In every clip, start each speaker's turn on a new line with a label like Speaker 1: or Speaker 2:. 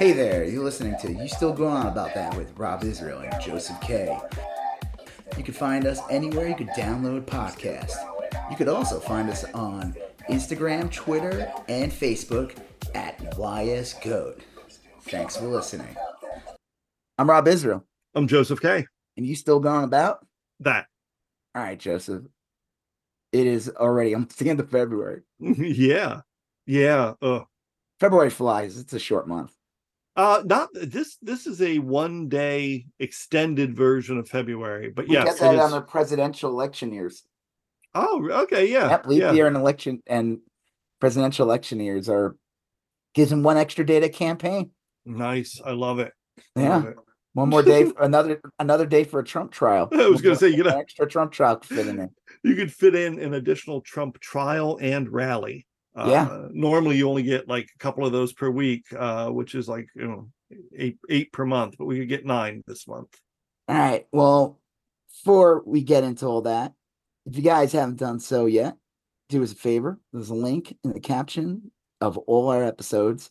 Speaker 1: Hey there, you're listening to You Still Going On About That with Rob Israel and Joseph K. You can find us anywhere you could download podcasts. You could also find us on Instagram, Twitter, and Facebook at YSGoat. Thanks for listening. I'm Rob Israel,
Speaker 2: I'm Joseph K.
Speaker 1: and you still going about?
Speaker 2: That.
Speaker 1: All right, Joseph. It is already almost the end of February.
Speaker 2: yeah. Yeah. Uh,
Speaker 1: February flies. It's a short month.
Speaker 2: Uh not this this is a one day extended version of February, but
Speaker 1: We
Speaker 2: yes.
Speaker 1: get
Speaker 2: it
Speaker 1: on the presidential election years.
Speaker 2: Oh, okay, yeah.
Speaker 1: Yep, leap
Speaker 2: yeah.
Speaker 1: year and election and presidential election years are gives them one extra day to campaign.
Speaker 2: Nice. I love it. I
Speaker 1: Yeah,
Speaker 2: love it.
Speaker 1: one more day, for another another day for a Trump trial.
Speaker 2: I was gonna say, you know-
Speaker 1: an extra Trump trial fit in there.
Speaker 2: You could fit in an additional Trump trial and rally. Uh,
Speaker 1: Yeah.
Speaker 2: Normally you only get like a couple of those per week, uh, which is like, you know, eight eight per month, but we could get nine this month.
Speaker 1: All right. Well, before we get into all that, if you guys haven't done so yet, do us a favor. There's a link in the caption of all our episodes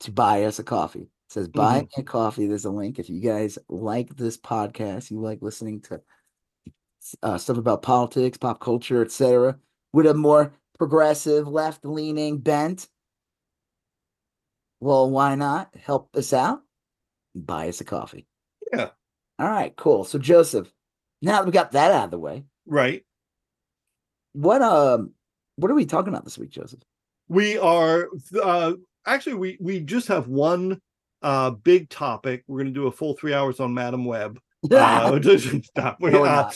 Speaker 1: to buy us a coffee. It says buy me a coffee. There's a link. If you guys like this podcast, you like listening to uh, stuff about politics, pop culture, etc., with a more progressive, left-leaning bent, well, why not help us out? Buy us a coffee.
Speaker 2: Yeah.
Speaker 1: All right, cool. So Joseph, now that we got that out of the way,
Speaker 2: Right.
Speaker 1: what um what are we talking about this week, Joseph?
Speaker 2: we are uh actually we we just have one uh big topic we're going to do a full three hours on madame web uh, stop. We,
Speaker 1: No,
Speaker 2: uh,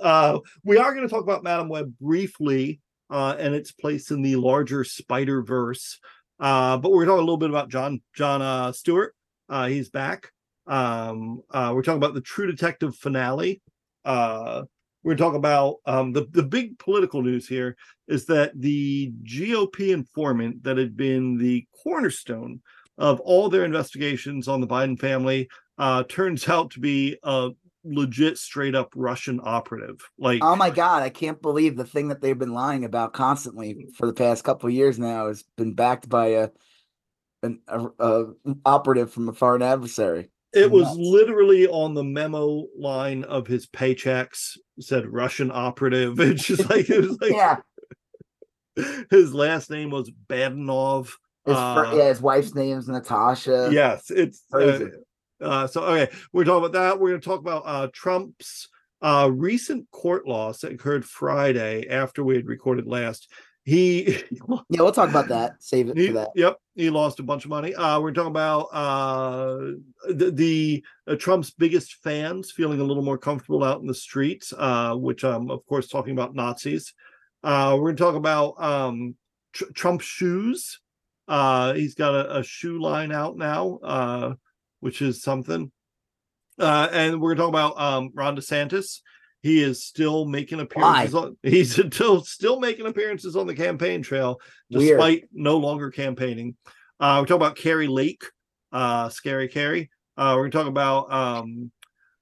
Speaker 2: uh, we are going to talk about madame web briefly uh and its place in the larger spider verse uh but we're talking a little bit about john john uh stewart. Uh he's back. Um uh we're talking about the true detective finale. Uh we're talking about um, the, the big political news here is that the GOP informant that had been the cornerstone of all their investigations on the Biden family uh, turns out to be legit, straight up Russian operative. Like,
Speaker 1: oh my god, I can't believe the thing that they've been lying about constantly for the past couple years now has been backed by a an a, a operative from a foreign adversary.
Speaker 2: it was
Speaker 1: nuts.
Speaker 2: literally on the memo line of his paychecks said Russian operative. It's just like it was like
Speaker 1: yeah,
Speaker 2: his last name was Badenov.
Speaker 1: his,
Speaker 2: Uh,
Speaker 1: yeah, his wife's name's Natasha.
Speaker 2: yes it's uh,
Speaker 1: Crazy.
Speaker 2: Uh, so okay we're talking about that. We're going to talk about uh trump's uh recent court loss that occurred friday after we had recorded last. He,
Speaker 1: yeah, we'll talk about that. Save it
Speaker 2: he
Speaker 1: for that.
Speaker 2: yep he lost a bunch of money. Uh we're talking about uh the, the uh, trump's biggest fans feeling a little more comfortable out in the streets uh which i'm of course talking about nazis. Uh we're going to talk about um tr- trump shoes. Uh he's got a, a shoe line out now. Uh which is something. Uh and we're going to talk about um ron desantis. He is still making appearances on he's still still making appearances on the campaign trail
Speaker 1: Weird.
Speaker 2: despite no longer campaigning. Uh we're talking about kari lake uh scary carrie. Uh we're going to talk about um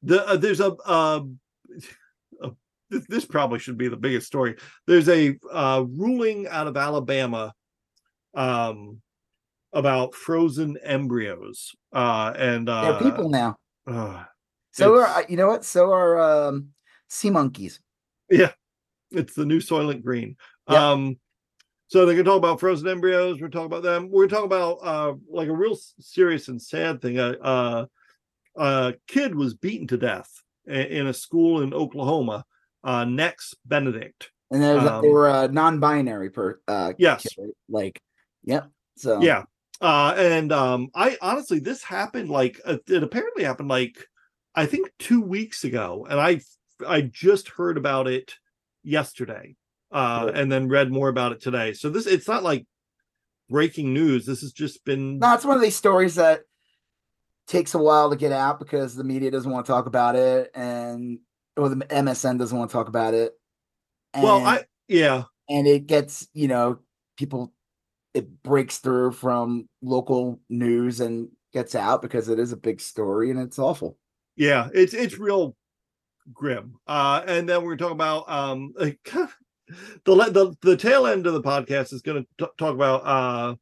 Speaker 2: the uh, there's a uh a- this, this probably should be the biggest story. There's a uh ruling out of alabama um about frozen embryos uh and uh
Speaker 1: They're people now.
Speaker 2: uh,
Speaker 1: So are uh, you know what? So are um sea monkeys.
Speaker 2: Yeah, it's the new Soylent Green.
Speaker 1: Yep.
Speaker 2: Um, so they can talk about frozen embryos. We're talking about them. We're talking about uh, like a real serious and sad thing. A, uh, a kid was beaten to death in a school in Oklahoma. Uh, Nex Benedict.
Speaker 1: And
Speaker 2: Um,
Speaker 1: they were a non-binary per uh
Speaker 2: Yes.
Speaker 1: kid, like yep. So
Speaker 2: Yeah. Uh, and um, I honestly, this happened like uh, it apparently happened like I think two weeks ago, and I I just heard about it yesterday, uh,
Speaker 1: Cool.
Speaker 2: and then read more about it today. So this it's not like breaking news. This has just been
Speaker 1: No, it's one of these stories that takes a while to get out because the media doesn't want to talk about it and or the MSN doesn't want to talk about it. And,
Speaker 2: well, I yeah
Speaker 1: and it gets, you know, people it breaks through from local news and gets out because it is a big story and it's awful.
Speaker 2: yeah it's it's real grim. Uh, and then we're talking about um like, the the the tail end of the podcast is going to talk about uh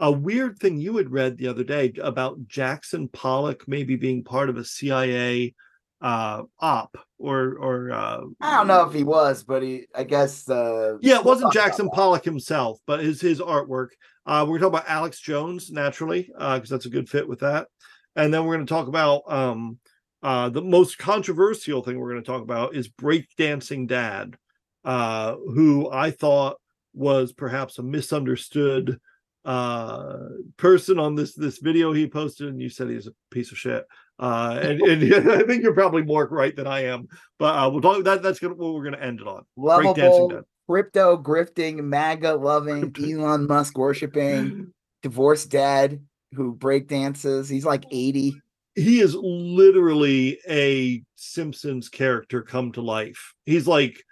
Speaker 2: a weird thing you had read the other day about Jackson Pollock maybe being part of a CIA uh op or or uh
Speaker 1: I don't know if he was, but he I guess uh
Speaker 2: yeah, it wasn't Jackson Pollock himself, but his his artwork. Uh we're talking about Alex Jones naturally, uh because that's a good fit with that. And then we're going to talk about um uh the most controversial thing we're going to talk about is breakdancing dad, uh who I thought was perhaps a misunderstood uh person on this this video he posted and you said he's a piece of shit uh and, and i think you're probably more right than i am but uh we'll talk that that's gonna what we're gonna end it on
Speaker 1: lovable crypto grifting maga loving elon musk worshiping divorced dad who break dances he's like 80
Speaker 2: he is literally a simpsons character come to life he's like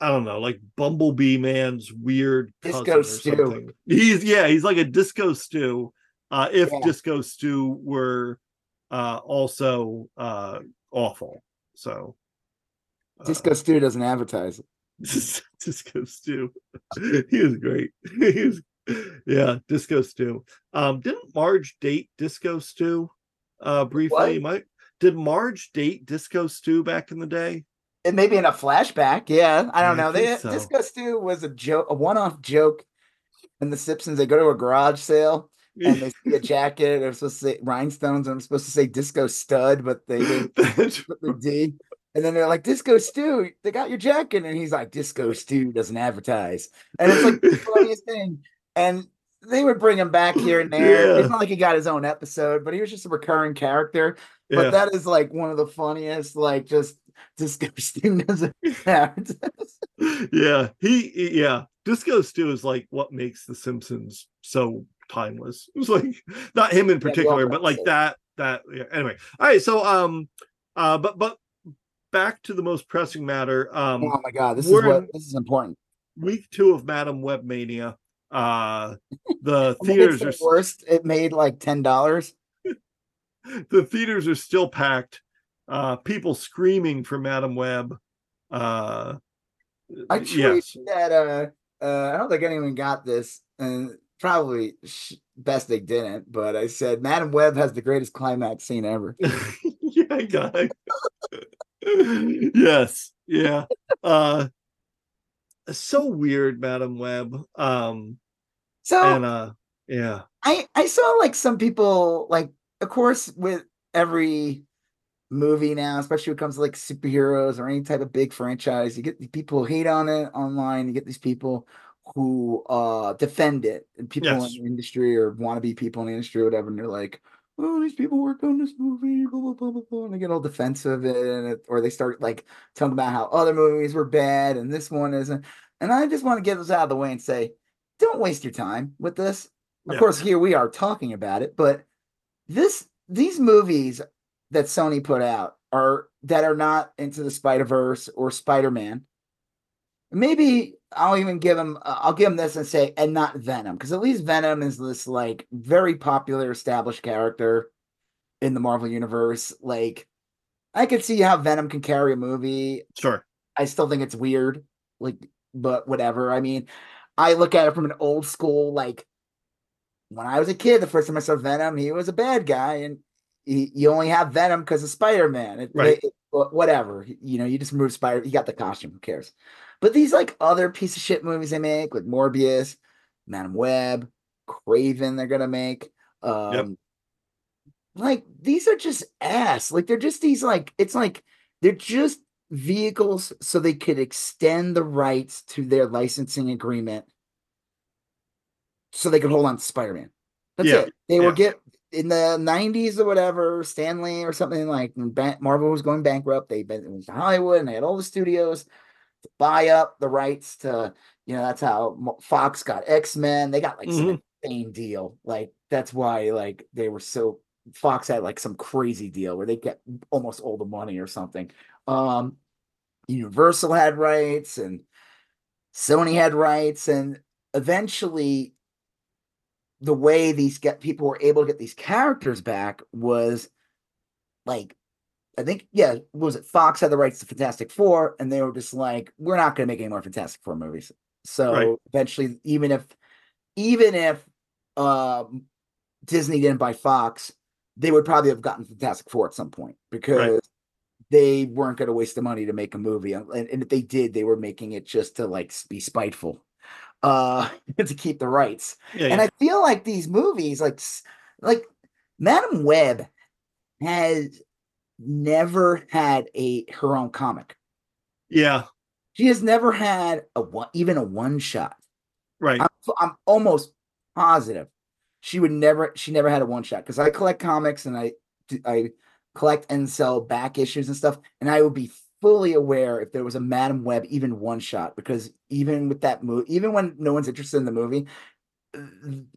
Speaker 2: I don't know, like Bumblebee Man's weird
Speaker 1: disco stew.
Speaker 2: He's yeah, he's like a disco stew. Uh, if yeah. disco stew were uh, also uh, awful, so
Speaker 1: uh, disco stew doesn't advertise it.
Speaker 2: disco stew, he was great. he was yeah, disco stew. Um, didn't Marge date disco stew? Uh, briefly, might did Marge date disco stew back in the day?
Speaker 1: it may be in a flashback. Yeah, I don't yeah, know. They so. Disco Stew was a joke, a one-off joke. In The Simpsons, they go to a garage sale and they see a jacket. And They're supposed to say rhinestones, and I'm supposed to say disco stud, but they didn't put the D. And then they're like, Disco Stew, they got your jacket. And he's like, Disco Stew doesn't advertise. And it's like the funniest thing. And they would bring him back here and there. Yeah. It's not like he got his own episode, but he was just a recurring character. But yeah. that is like one of the funniest, like just Disco Stew doesn't advertise.
Speaker 2: yeah, he yeah. Disco Stew is like what makes The Simpsons so timeless. It was like not him in particular, yeah, but like that that yeah. Anyway, all right. So um, uh, but but back to the most pressing matter. Um,
Speaker 1: oh my god, this is what this is important.
Speaker 2: Week two of Madame Web Mania. Uh, the theaters are
Speaker 1: worst. It made like ten dollars.
Speaker 2: the theaters are still packed uh, people screaming for Madame Web. Uh,
Speaker 1: I tweeted yes. that. Uh, uh, I don't think anyone got this, and probably best they didn't. But I said Madame Web has the greatest climax scene ever.
Speaker 2: yeah, it. yes, yeah. Uh, so weird, Madame Web. Um,
Speaker 1: so
Speaker 2: and uh, yeah.
Speaker 1: I I saw like some people like, of course, with every movie now, especially when it comes to like superheroes or any type of big franchise. You get people hate on it online. You get these people who uh defend it and people yes. in the industry or want to be people in the industry or whatever, and they're like, oh, these people worked on this movie, blah blah blah blah blah, and they get all defensive and it, or they start like talking about how other movies were bad and this one isn't. And I just want to get this out of the way and say, don't waste your time with this. Of yeah. course, here we are talking about it, but this these movies that Sony put out are that are not into the Spider Verse or Spider Man. Maybe I'll even give him. Uh, I'll give him this and say, and not Venom, because at least Venom is this like very popular established character in the Marvel universe. Like, I could see how Venom can carry a movie.
Speaker 2: Sure.
Speaker 1: I still think it's weird, like, but whatever. I mean, I look at it from an old school like when I was a kid, the first time I saw Venom, he was a bad guy, and you only have Venom because of Spider Man.
Speaker 2: Right.
Speaker 1: whatever. You know, you just remove Spider. You got the costume. Who cares? But these like other piece of shit movies they make with Morbius, Madame Web, Kraven, they're gonna make. Um, yep. Like these are just ass. Like they're just these like it's like they're just vehicles so they could extend the rights to their licensing agreement so they could hold on to Spider-Man. That's yeah. it. They yeah. will get in the 90s or whatever, Stan Lee or something like when Marvel was going bankrupt. They went to Hollywood and they had all the studios to buy up the rights to, you know, that's how Fox got X Men. They got like mm-hmm. some insane deal. Like, that's why, like, they were so Fox had like some crazy deal where they get almost all the money or something. Um, Universal had rights and Sony had rights, and eventually the way these get people were able to get these characters back was like I think yeah, was it Fox had the rights to Fantastic Four, and they were just like, we're not going to make any more Fantastic Four movies. So right. eventually, even if even if um, Disney didn't buy Fox, they would probably have gotten Fantastic Four at some point because they weren't going to waste the money to make a movie, and, and if they did, they were making it just to like be spiteful, uh, to keep the rights.
Speaker 2: Yeah,
Speaker 1: And
Speaker 2: yeah.
Speaker 1: I feel like these movies, like like Madame Web, has never had a her own comic.
Speaker 2: yeah,
Speaker 1: She has never had a one, even a one shot.
Speaker 2: right.
Speaker 1: I'm, I'm almost positive she would never. She never had a one shot because I collect comics and I I collect and sell back issues and stuff, and I would be fully aware if there was a Madame Web even one shot because even with that movie, even when no one's interested in the movie,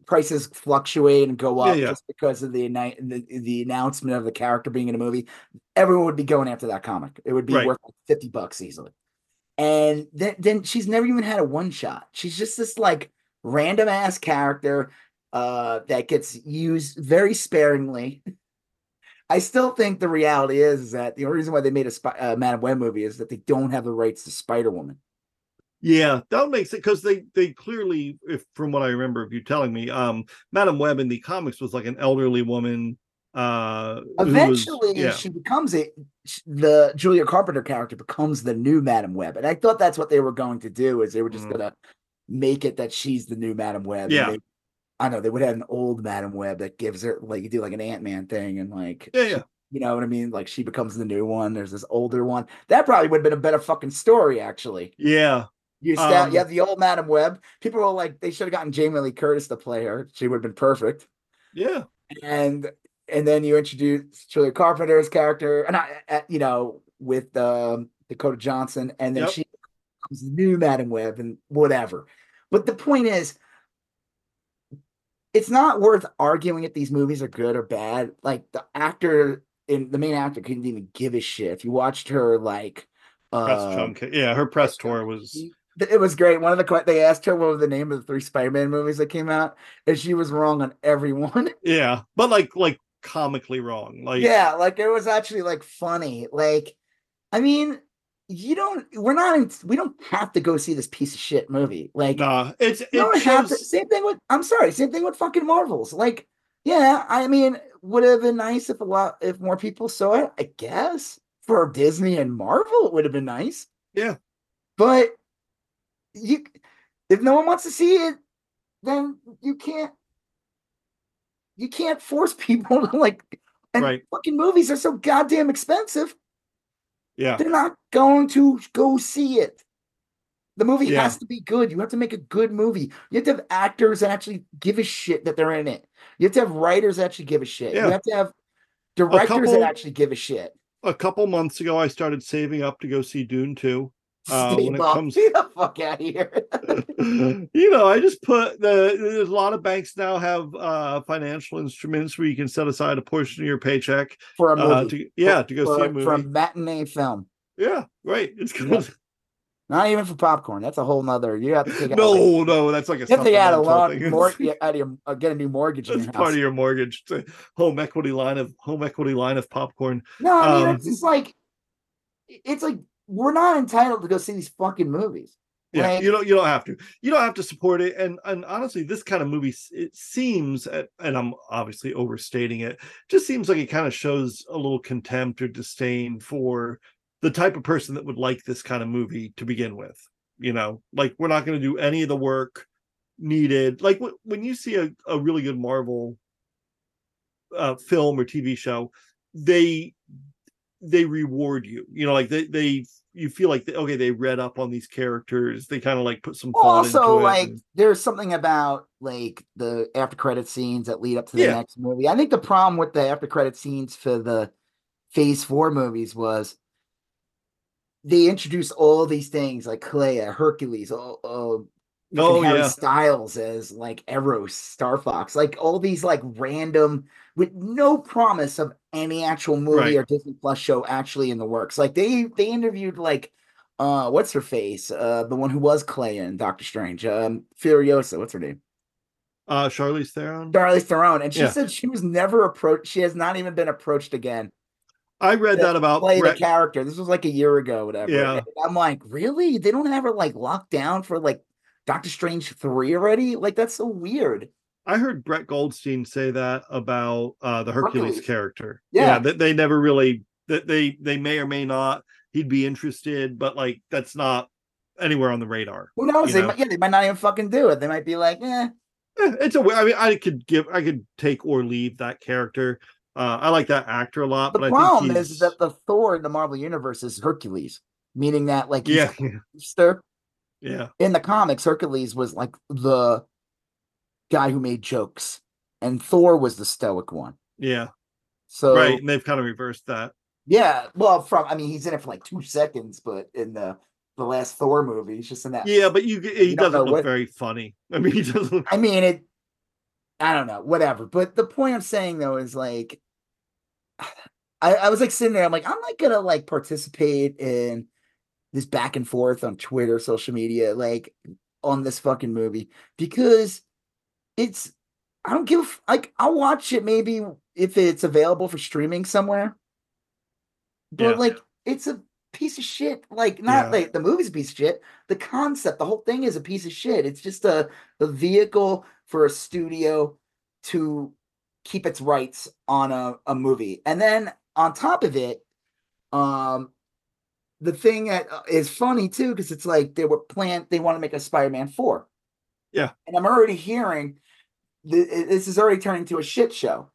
Speaker 1: prices fluctuate and go up
Speaker 2: yeah.
Speaker 1: just because of the, the the announcement of the character being in a movie. Everyone would be going after that comic. It would be
Speaker 2: Right.
Speaker 1: worth like fifty bucks easily. And then then she's never even had a one shot. She's just this like random ass character uh that gets used very sparingly. I still think the reality is, is that the only reason why they made a Sp- uh, Web movie is that they don't have the rights to Spider Woman.
Speaker 2: Yeah, that makes it because they they clearly, if from what I remember of you telling me, um, Madame Web in the comics was like an elderly woman. Uh, who was-
Speaker 1: Eventually,
Speaker 2: yeah,
Speaker 1: she becomes a the Julia Carpenter character becomes the new Madame Web, and I thought that's what they were going to do is they were just
Speaker 2: Mhm.
Speaker 1: gonna make it that she's the new Madame Web.
Speaker 2: Yeah.
Speaker 1: they- I know they would have an old Madame Web that gives her like you do like an Ant Man thing, and like
Speaker 2: yeah,
Speaker 1: she-
Speaker 2: yeah,
Speaker 1: you know what I mean? Like she becomes the new one. There's this older one that probably would have been a better fucking story actually.
Speaker 2: yeah.
Speaker 1: You sta-
Speaker 2: Um,
Speaker 1: you have the old Madame Web. People were like, they should have gotten Jamie Lee Curtis to play her. She would have been perfect.
Speaker 2: Yeah,
Speaker 1: And and then you introduce Julia Carpenter's character, and I, uh, you know, with um, Dakota Johnson, and then
Speaker 2: Yep.
Speaker 1: she becomes the new Madame Web, and whatever. But the point is, it's not worth arguing if these movies are good or bad. Like the actor in the main actor couldn't even give a shit. If you watched her, like,
Speaker 2: press
Speaker 1: uh,
Speaker 2: chunk. Yeah, her press tour was.
Speaker 1: It was great. One of the they asked her what was the name of the three Spider-Man movies that came out, and she was wrong on every one.
Speaker 2: Yeah, but like like comically wrong. Like
Speaker 1: yeah, like it was actually like funny. Like, I mean, you don't. We're not. In, we don't have to go see this piece of shit movie. Like,
Speaker 2: nah, it's it
Speaker 1: don't have to. Same thing with. I'm sorry. Same thing with fucking Marvels. Like, yeah. I mean, would have been nice if a lot if more people saw it. I guess for Disney and Marvel, it would have been nice.
Speaker 2: Yeah.
Speaker 1: but you, if no one wants to see it, then you can't. You can't force people to like. And
Speaker 2: Right.
Speaker 1: fucking movies are so goddamn expensive
Speaker 2: Yeah,
Speaker 1: they're not going to go see it. The movie
Speaker 2: Yeah.
Speaker 1: has to be good. You have to make a good movie. You have to have actors that actually give a shit that they're in it. You have to have writers that actually give a shit.
Speaker 2: Yeah.
Speaker 1: You have to have directors
Speaker 2: couple-
Speaker 1: that actually give a shit.
Speaker 2: a couple months ago, I started saving up to go see Dune two. Uh, when it comes-
Speaker 1: Get the fuck out of here.
Speaker 2: you know, I just put the there's a lot of banks now have uh financial instruments where you can set aside a portion of your paycheck
Speaker 1: for a movie.
Speaker 2: uh to yeah to go
Speaker 1: for,
Speaker 2: see a movie.
Speaker 1: for a matinee film.
Speaker 2: Yeah, right. It's good.
Speaker 1: Not even for popcorn. That's a whole nother. You have to take out. like-
Speaker 2: No, no, that's like a
Speaker 1: you have to out a
Speaker 2: supplemental
Speaker 1: loan, mor- out of your, uh, get a new mortgage in
Speaker 2: That's
Speaker 1: your
Speaker 2: part
Speaker 1: house.
Speaker 2: of your mortgage. It's a home equity line of home equity line of popcorn.
Speaker 1: No, I mean
Speaker 2: Um,
Speaker 1: it's just like it's like we're not entitled to go see these fucking movies.
Speaker 2: Yeah,
Speaker 1: Like-
Speaker 2: you don't you don't have to. You don't have to support it. And and honestly, this kind of movie it seems and I'm obviously overstating it, just seems like it kind of shows a little contempt or disdain for the type of person that would like this kind of movie to begin with. You know, like we're not going to do any of the work needed. Like wh- when you see a, a really good Marvel uh, film or TV show, they they reward you. You know, like they they you feel like they, okay, they read up on these characters. They kind of like put some thought
Speaker 1: also
Speaker 2: into it.
Speaker 1: like
Speaker 2: and-
Speaker 1: there's something about like the after credit scenes that lead up to the
Speaker 2: Yeah.
Speaker 1: next movie i think the problem with the after credit scenes for the phase four movies was they introduced all these things like Clea, hercules all, uh,
Speaker 2: oh
Speaker 1: Harry
Speaker 2: yeah,
Speaker 1: styles as like eros star fox like all these like random with no promise of any actual movie
Speaker 2: Right.
Speaker 1: or disney plus show actually in the works like they they interviewed like uh what's her face uh the one who was Clea in doctor strange um furiosa what's her name
Speaker 2: uh, Charlize Theron.
Speaker 1: charlize theron and she
Speaker 2: Yeah.
Speaker 1: said she was never approached she has not even been approached again
Speaker 2: I read that about
Speaker 1: play
Speaker 2: Brett-
Speaker 1: the character this was like a year ago whatever
Speaker 2: Yeah.
Speaker 1: And i'm like really they don't have her like locked down for like doctor strange 3 already like that's so weird
Speaker 2: I heard Brett Goldstein say that about uh the Hercules,
Speaker 1: Hercules.
Speaker 2: character.
Speaker 1: Yeah.
Speaker 2: that they never really that they they may or may not he'd be interested, but like that's not anywhere on the radar.
Speaker 1: Who knows? They
Speaker 2: know?
Speaker 1: might, yeah, they might not even fucking do it. They might be like, eh.
Speaker 2: Eh, It's a I mean I could give I could take or leave that character. Uh I like that actor a lot,
Speaker 1: The
Speaker 2: but I
Speaker 1: problem
Speaker 2: think
Speaker 1: is, that the Thor in the Marvel universe is Hercules, meaning that like he's
Speaker 2: yeah,
Speaker 1: gangster.
Speaker 2: Yeah,
Speaker 1: in the comics, Hercules was like the guy who made jokes, and Thor was the stoic one.
Speaker 2: yeah,
Speaker 1: So
Speaker 2: right. And they've kind of reversed that.
Speaker 1: yeah, well, from I mean, he's in it for like two seconds, but in the the last Thor movie, he's just in that.
Speaker 2: Yeah, but you he
Speaker 1: You
Speaker 2: doesn't look
Speaker 1: what-
Speaker 2: very funny. I mean, he doesn't. Look...
Speaker 1: I mean it. I don't know, whatever. But the point I'm saying though is like, I, I was like sitting there. I'm like, I'm not gonna like participate in this back and forth on Twitter, social media, like on this fucking movie because it's. I don't give like. I'll watch it maybe if it's available for streaming somewhere. But
Speaker 2: Yeah.
Speaker 1: like, it's a piece of shit. Like, not
Speaker 2: Yeah.
Speaker 1: like the movie's a piece of shit. The concept, the whole thing is a piece of shit. It's just a a vehicle for a studio to keep its rights on a, a movie. And then on top of it, um the thing that uh, funny too, because it's like they were planned, they want to make a Spider-Man 4.
Speaker 2: Yeah.
Speaker 1: And I'm already hearing th- this is already turning to a shit show.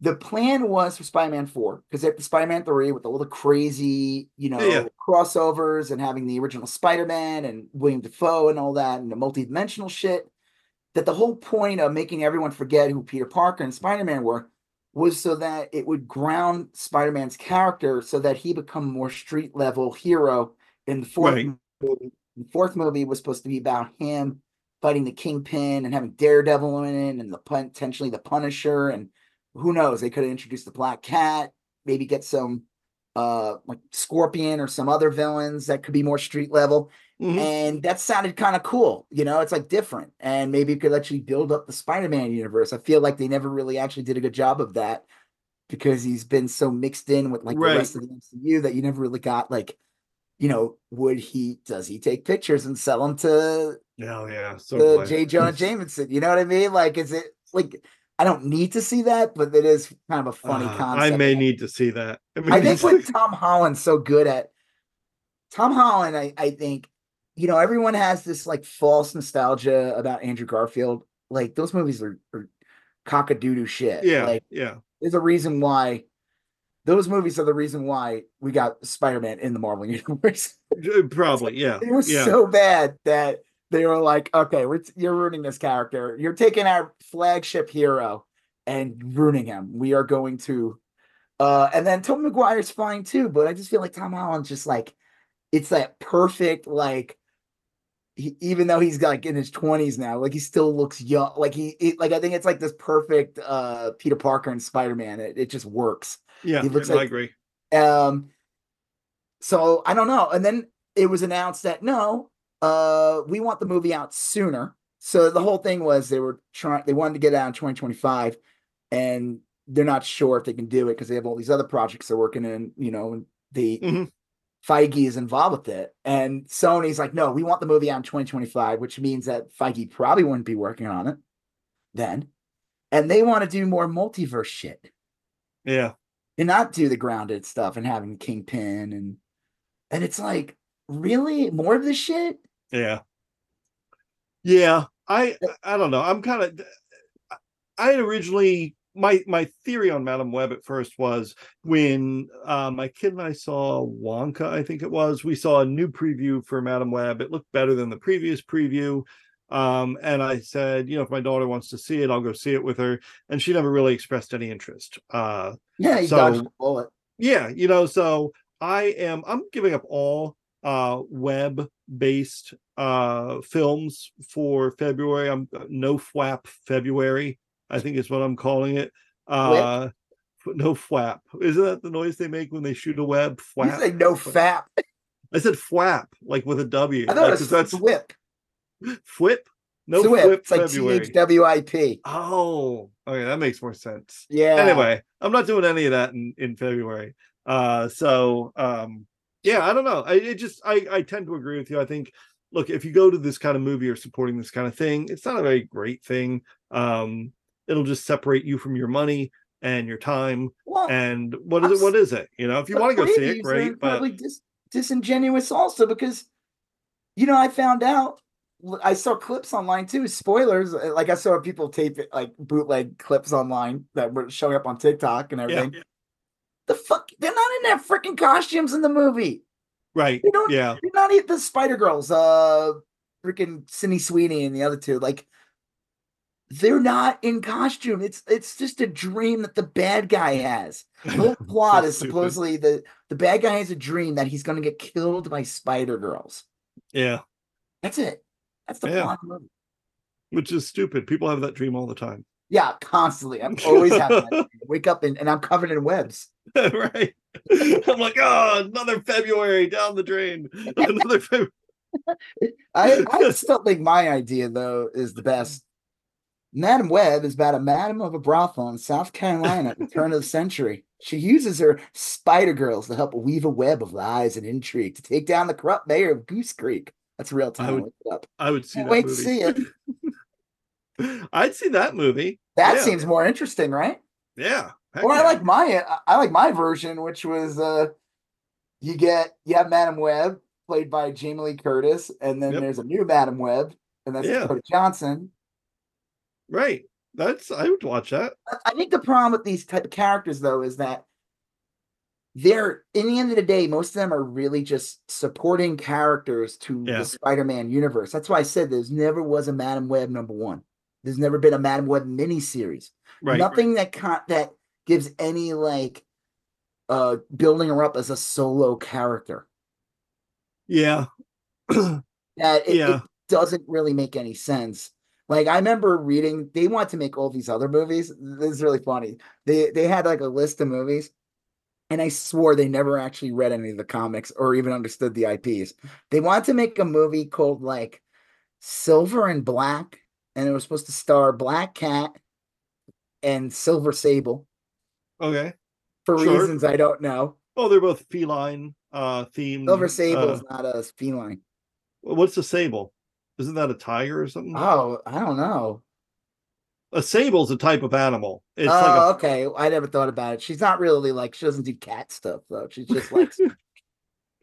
Speaker 1: The plan was for Spider-Man 4, because at the Spider-Man 3 with all the crazy, you know,
Speaker 2: Yeah,
Speaker 1: crossovers and having the original Spider-Man and William Dafoe and all that and the multi-dimensional shit, that the whole point of making everyone forget who Peter Parker and Spider-Man were was so that it would ground Spider-Man's character so that he become more street level hero in the fourth
Speaker 2: Right.
Speaker 1: movie. The fourth movie was supposed to be about him fighting the Kingpin and having Daredevil in it and the potentially the Punisher and who knows they could have introduced the Black Cat, maybe get some uh like Scorpion or some other villains that could be more street level
Speaker 2: Mhm.
Speaker 1: and that sounded kind of cool you know it's like different and maybe it could actually build up the spider-man universe i feel like they never really actually did a good job of that because he's been so mixed in with like
Speaker 2: Right.
Speaker 1: the rest of the mcu that you never really got like you know would he does he take pictures and sell them to
Speaker 2: Oh yeah, so
Speaker 1: j jonah jameson you know what i mean like is it like i don't need to see that but it is kind of a funny
Speaker 2: Uh,
Speaker 1: concept
Speaker 2: I may need to see that. I, mean,
Speaker 1: I think what Tom Holland's so good at, Tom Holland, I, I think, you know, everyone has this like false nostalgia about Andrew Garfield. Like those movies are, are cock-a-doodle shit.
Speaker 2: yeah,
Speaker 1: Like
Speaker 2: yeah,
Speaker 1: there's a reason why those movies are the reason why we got Spider-Man in the Marvel universe.
Speaker 2: Uh, probably, yeah,
Speaker 1: They were
Speaker 2: yeah,
Speaker 1: so bad that they were like, okay, we're you're ruining this character. You're taking our flagship hero and ruining him. We are going to uh and then Tom Maguire's fine too, but I just feel like Tom Holland's just like it's that perfect like he, even though he's like in his 20s now, like he still looks young. Like he, it, like I think it's like this perfect uh Peter Parker and Spider-Man. It, it just works.
Speaker 2: yeah.
Speaker 1: he looks
Speaker 2: I
Speaker 1: like-
Speaker 2: agree.
Speaker 1: Um, so I don't know. And then it was announced that no, uh, we want the movie out sooner. So the whole thing was they were trying, they wanted to get out in 2025, and they're not sure if they can do it because they have all these other projects they're working in, you know, and the
Speaker 2: Mhm.
Speaker 1: Feige is involved with it. And Sony's like, no, we want the movie out in 2025, which means that Feige probably wouldn't be working on it then. And they want to do more multiverse shit
Speaker 2: Yeah,
Speaker 1: and not do the grounded stuff and having Kingpin and and it's like really more of this shit.
Speaker 2: yeah, yeah. I I don't know. I'm kind of. I had originally my my theory on Madame Web at first was when uh, my kid and I saw Wonka, I think it was. We saw a new preview for Madame Web. It looked better than the previous preview. Um, and I said, you know, if my daughter wants to see it, I'll go see it with her. And she never really expressed any interest. Uh,
Speaker 1: Yeah, he
Speaker 2: So-
Speaker 1: dodged the bullet.
Speaker 2: yeah you know so i am i'm giving up all uh web based uh films for february i'm uh, no flap february i think is what i'm calling it. Uh f- no flap. Isn't that the noise they make when they shoot a web? Flap.
Speaker 1: You say no fap.
Speaker 2: i said flap like with a w.
Speaker 1: I thought
Speaker 2: like,
Speaker 1: it
Speaker 2: 'cause
Speaker 1: was
Speaker 2: that's
Speaker 1: whip.
Speaker 2: flip? No
Speaker 1: Swip.
Speaker 2: flip
Speaker 1: It's like
Speaker 2: february.
Speaker 1: T H W I P.
Speaker 2: oh okay that makes more sense.
Speaker 1: Yeah.
Speaker 2: anyway i'm not doing any of that in in february. Uh so um yeah i don't know. I it just i i tend to agree with you. I think look if you go to this kind of movie or supporting this kind of thing it's not a very great thing. Um, it'll just separate you from your money and your time.
Speaker 1: Well,
Speaker 2: And what is it? What is it? You know, if you want to go see it, great. But
Speaker 1: incredibly dis- disingenuous also because you know I found out I saw clips online too. Spoilers, uh, like I saw people tape it like bootleg clips online that were showing up on TikTok and
Speaker 2: yeah,
Speaker 1: everything. The fuck, they're not in their freaking costumes in the movie.
Speaker 2: right.
Speaker 1: you don't.
Speaker 2: Yeah,
Speaker 1: They're not even the Spider Girls. Uh, freaking Sydney Sweeney and the other two. Like, they're not in costume. It's it's just a dream that the bad guy has. The whole plot is supposedly the the bad guy has a dream that he's going to get killed by Spider Girls.
Speaker 2: yeah,
Speaker 1: That's it. That's the
Speaker 2: Yeah.
Speaker 1: plot the movie.
Speaker 2: which is stupid. People have that dream all the time.
Speaker 1: Yeah, constantly. I'm always having that. dream. Wake up and, and I'm covered in webs.
Speaker 2: right. I'm like, oh, another February down the drain. Another February.
Speaker 1: I, I still think my idea though is the best. Madam Web is about a madam of a brothel in South Carolina at the turn of the century. She uses her spider girls to help weave a web of lies and intrigue to take down the corrupt mayor of Goose Creek. That's real time.
Speaker 2: would
Speaker 1: up.
Speaker 2: I would see
Speaker 1: Can't
Speaker 2: that
Speaker 1: wait
Speaker 2: movie.
Speaker 1: to see it.
Speaker 2: I'd see that movie.
Speaker 1: That
Speaker 2: Yeah.
Speaker 1: seems more interesting, right?
Speaker 2: Yeah.
Speaker 1: Or I like my I- I like my version, which was uh you get you have Madame Web played by Jamie Lee Curtis, and then
Speaker 2: Yep.
Speaker 1: there's a new Madame Web, and that's
Speaker 2: Yeah.
Speaker 1: Dakota Johnson.
Speaker 2: Right. That's I would watch that.
Speaker 1: I- think the problem with these type of characters though is that they're in the end of the day, most of them are really just supporting characters to
Speaker 2: Yeah.
Speaker 1: the Spider-Man universe. That's why I said there's never was a Madame Web number one. There's never been a Madame Web miniseries.
Speaker 2: Right.
Speaker 1: Nothing that con- that gives any like uh building her up as a solo character.
Speaker 2: Yeah.
Speaker 1: That it, it doesn't really make any sense. Like I remember reading, they want to make all these other movies. This is really funny. They they had like a list of movies, and I swore they never actually read any of the comics or even understood the IPs. They wanted to make a movie called like Silver and Black, and it was supposed to star Black Cat and Silver Sable
Speaker 2: Okay.
Speaker 1: for
Speaker 2: Sure.
Speaker 1: reasons I don't know.
Speaker 2: Oh, they're both feline uh themed.
Speaker 1: Silver Sable
Speaker 2: uh,
Speaker 1: is not a feline.
Speaker 2: what's a sable? Isn't that a tiger or something?
Speaker 1: Oh, I don't know.
Speaker 2: a sable's a type of animal. It's
Speaker 1: oh,
Speaker 2: like
Speaker 1: okay. I never thought about it. She's not really like she doesn't do cat stuff though. She's just like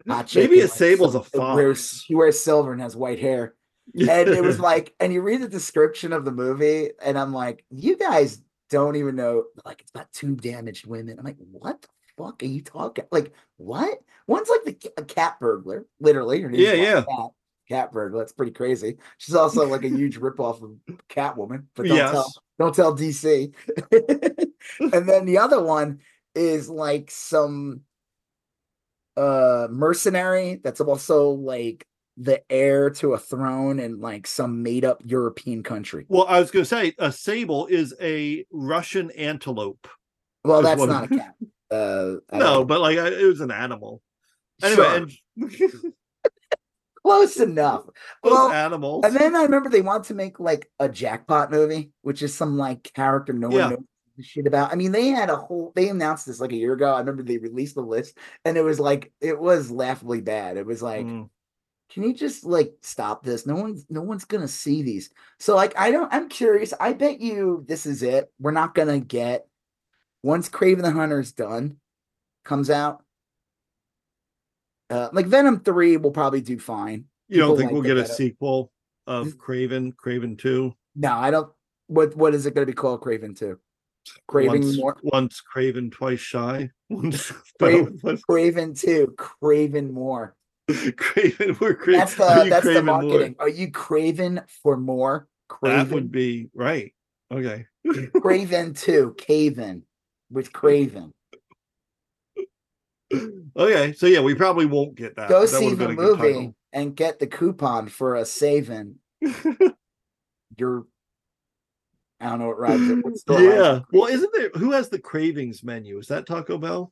Speaker 1: hot
Speaker 2: Maybe a sable's a
Speaker 1: sil- Wears,
Speaker 2: fox.
Speaker 1: she wears silver and has white hair. And it was like, and you read the description of the movie, and I'm like, you guys don't even know. Like, it's about two damaged women. I'm like, what the fuck are you talking? Like, what? One's like the a cat burglar, literally.
Speaker 2: Yeah, yeah.
Speaker 1: Cat, cat burglar. That's pretty crazy. She's also like a huge ripoff of Catwoman. But don't tell don't tell DC. and then the other one is like some uh mercenary that's also like the heir to a throne in like some made up European country.
Speaker 2: Well, I was going to say a sable is a Russian antelope.
Speaker 1: Well, that's not a cat. Uh
Speaker 2: No, but like it was an animal. Anyway,
Speaker 1: Sure,
Speaker 2: and
Speaker 1: close enough.
Speaker 2: those
Speaker 1: Well,
Speaker 2: animals.
Speaker 1: and then I remember they want to make like a jackpot movie, which is some like character no
Speaker 2: Yeah.
Speaker 1: one knows shit about. I mean, they had a whole they announced this like a year ago. I remember they released the list and it was like it was laughably bad. It was like,
Speaker 2: Mm.
Speaker 1: can you just like stop this? No one's no one's gonna see these. So like I don't I'm curious. I bet you this is it. We're not gonna get once Kraven the Hunter's done, comes out. Uh, like Venom 3 will probably do fine.
Speaker 2: you don't think
Speaker 1: like
Speaker 2: we'll get a sequel of
Speaker 1: Mm.
Speaker 2: Kraven, Kraven 2?
Speaker 1: No, I don't. What what is it going to be called? Craven two. Craven
Speaker 2: once,
Speaker 1: more.
Speaker 2: once Craven, twice shy. Once,
Speaker 1: Craven- Craven two. Craven more.
Speaker 2: Craven, we're Craven.
Speaker 1: That's the that's the
Speaker 2: Craven more?
Speaker 1: marketing. Are you craven for more?
Speaker 2: That
Speaker 1: Craven.
Speaker 2: would be right. Okay.
Speaker 1: Craven two. Caven with Craven.
Speaker 2: Okay. So yeah, we probably won't get that.
Speaker 1: Go
Speaker 2: That
Speaker 1: see the
Speaker 2: been a good
Speaker 1: movie and get the coupon for a saving. Your I don't know what rhymes. it- what store
Speaker 2: yeah. Well, isn't there who has the cravings menu? Is that Taco Bell?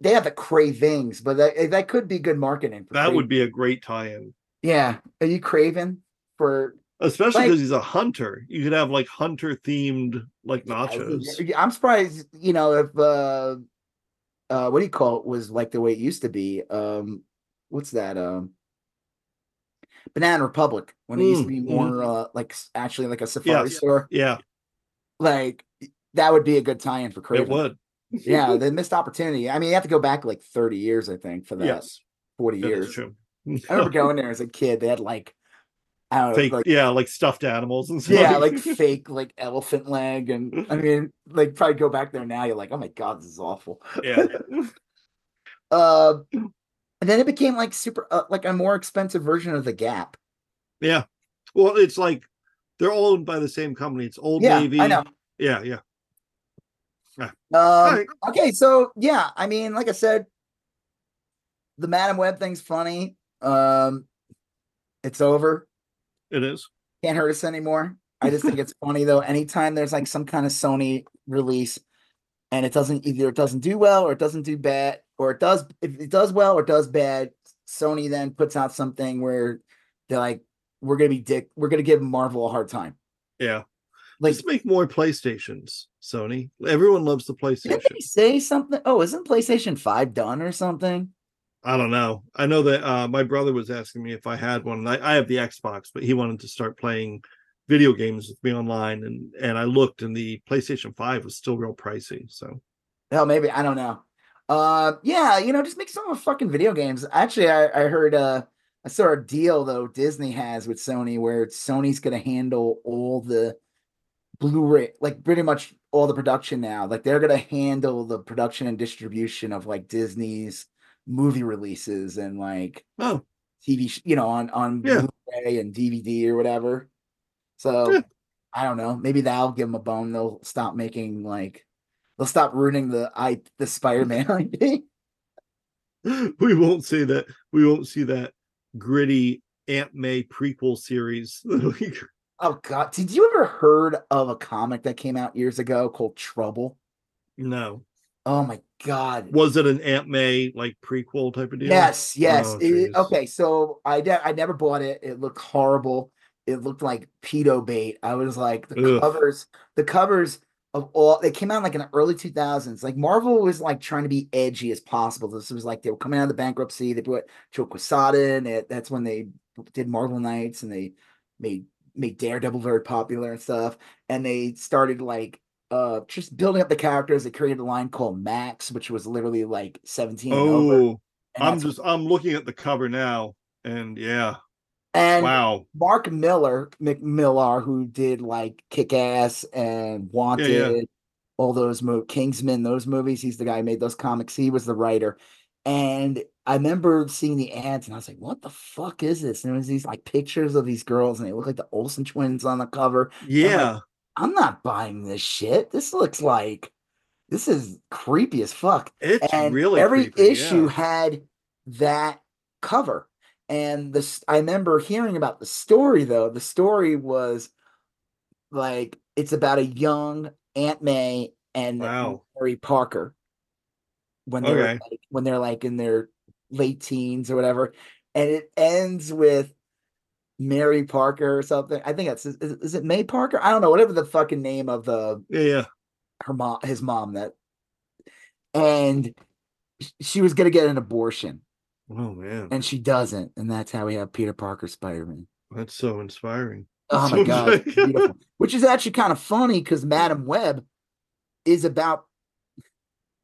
Speaker 1: They- have the cravings, but that, that could be good marketing. For
Speaker 2: That would be a great tie-in.
Speaker 1: Yeah. Are you craving for
Speaker 2: Especially
Speaker 1: Like-
Speaker 2: because he's a hunter. You could have like hunter themed like nachos.
Speaker 1: I'm surprised, you know, if uh uh what do you call it was like the way it used to be. Um what's that? Um Banana Republic when it used to be
Speaker 2: Mm,
Speaker 1: more uh, like actually like a safari store.
Speaker 2: Yeah,
Speaker 1: Like that would be a good tie-in for Kraven.
Speaker 2: it would.
Speaker 1: yeah, the missed opportunity. I mean, you have to go back like 30 years, I think, for that.
Speaker 2: Yes,
Speaker 1: 40
Speaker 2: that
Speaker 1: years.
Speaker 2: true.
Speaker 1: I remember going there as a kid. They had like, know,
Speaker 2: Fake,
Speaker 1: like,
Speaker 2: yeah, like stuffed animals and stuff.
Speaker 1: yeah, like fake like elephant leg, and I mean, like probably go back there now. You're like, oh my god, this is awful.
Speaker 2: yeah.
Speaker 1: Uh, and then it became like super, uh, like a more expensive version of the Gap.
Speaker 2: Yeah. Well, it's like they're owned by the same company. It's Old
Speaker 1: Yeah,
Speaker 2: Navy.
Speaker 1: I know.
Speaker 2: Yeah, yeah.
Speaker 1: Um,
Speaker 2: right.
Speaker 1: okay, so yeah, I mean, like I said, the Madame Web thing's funny. Um, it's over.
Speaker 2: It is.
Speaker 1: Can't hurt us anymore. I just think it's funny though. Anytime there's like some kind of Sony release, and it doesn't either it doesn't do well or it doesn't do bad, or it does if it does well or does bad, Sony then puts out something where they're like, we're gonna be dick, we're gonna give Marvel a hard time.
Speaker 2: Yeah.
Speaker 1: Like,
Speaker 2: Let's make more PlayStations, Sony. Everyone loves the
Speaker 1: PlayStation.
Speaker 2: PlayStation.
Speaker 1: they say something? Oh, isn't PlayStation Five done or something?
Speaker 2: I don't know. I know that uh, my brother was asking me if I had one. I, I have the Xbox, but he wanted to start playing video games with me online, and and I looked, and the PlayStation Five was still real pricey. So
Speaker 1: Hell, maybe I don't know. Uh, yeah, you know, just make some of fucking video games. Actually, I, I heard uh, I saw a deal though Disney has with Sony where Sony's gonna handle all the Blu-ray, like pretty much all the production now. Like they're gonna handle the production and distribution of like Disney's movie releases and like
Speaker 2: oh
Speaker 1: TV, you know, on on
Speaker 2: Yeah.
Speaker 1: Blu-ray and DVD or whatever. So
Speaker 2: Yeah.
Speaker 1: I don't know. Maybe that'll give them a bone. They'll stop making like they'll stop ruining the I the Spider-Man IP.
Speaker 2: we won't see that. We won't see that gritty Aunt May prequel series.
Speaker 1: Oh god, did you ever heard of a comic that came out years ago called Trouble?
Speaker 2: no,
Speaker 1: Oh my god.
Speaker 2: was it an Aunt May like prequel type of deal?
Speaker 1: Yes, yes.
Speaker 2: Oh,
Speaker 1: It- okay, so I de- I never bought it. It looked horrible. It looked like pedo bait. I was like the
Speaker 2: Ugh.
Speaker 1: covers, the covers of all they came out like in the early 2000s. Like Marvel was like trying to be edgy as possible. This was like they were coming out of the bankruptcy. They put Joe Quesada in it. That's when they did Marvel Knights and they made made Daredevil very popular and stuff. And they started like uh just building up the characters. They created a line called Max, which was literally like 17 and over.
Speaker 2: Oh, I'm just I'm looking at the cover now, and yeah,
Speaker 1: and
Speaker 2: wow,
Speaker 1: Mark Millar, McMillar, who did like Kick Ass and Wanted, all those mo- Kingsman, those movies. He's the guy who made those comics. He was the writer. And I remember seeing the ads and I was like, what the fuck is this? And it was these like pictures of these girls and they look like the Olsen twins on the cover.
Speaker 2: yeah,
Speaker 1: I'm not buying this shit. This looks like this is creepy as fuck
Speaker 2: it's
Speaker 1: and
Speaker 2: really
Speaker 1: every
Speaker 2: creepy,
Speaker 1: issue
Speaker 2: yeah.
Speaker 1: had that cover and this i remember hearing about the story though the story was like it's about a young aunt may and
Speaker 2: Wow.
Speaker 1: mary parker when they're
Speaker 2: Okay.
Speaker 1: like, when they're like in their late teens or whatever and it ends with mary parker or something. I think that's is, is it may parker? I don't know whatever the fucking name of the
Speaker 2: Yeah, yeah.
Speaker 1: her mom his mom that and she was gonna get an abortion.
Speaker 2: Oh man,
Speaker 1: and she doesn't and that's how we have peter parker spider-man.
Speaker 2: That's so inspiring.
Speaker 1: oh my god which is actually kind of funny because madame web is about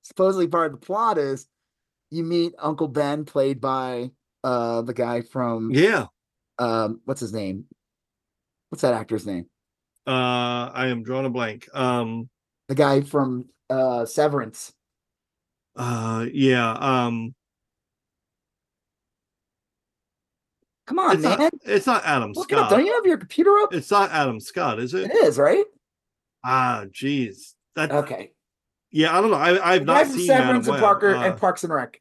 Speaker 1: supposedly part of the plot is you meet uncle ben played by uh the guy from
Speaker 2: Yeah,
Speaker 1: um what's his name what's that actor's name
Speaker 2: uh, I am drawing a blank. Um,
Speaker 1: the guy from uh severance
Speaker 2: uh, yeah, um,
Speaker 1: come on
Speaker 2: it's
Speaker 1: man
Speaker 2: not, it's not Adam
Speaker 1: Look it up.
Speaker 2: Scott.
Speaker 1: don't you have your computer up
Speaker 2: It's not Adam Scott, is it?
Speaker 1: it is right
Speaker 2: Ah, jeez. that.
Speaker 1: okay
Speaker 2: Yeah, I don't know. I, I've
Speaker 1: The
Speaker 2: not seen
Speaker 1: Severance and Parker
Speaker 2: Uh,
Speaker 1: and Parks and Rec.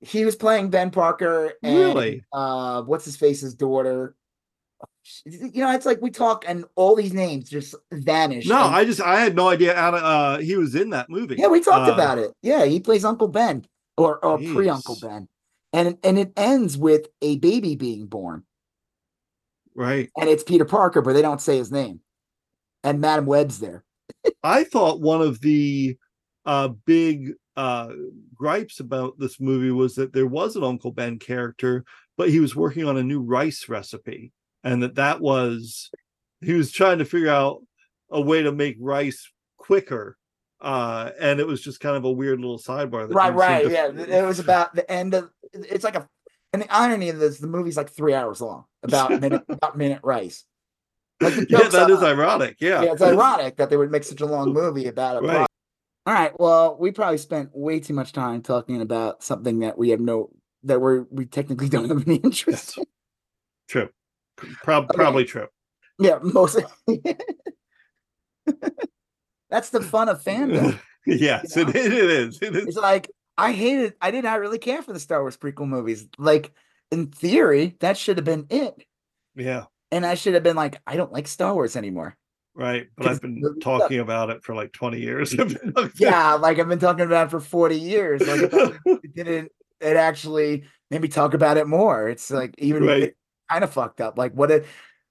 Speaker 1: He was playing Ben Parker and
Speaker 2: Really?
Speaker 1: uh what's his face's daughter. You know, it's like we talk and all these names just vanish.
Speaker 2: no,
Speaker 1: and-
Speaker 2: I just I had no idea. Adam, uh, he was in that movie.
Speaker 1: yeah, we talked
Speaker 2: Uh,
Speaker 1: about it. Yeah, he plays Uncle Ben or or pre Uncle Ben, and and it ends with a baby being born,
Speaker 2: Right.
Speaker 1: and it's Peter Parker, but they don't say his name, and Madame Web's there.
Speaker 2: I thought one of the uh big uh gripes about this movie was that there was an Uncle Ben character, but he was working on a new rice recipe, and that that was he was trying to figure out a way to make rice quicker. Uh, and it was just kind of a weird little sidebar. That
Speaker 1: right, right,
Speaker 2: to-
Speaker 1: yeah. It was about the end of. It's like a, and the irony of this, the movie's like three hours long, about minute, about minute rice. Like
Speaker 2: yeah, that is ironic. Yeah,
Speaker 1: yeah, it's ironic that they would make such a long movie about it.
Speaker 2: Right.
Speaker 1: All right. Well, we probably spent way too much time talking about something that we have no that we're we technically don't have any interest. in.
Speaker 2: True. Prob- Probably true.
Speaker 1: Yeah, mostly. That's the fun of fandom.
Speaker 2: yes,
Speaker 1: You know?
Speaker 2: it, it is. It is.
Speaker 1: It's like I hated. I did not really care for the Star Wars prequel movies. Like in theory, that should have been it,
Speaker 2: Yeah,
Speaker 1: and I should have been like, I don't like Star Wars anymore.
Speaker 2: Right. But I've been talking about it for like 20 years.
Speaker 1: Yeah, like I've been talking about it for forty years. Like it didn't it actually maybe talk about it more. It's like even
Speaker 2: Right.
Speaker 1: kind of fucked up. Like what if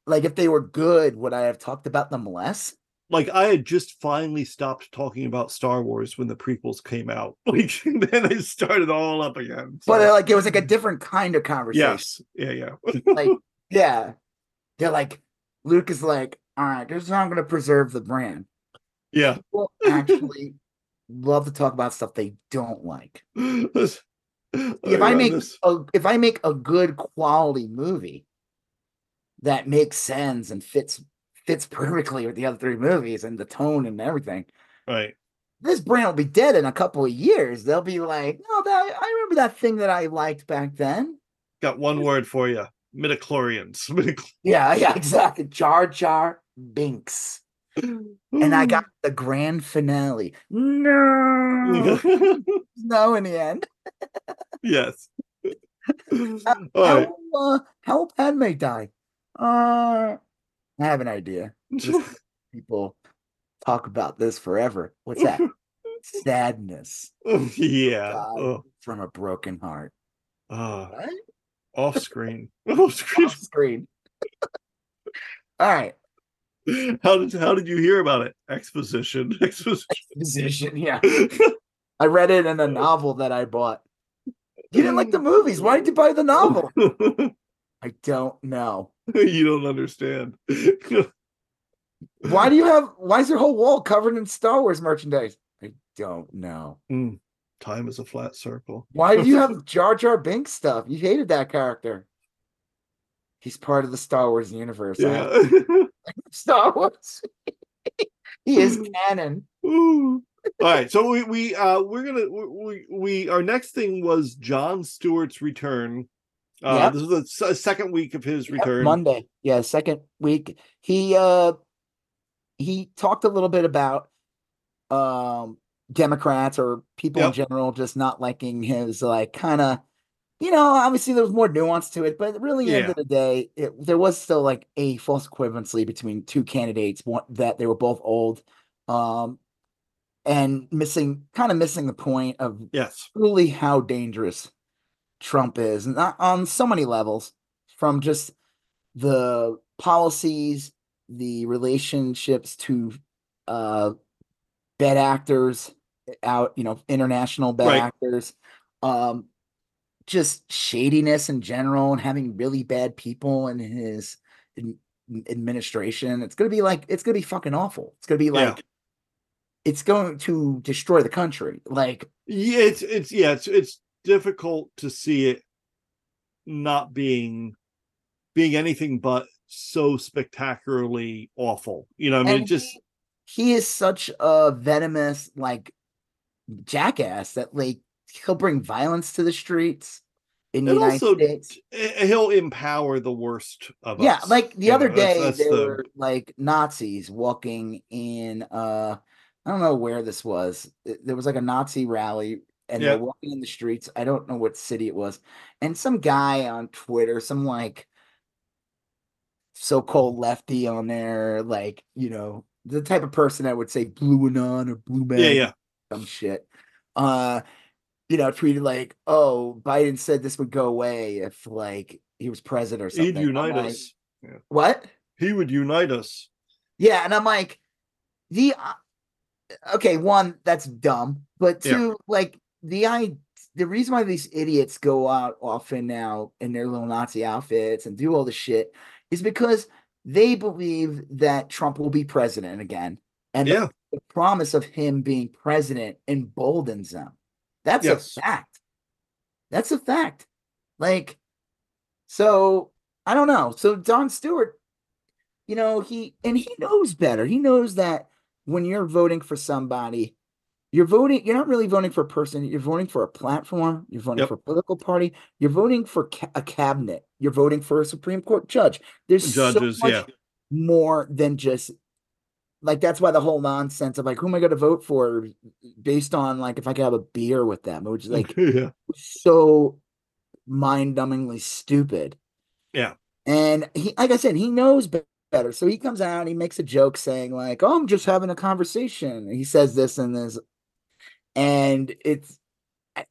Speaker 1: like if they were good, would I have talked about them less?
Speaker 2: like I had just finally stopped talking about Star Wars when the prequels came out. Like then I started all up again.
Speaker 1: But
Speaker 2: So,
Speaker 1: uh, like it was like a different kind of conversation.
Speaker 2: yes, yeah, yeah.
Speaker 1: Like yeah. They're like Luke is like, all right, this is how I'm gonna preserve the brand.
Speaker 2: Yeah.
Speaker 1: People actually love to talk about stuff they don't like.
Speaker 2: if
Speaker 1: I make a, if I make a good quality movie that makes sense and fits fits perfectly with the other three movies and the tone and everything,
Speaker 2: right,
Speaker 1: this brand will be dead in a couple of years. They'll be like, no, that I remember that thing that I liked back then.
Speaker 2: got one word for you: midichlorians. Midichlorians.
Speaker 1: Yeah, yeah, exactly. Jar Jar Binks. And I got the grand finale. No, no, in the end.
Speaker 2: yes.
Speaker 1: How,
Speaker 2: right.
Speaker 1: uh, how will Padme die? Uh, I have an idea. people talk about this forever. What's that? Sadness
Speaker 2: yeah. Oh,
Speaker 1: from a broken heart. What?
Speaker 2: off screen. Off screen.
Speaker 1: Off screen. All right.
Speaker 2: How did how did you hear about it? Exposition. Exposition.
Speaker 1: Position. Yeah. I read it in a novel that I bought. You didn't like the movies. Why did you buy the novel? I don't know.
Speaker 2: you don't understand.
Speaker 1: Why do you have why is your whole wall covered in Star Wars merchandise? I don't know.
Speaker 2: Mm, Time is a flat circle.
Speaker 1: Why do you have Jar Jar Binks stuff? You hated that character. He's part of the Star Wars universe.
Speaker 2: Yeah.
Speaker 1: Star Wars. he is canon.
Speaker 2: All right, so we we uh we're gonna we we, we our next thing was John Stewart's return. Uh
Speaker 1: Yep.
Speaker 2: this is the second week of his
Speaker 1: Yep,
Speaker 2: return.
Speaker 1: Monday. Yeah, second week. He uh he talked a little bit about um Democrats or people in general just not liking his like kind of you know, obviously there was more nuance to it, but really at the end of the day, it, there was still like a false equivalency between two candidates, one that they were both old, um, and missing kind of missing the point of
Speaker 2: Yes.
Speaker 1: truly how dangerous Trump is, not on so many levels, from just the policies, the relationships to uh bad actors out, you know, international bad
Speaker 2: Right.
Speaker 1: actors, um, just shadiness in general and having really bad people in his ad- administration. It's gonna be like it's gonna be fucking awful. It's gonna be
Speaker 2: Yeah.
Speaker 1: like it's going to destroy the country. Like
Speaker 2: Yeah, it's it's yeah, it's it's difficult to see it not being being anything but so spectacularly awful. You know, I mean, it just
Speaker 1: he, he is such a venomous like jackass that like he'll bring violence to the streets in the
Speaker 2: and
Speaker 1: United
Speaker 2: also
Speaker 1: States.
Speaker 2: eh, he'll empower the worst of
Speaker 1: Yeah,
Speaker 2: us.
Speaker 1: Yeah, like the
Speaker 2: You
Speaker 1: other
Speaker 2: know,
Speaker 1: day
Speaker 2: that's
Speaker 1: there
Speaker 2: the-
Speaker 1: were like Nazis walking in uh I don't know where this was. There was like a Nazi rally and
Speaker 2: Yeah.
Speaker 1: they're walking in the streets. I don't know what city it was. And some guy on Twitter, some like so-called lefty on there, like, you know, the type of person that would say blue anon or blue man
Speaker 2: yeah, yeah.
Speaker 1: some shit. Uh, you know, tweeted like, "Oh, Biden said this would go away if like he was president or something."
Speaker 2: He'd unite
Speaker 1: like,
Speaker 2: us.
Speaker 1: What?
Speaker 2: He would unite us.
Speaker 1: Yeah, and I'm like, the uh, okay, one that's dumb, but
Speaker 2: Yeah.
Speaker 1: two, like the I the reason why these idiots go out often now in their little Nazi outfits and do all the shit is because they believe that Trump will be president again. And the- the, promise of him being president emboldens them. That's
Speaker 2: Yes.
Speaker 1: a fact. That's a fact. Like, so I don't know. So Don Stewart, you know, he and he knows better. He knows that when you're voting for somebody, you're voting, you're not really voting for a person, you're voting for a platform, you're voting
Speaker 2: Yep.
Speaker 1: for a political party, you're voting for ca- a cabinet, you're voting for a Supreme Court judge. There's
Speaker 2: Judges,
Speaker 1: so much
Speaker 2: yeah.
Speaker 1: more than just like that's why the whole nonsense of like who am I going to vote for based on like if I could have a beer with them, which is like
Speaker 2: yeah.
Speaker 1: so mind-numbingly stupid.
Speaker 2: Yeah.
Speaker 1: And he, like I said, he knows better. So he comes out, he makes a joke saying like, "Oh, I'm just having a conversation." He says this and this, and it's,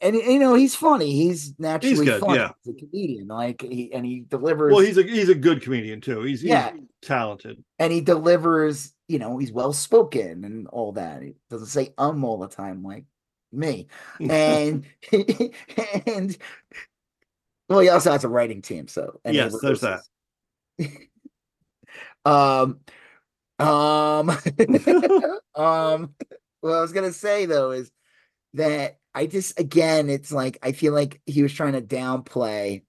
Speaker 1: and you know, he's funny. He's naturally
Speaker 2: good,
Speaker 1: funny.
Speaker 2: yeah.
Speaker 1: He's a comedian, like he and he delivers.
Speaker 2: Well, he's a he's a good comedian too. He's, he's
Speaker 1: Yeah.
Speaker 2: talented.
Speaker 1: and he delivers. You know, he's well spoken and all that. He doesn't say um all the time like me. And and well, he also has a writing team. So
Speaker 2: Yes, there's that.
Speaker 1: um, um, um. What I was gonna say though is that I just again, it's like I feel like he was trying to downplay,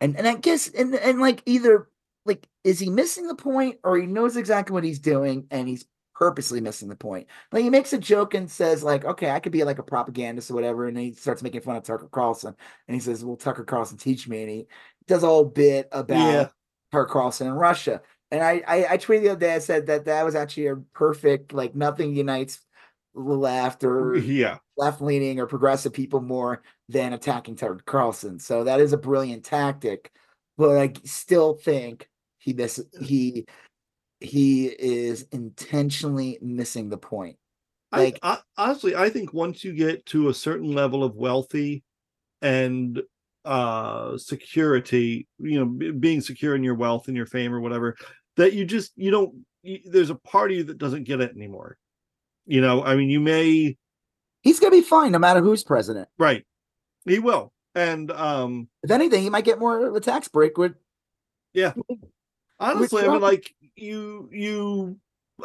Speaker 1: and and I guess and and like either like is he missing the point or he knows exactly what he's doing and he's purposely missing the point. Like he makes a joke and says like, okay, I could be like a propagandist or whatever, and he starts making fun of Tucker Carlson, and he says, "Well, Tucker Carlson teach me," and he does a whole bit about
Speaker 2: Yeah.
Speaker 1: Tucker Carlson in Russia. And I, I I tweeted the other day, I said that that was actually a perfect like nothing unites left or
Speaker 2: yeah.
Speaker 1: left leaning or progressive people more than attacking Tucker Carlson. So that is a brilliant tactic, but I still think he miss he he is intentionally missing the point. Like-
Speaker 2: I, I honestly, I think once you get to a certain level of wealthy and uh security, you know, b- being secure in your wealth and your fame or whatever, that you just you don't. You, there's a part of you that doesn't get it anymore. You know, I mean, you may
Speaker 1: He's gonna be fine no matter who's president.
Speaker 2: right, he will, and um
Speaker 1: If anything, he might get more of a tax break with Yeah.
Speaker 2: honestly, I mean, like you, you,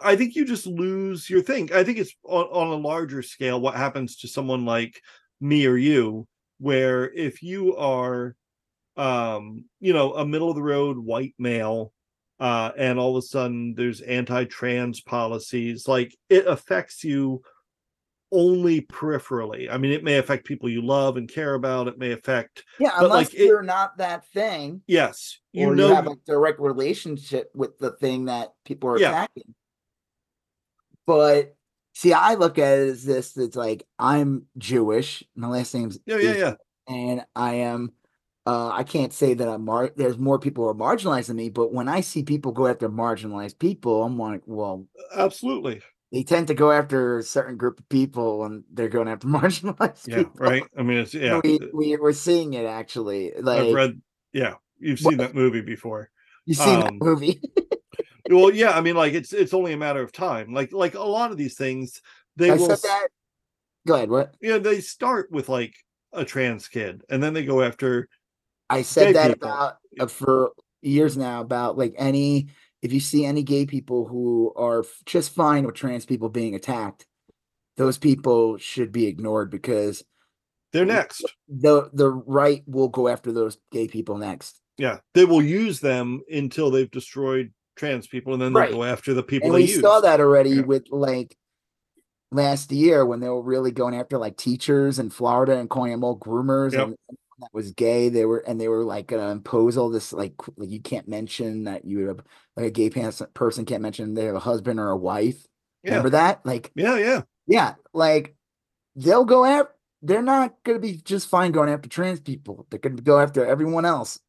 Speaker 2: I think you just lose your thing. I think it's on, on a larger scale what happens to someone like me or you, where if you are, um, you know, a middle of the road white male, uh, and all of a sudden there's anti-trans policies, like it affects you only peripherally. I mean, it may affect people you love and care about. It may affect,
Speaker 1: yeah, unless
Speaker 2: like,
Speaker 1: you're not that thing.
Speaker 2: yes, you
Speaker 1: or
Speaker 2: know,
Speaker 1: you have a direct relationship with the thing that people are
Speaker 2: Yeah.
Speaker 1: attacking. But see, I look at it as this: it's like I'm Jewish. My last name's
Speaker 2: yeah, yeah, yeah.
Speaker 1: and I am. Uh, I can't say that I'm mar- there's more people who are marginalized than me, but when I see people go after marginalized people, I'm like, well,
Speaker 2: Absolutely.
Speaker 1: they tend to go after a certain group of people, and they're going after marginalized
Speaker 2: Yeah,
Speaker 1: people.
Speaker 2: right. I mean, it's yeah.
Speaker 1: We, we we're seeing it actually. Like
Speaker 2: I've read. Yeah, you've seen that movie before.
Speaker 1: you've seen
Speaker 2: um,
Speaker 1: that movie.
Speaker 2: Well, yeah. I mean, like it's it's only a matter of time. Like like a lot of these things, they
Speaker 1: I
Speaker 2: will.
Speaker 1: said that. Go ahead. What?
Speaker 2: You know, they start with like a trans kid, and then they go after.
Speaker 1: I said
Speaker 2: gay
Speaker 1: that
Speaker 2: people.
Speaker 1: about uh, for years now about like any if you see any gay people who are f- just fine with trans people being attacked, those people should be ignored because
Speaker 2: They're next.
Speaker 1: the the right will go after those gay people next.
Speaker 2: Yeah, they will use them until they've destroyed trans people, and then they'll
Speaker 1: Right.
Speaker 2: go after the people
Speaker 1: And we
Speaker 2: use.
Speaker 1: saw that already
Speaker 2: Yeah.
Speaker 1: with like last year when they were really going after like teachers in Florida and calling them all groomers
Speaker 2: Yep.
Speaker 1: and that was gay. They were and they were like gonna impose all this like like you can't mention that you have like a gay person can't mention they have a husband or a wife.
Speaker 2: Yeah,
Speaker 1: Remember that? Like
Speaker 2: yeah, yeah.
Speaker 1: yeah, like they'll go after. They're not gonna be just fine going after trans people. They're gonna go after everyone else.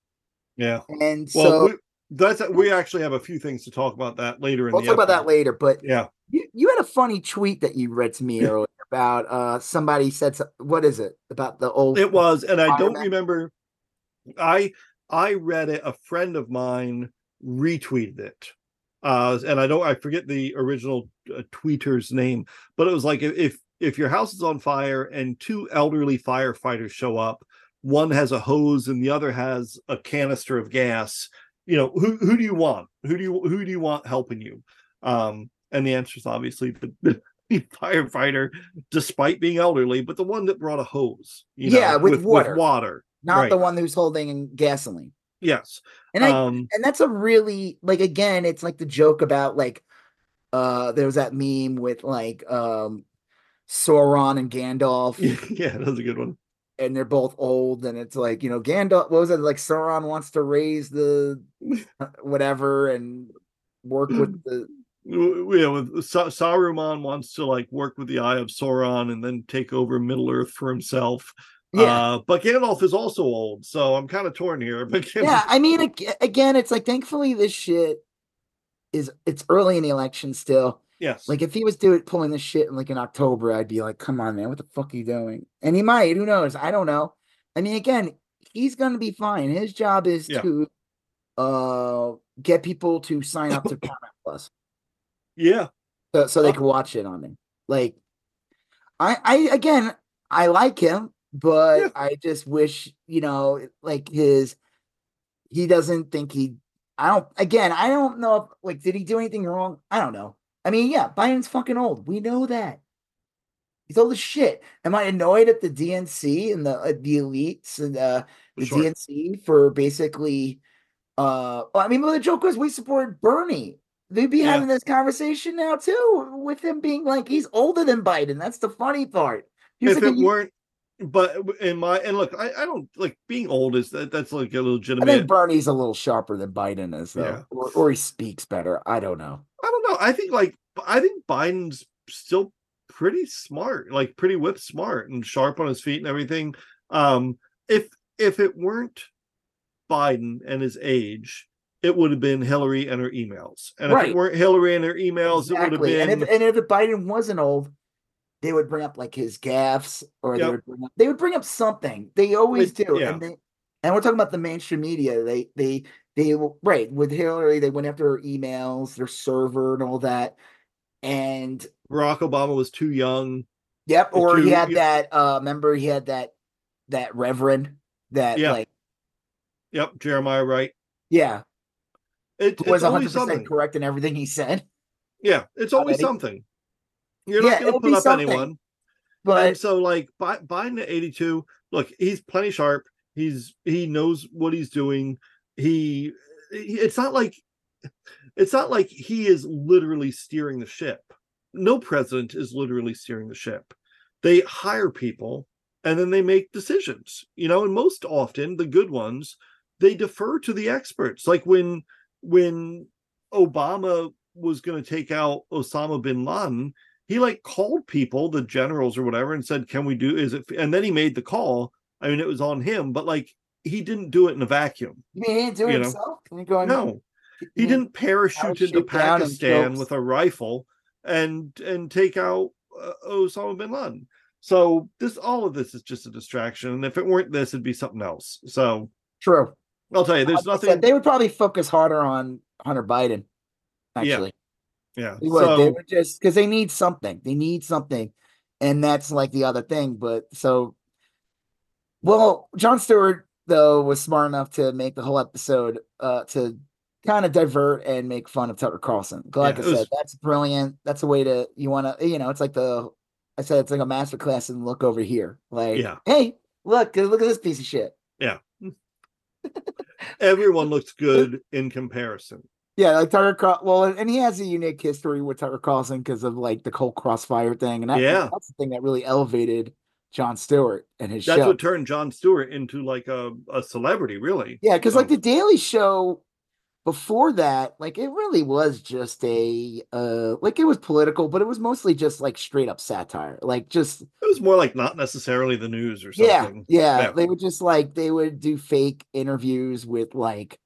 Speaker 2: Yeah.
Speaker 1: And
Speaker 2: Well,
Speaker 1: so
Speaker 2: we, that's we actually have a few things to talk about that later in
Speaker 1: we'll
Speaker 2: the
Speaker 1: talk about that later. But
Speaker 2: Yeah.
Speaker 1: You, you had a funny tweet that you read to me earlier about uh somebody said what is it about the old
Speaker 2: It was, and I don't remember. I I read it. A friend of mine retweeted it, uh, and I don't. I forget the original uh, tweeter's name, but it was like if if your house is on fire and two elderly firefighters show up, one has a hose and the other has a canister of gas, you know, who who do you want? Who do you who do you want helping you? Um, and the answer is obviously the, the firefighter, despite being elderly, but the one that brought a hose. You know,
Speaker 1: Yeah, with water.
Speaker 2: water.
Speaker 1: not
Speaker 2: right.
Speaker 1: the one who's holding gasoline.
Speaker 2: Yes.
Speaker 1: And I
Speaker 2: um,
Speaker 1: and that's a really like again, it's like the joke about like uh there was that meme with like um Sauron and Gandalf
Speaker 2: yeah, that was a good one.
Speaker 1: and they're both old and it's like, you know, Gandalf what was it like Sauron wants to raise the uh, whatever and work with the
Speaker 2: Yeah, with Sa- Saruman wants to like work with the Eye of Sauron and then take over Middle Earth for himself.
Speaker 1: yeah.
Speaker 2: Uh, but Gandalf is also old, so I'm kind of torn here. But
Speaker 1: yeah, I mean again, it's like thankfully this shit is it's early in the election still.
Speaker 2: yes,
Speaker 1: Like if he was doing pulling this shit in like in October, I'd be like, "Come on, man, what the fuck are you doing?" And he might. Who knows? I don't know. I mean, again, he's gonna be fine. His job is
Speaker 2: Yeah.
Speaker 1: to uh get people to sign up to Paramount Plus,
Speaker 2: yeah,
Speaker 1: so, so they can watch it on there. Like, I, I again, I like him, but
Speaker 2: Yeah.
Speaker 1: I just wish you know, like his, he doesn't think he. I don't. Again, I don't know. If, like, did he do anything wrong? I don't know. I mean, yeah, Biden's fucking old. We know that. He's old as shit. Am I annoyed at the DNC and the uh, the elites and uh, the
Speaker 2: Sure.
Speaker 1: DNC for basically? Uh, well, I mean, well, the joke was we supported Bernie. They'd be
Speaker 2: Yeah.
Speaker 1: having this conversation now too, with him being like he's older than Biden. That's the funny part.
Speaker 2: If
Speaker 1: like,
Speaker 2: it weren't, but in my and look, I, I don't like being old is that that's like a legitimate.
Speaker 1: I think Bernie's a little sharper than Biden is, though,
Speaker 2: Yeah.
Speaker 1: or, or he speaks better. I don't know.
Speaker 2: I don't know. I think like I think Biden's still pretty smart, like pretty whip smart and sharp on his feet and everything. Um, if if it weren't Biden and his age, it would have been Hillary and her emails. And if
Speaker 1: Right.
Speaker 2: it weren't Hillary and her emails, it would have
Speaker 1: Exactly.
Speaker 2: been
Speaker 1: And if and if Biden wasn't old, they would bring up like his gaffes, or they would bring up they would bring up something. They always
Speaker 2: They-
Speaker 1: do.
Speaker 2: yeah.
Speaker 1: And they and we're talking about the mainstream media. They they they right with Hillary, they went after her emails, their server, and all that. And
Speaker 2: Barack Obama was too young.
Speaker 1: yep, or he had that. Uh, remember he had that that reverend that
Speaker 2: Yeah.
Speaker 1: like
Speaker 2: Yep, Jeremiah Wright.
Speaker 1: yeah
Speaker 2: It,
Speaker 1: was
Speaker 2: always
Speaker 1: hundred
Speaker 2: something.
Speaker 1: percent correct in everything he said.
Speaker 2: Yeah, it's always something. You're
Speaker 1: Yeah,
Speaker 2: not going to put up
Speaker 1: something.
Speaker 2: anyone.
Speaker 1: But
Speaker 2: and so like Bi- Biden at 82, look, he's plenty sharp. He's he knows what he's doing. He- it's not like it's not like he is literally steering the ship. No president is literally steering the ship. They hire people and then they make decisions. You know, and most often the good ones, they defer to the experts. Like when when Obama was going to take out Osama bin Laden, he like called people, the generals or whatever, and said, "Can we do? Is it?" And then he made the call. I mean, it was on him, but like he didn't do it in a vacuum.
Speaker 1: you mean he didn't do it
Speaker 2: know.
Speaker 1: himself? Can you go
Speaker 2: No, he didn't parachute into
Speaker 1: Parachute down and
Speaker 2: Pakistan with a rifle and and take out uh, Osama bin Laden. So this, all of this is just a distraction. And if it weren't this, it'd be something else. So
Speaker 1: True.
Speaker 2: I'll tell you, there's
Speaker 1: Like I said,
Speaker 2: nothing.
Speaker 1: they would probably focus harder on Hunter Biden. Actually,
Speaker 2: Yeah.
Speaker 1: they would. they would just because they need something. They need something, and that's like the other thing. But so, well, John Stewart though was smart enough to make the whole episode uh to kind of divert and make fun of Tucker Carlson. Like
Speaker 2: Yeah,
Speaker 1: I
Speaker 2: was-
Speaker 1: said, that's brilliant. That's a way to you want to you know it's like the I said it's like a master class and look over here. Like,
Speaker 2: Yeah.
Speaker 1: hey, look, look at this piece of shit.
Speaker 2: Everyone looks good in comparison.
Speaker 1: Yeah, like Tucker Carl. Well, and he has a unique history with Tucker Carlson because of like the whole crossfire thing, and that,
Speaker 2: Yeah.
Speaker 1: that's the thing that really elevated John Stewart and his
Speaker 2: That's
Speaker 1: show.
Speaker 2: what turned John Stewart into like a, a celebrity, really.
Speaker 1: yeah, because like the Daily Show before that, like it really was just a uh like it was political, but it was mostly just like straight up satire, like just
Speaker 2: It was more like not necessarily the news or something.
Speaker 1: yeah,
Speaker 2: Yeah.
Speaker 1: They would just like they would do fake interviews with like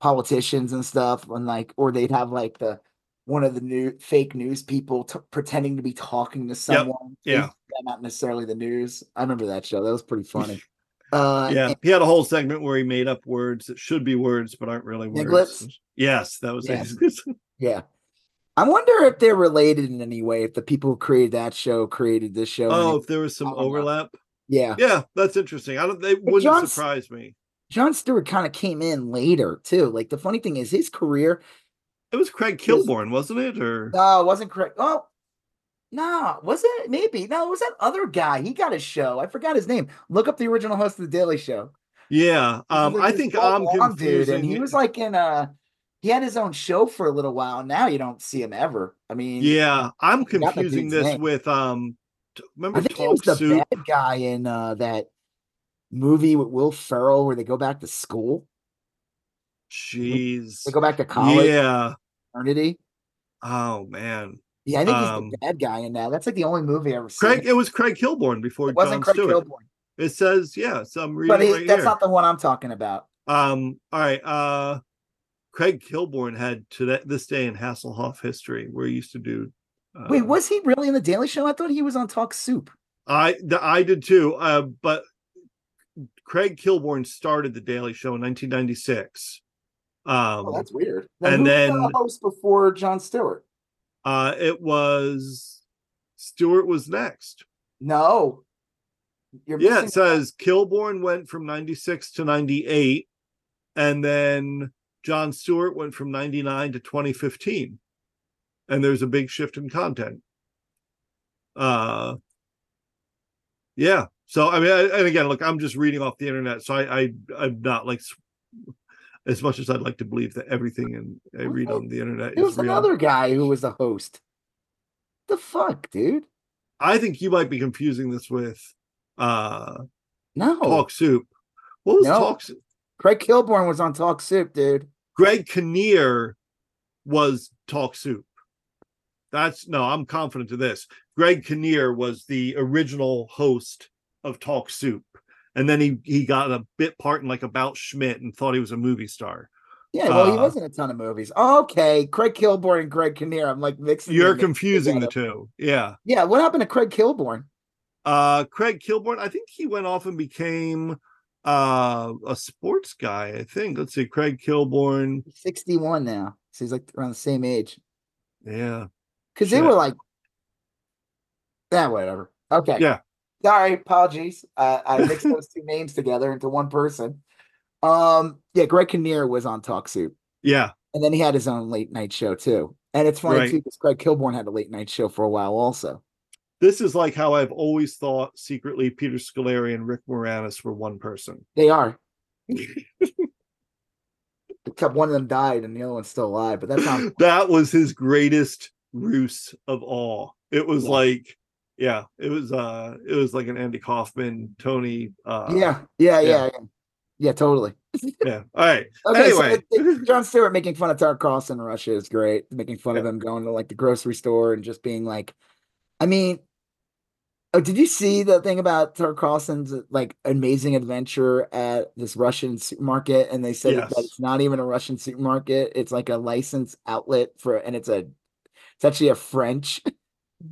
Speaker 1: politicians and stuff, and like or they'd have like the one of the new fake news people t- pretending to be talking to someone.
Speaker 2: yeah.
Speaker 1: Not necessarily the news. I remember that show. That was pretty funny. Uh,
Speaker 2: yeah,
Speaker 1: and-
Speaker 2: he had a whole segment where he made up words that should be words but aren't really words.
Speaker 1: Sniglets?
Speaker 2: Yes, that was
Speaker 1: Yeah.
Speaker 2: it.
Speaker 1: yeah. I wonder if they're related in any way. If the people who created that show created this show.
Speaker 2: Oh, if there was some
Speaker 1: I don't know.
Speaker 2: overlap.
Speaker 1: yeah.
Speaker 2: Yeah, that's interesting. I don't. They wouldn't
Speaker 1: John's-
Speaker 2: surprise me.
Speaker 1: John Stewart kind of came in later too. Like the funny thing is, his career.
Speaker 2: It was Craig Kilborn, wasn't it? Or
Speaker 1: No, it wasn't Craig. Oh, no, was it? Maybe no. It was that other guy? He got a show. I forgot his name. Look up the original host of the Daily Show.
Speaker 2: yeah, um,
Speaker 1: like
Speaker 2: I think I'm confusing.
Speaker 1: and he was like in a he had his own show for a little while. Now you don't see him ever. I mean,
Speaker 2: yeah, I'm confusing this
Speaker 1: name.
Speaker 2: with um. t- Remember
Speaker 1: I think he
Speaker 2: Talk
Speaker 1: was the
Speaker 2: Soup?
Speaker 1: bad guy in uh that movie with Will Ferrell where they go back to school.
Speaker 2: Jeez.
Speaker 1: They go back to college.
Speaker 2: Yeah.
Speaker 1: Eternity.
Speaker 2: Oh man,
Speaker 1: Yeah, I think he's
Speaker 2: Um,
Speaker 1: the bad guy in that. That's like the only movie I ever seen.
Speaker 2: Craig. It was Craig Kilborn before
Speaker 1: it wasn't
Speaker 2: John
Speaker 1: Craig
Speaker 2: Stewart.
Speaker 1: Kilborn.
Speaker 2: It says yeah. So I'm reading
Speaker 1: But he,
Speaker 2: right
Speaker 1: that's
Speaker 2: here.
Speaker 1: not the one I'm talking about.
Speaker 2: Um. All right. Uh, Craig Kilborn had to this day in Hasselhoff history where he used to do. Uh,
Speaker 1: Wait, was he really in the Daily Show? I thought he was on Talk Soup.
Speaker 2: I the, I did too. Uh, but Craig Kilborn started the Daily Show in 1996. Um,
Speaker 1: Oh, that's weird.
Speaker 2: and
Speaker 1: who was
Speaker 2: then-
Speaker 1: the host before John Stewart.
Speaker 2: Uh, it was Stewart was next.
Speaker 1: No. You're
Speaker 2: Yeah, it says Kilborn went from 96 to 98, and then John Stewart went from 99 to 2015. And there's a big shift in content. Uh yeah. So I mean, I, and again, look, I'm just reading off the internet, so I, I I'm not like as much as I'd like to believe that everything in I read on the internet
Speaker 1: There
Speaker 2: is
Speaker 1: was
Speaker 2: real.
Speaker 1: another guy who was the host. The fuck, dude?
Speaker 2: I think you might be confusing this with uh
Speaker 1: No.
Speaker 2: Talk Soup. What was
Speaker 1: No.
Speaker 2: Talk Soup?
Speaker 1: Craig Kilborn was on Talk Soup, dude.
Speaker 2: Greg Kinnear was Talk Soup. That's no, I'm confident of this. Greg Kinnear was the original host of Talk Soup. And then he he got a bit part in like about Schmidt and thought he was a movie star.
Speaker 1: Yeah, well, he
Speaker 2: Uh,
Speaker 1: was in a ton of movies. okay, Craig Kilborn and Greg Kinnear. I'm like mixing.
Speaker 2: You're confusing the two. Yeah.
Speaker 1: Yeah, what happened to Craig Kilborn?
Speaker 2: Uh Craig Kilborn, I think he went off and became uh a sports guy, I think. Let's see, Craig Kilborn.
Speaker 1: He's 61 now. So he's like around the same age.
Speaker 2: Yeah.
Speaker 1: Because they were like, yeah, whatever. Okay.
Speaker 2: Yeah.
Speaker 1: Sorry, apologies. Uh, I mixed those two names together into one person. Um, yeah, Greg Kinnear was on Talk Soup,
Speaker 2: Yeah.
Speaker 1: and then he had his own late night show too. And it's funny
Speaker 2: Right.
Speaker 1: too because Greg Kilborn had a late night show for a while also.
Speaker 2: This is like how I've always thought secretly Peter Scolari and Rick Moranis were one person.
Speaker 1: They are. Except one of them died and the other one's still alive, but that's not.
Speaker 2: that was his greatest ruse of all. It was
Speaker 1: Yeah.
Speaker 2: like, yeah, it was uh it was like an Andy Kaufman, Tony uh
Speaker 1: yeah, yeah, yeah,
Speaker 2: yeah.
Speaker 1: yeah, yeah, totally.
Speaker 2: yeah. All right.
Speaker 1: Okay,
Speaker 2: Anyway.
Speaker 1: so it- John Stewart making fun of Tucker Carlson in Russia is great. Making fun of him going to like the grocery store and just being like, I mean, oh, did you see the thing about Tucker Carlson's like amazing adventure at this Russian supermarket? And they said that it's not even a Russian supermarket; it's like a licensed outlet for, and it's a, it's actually a French,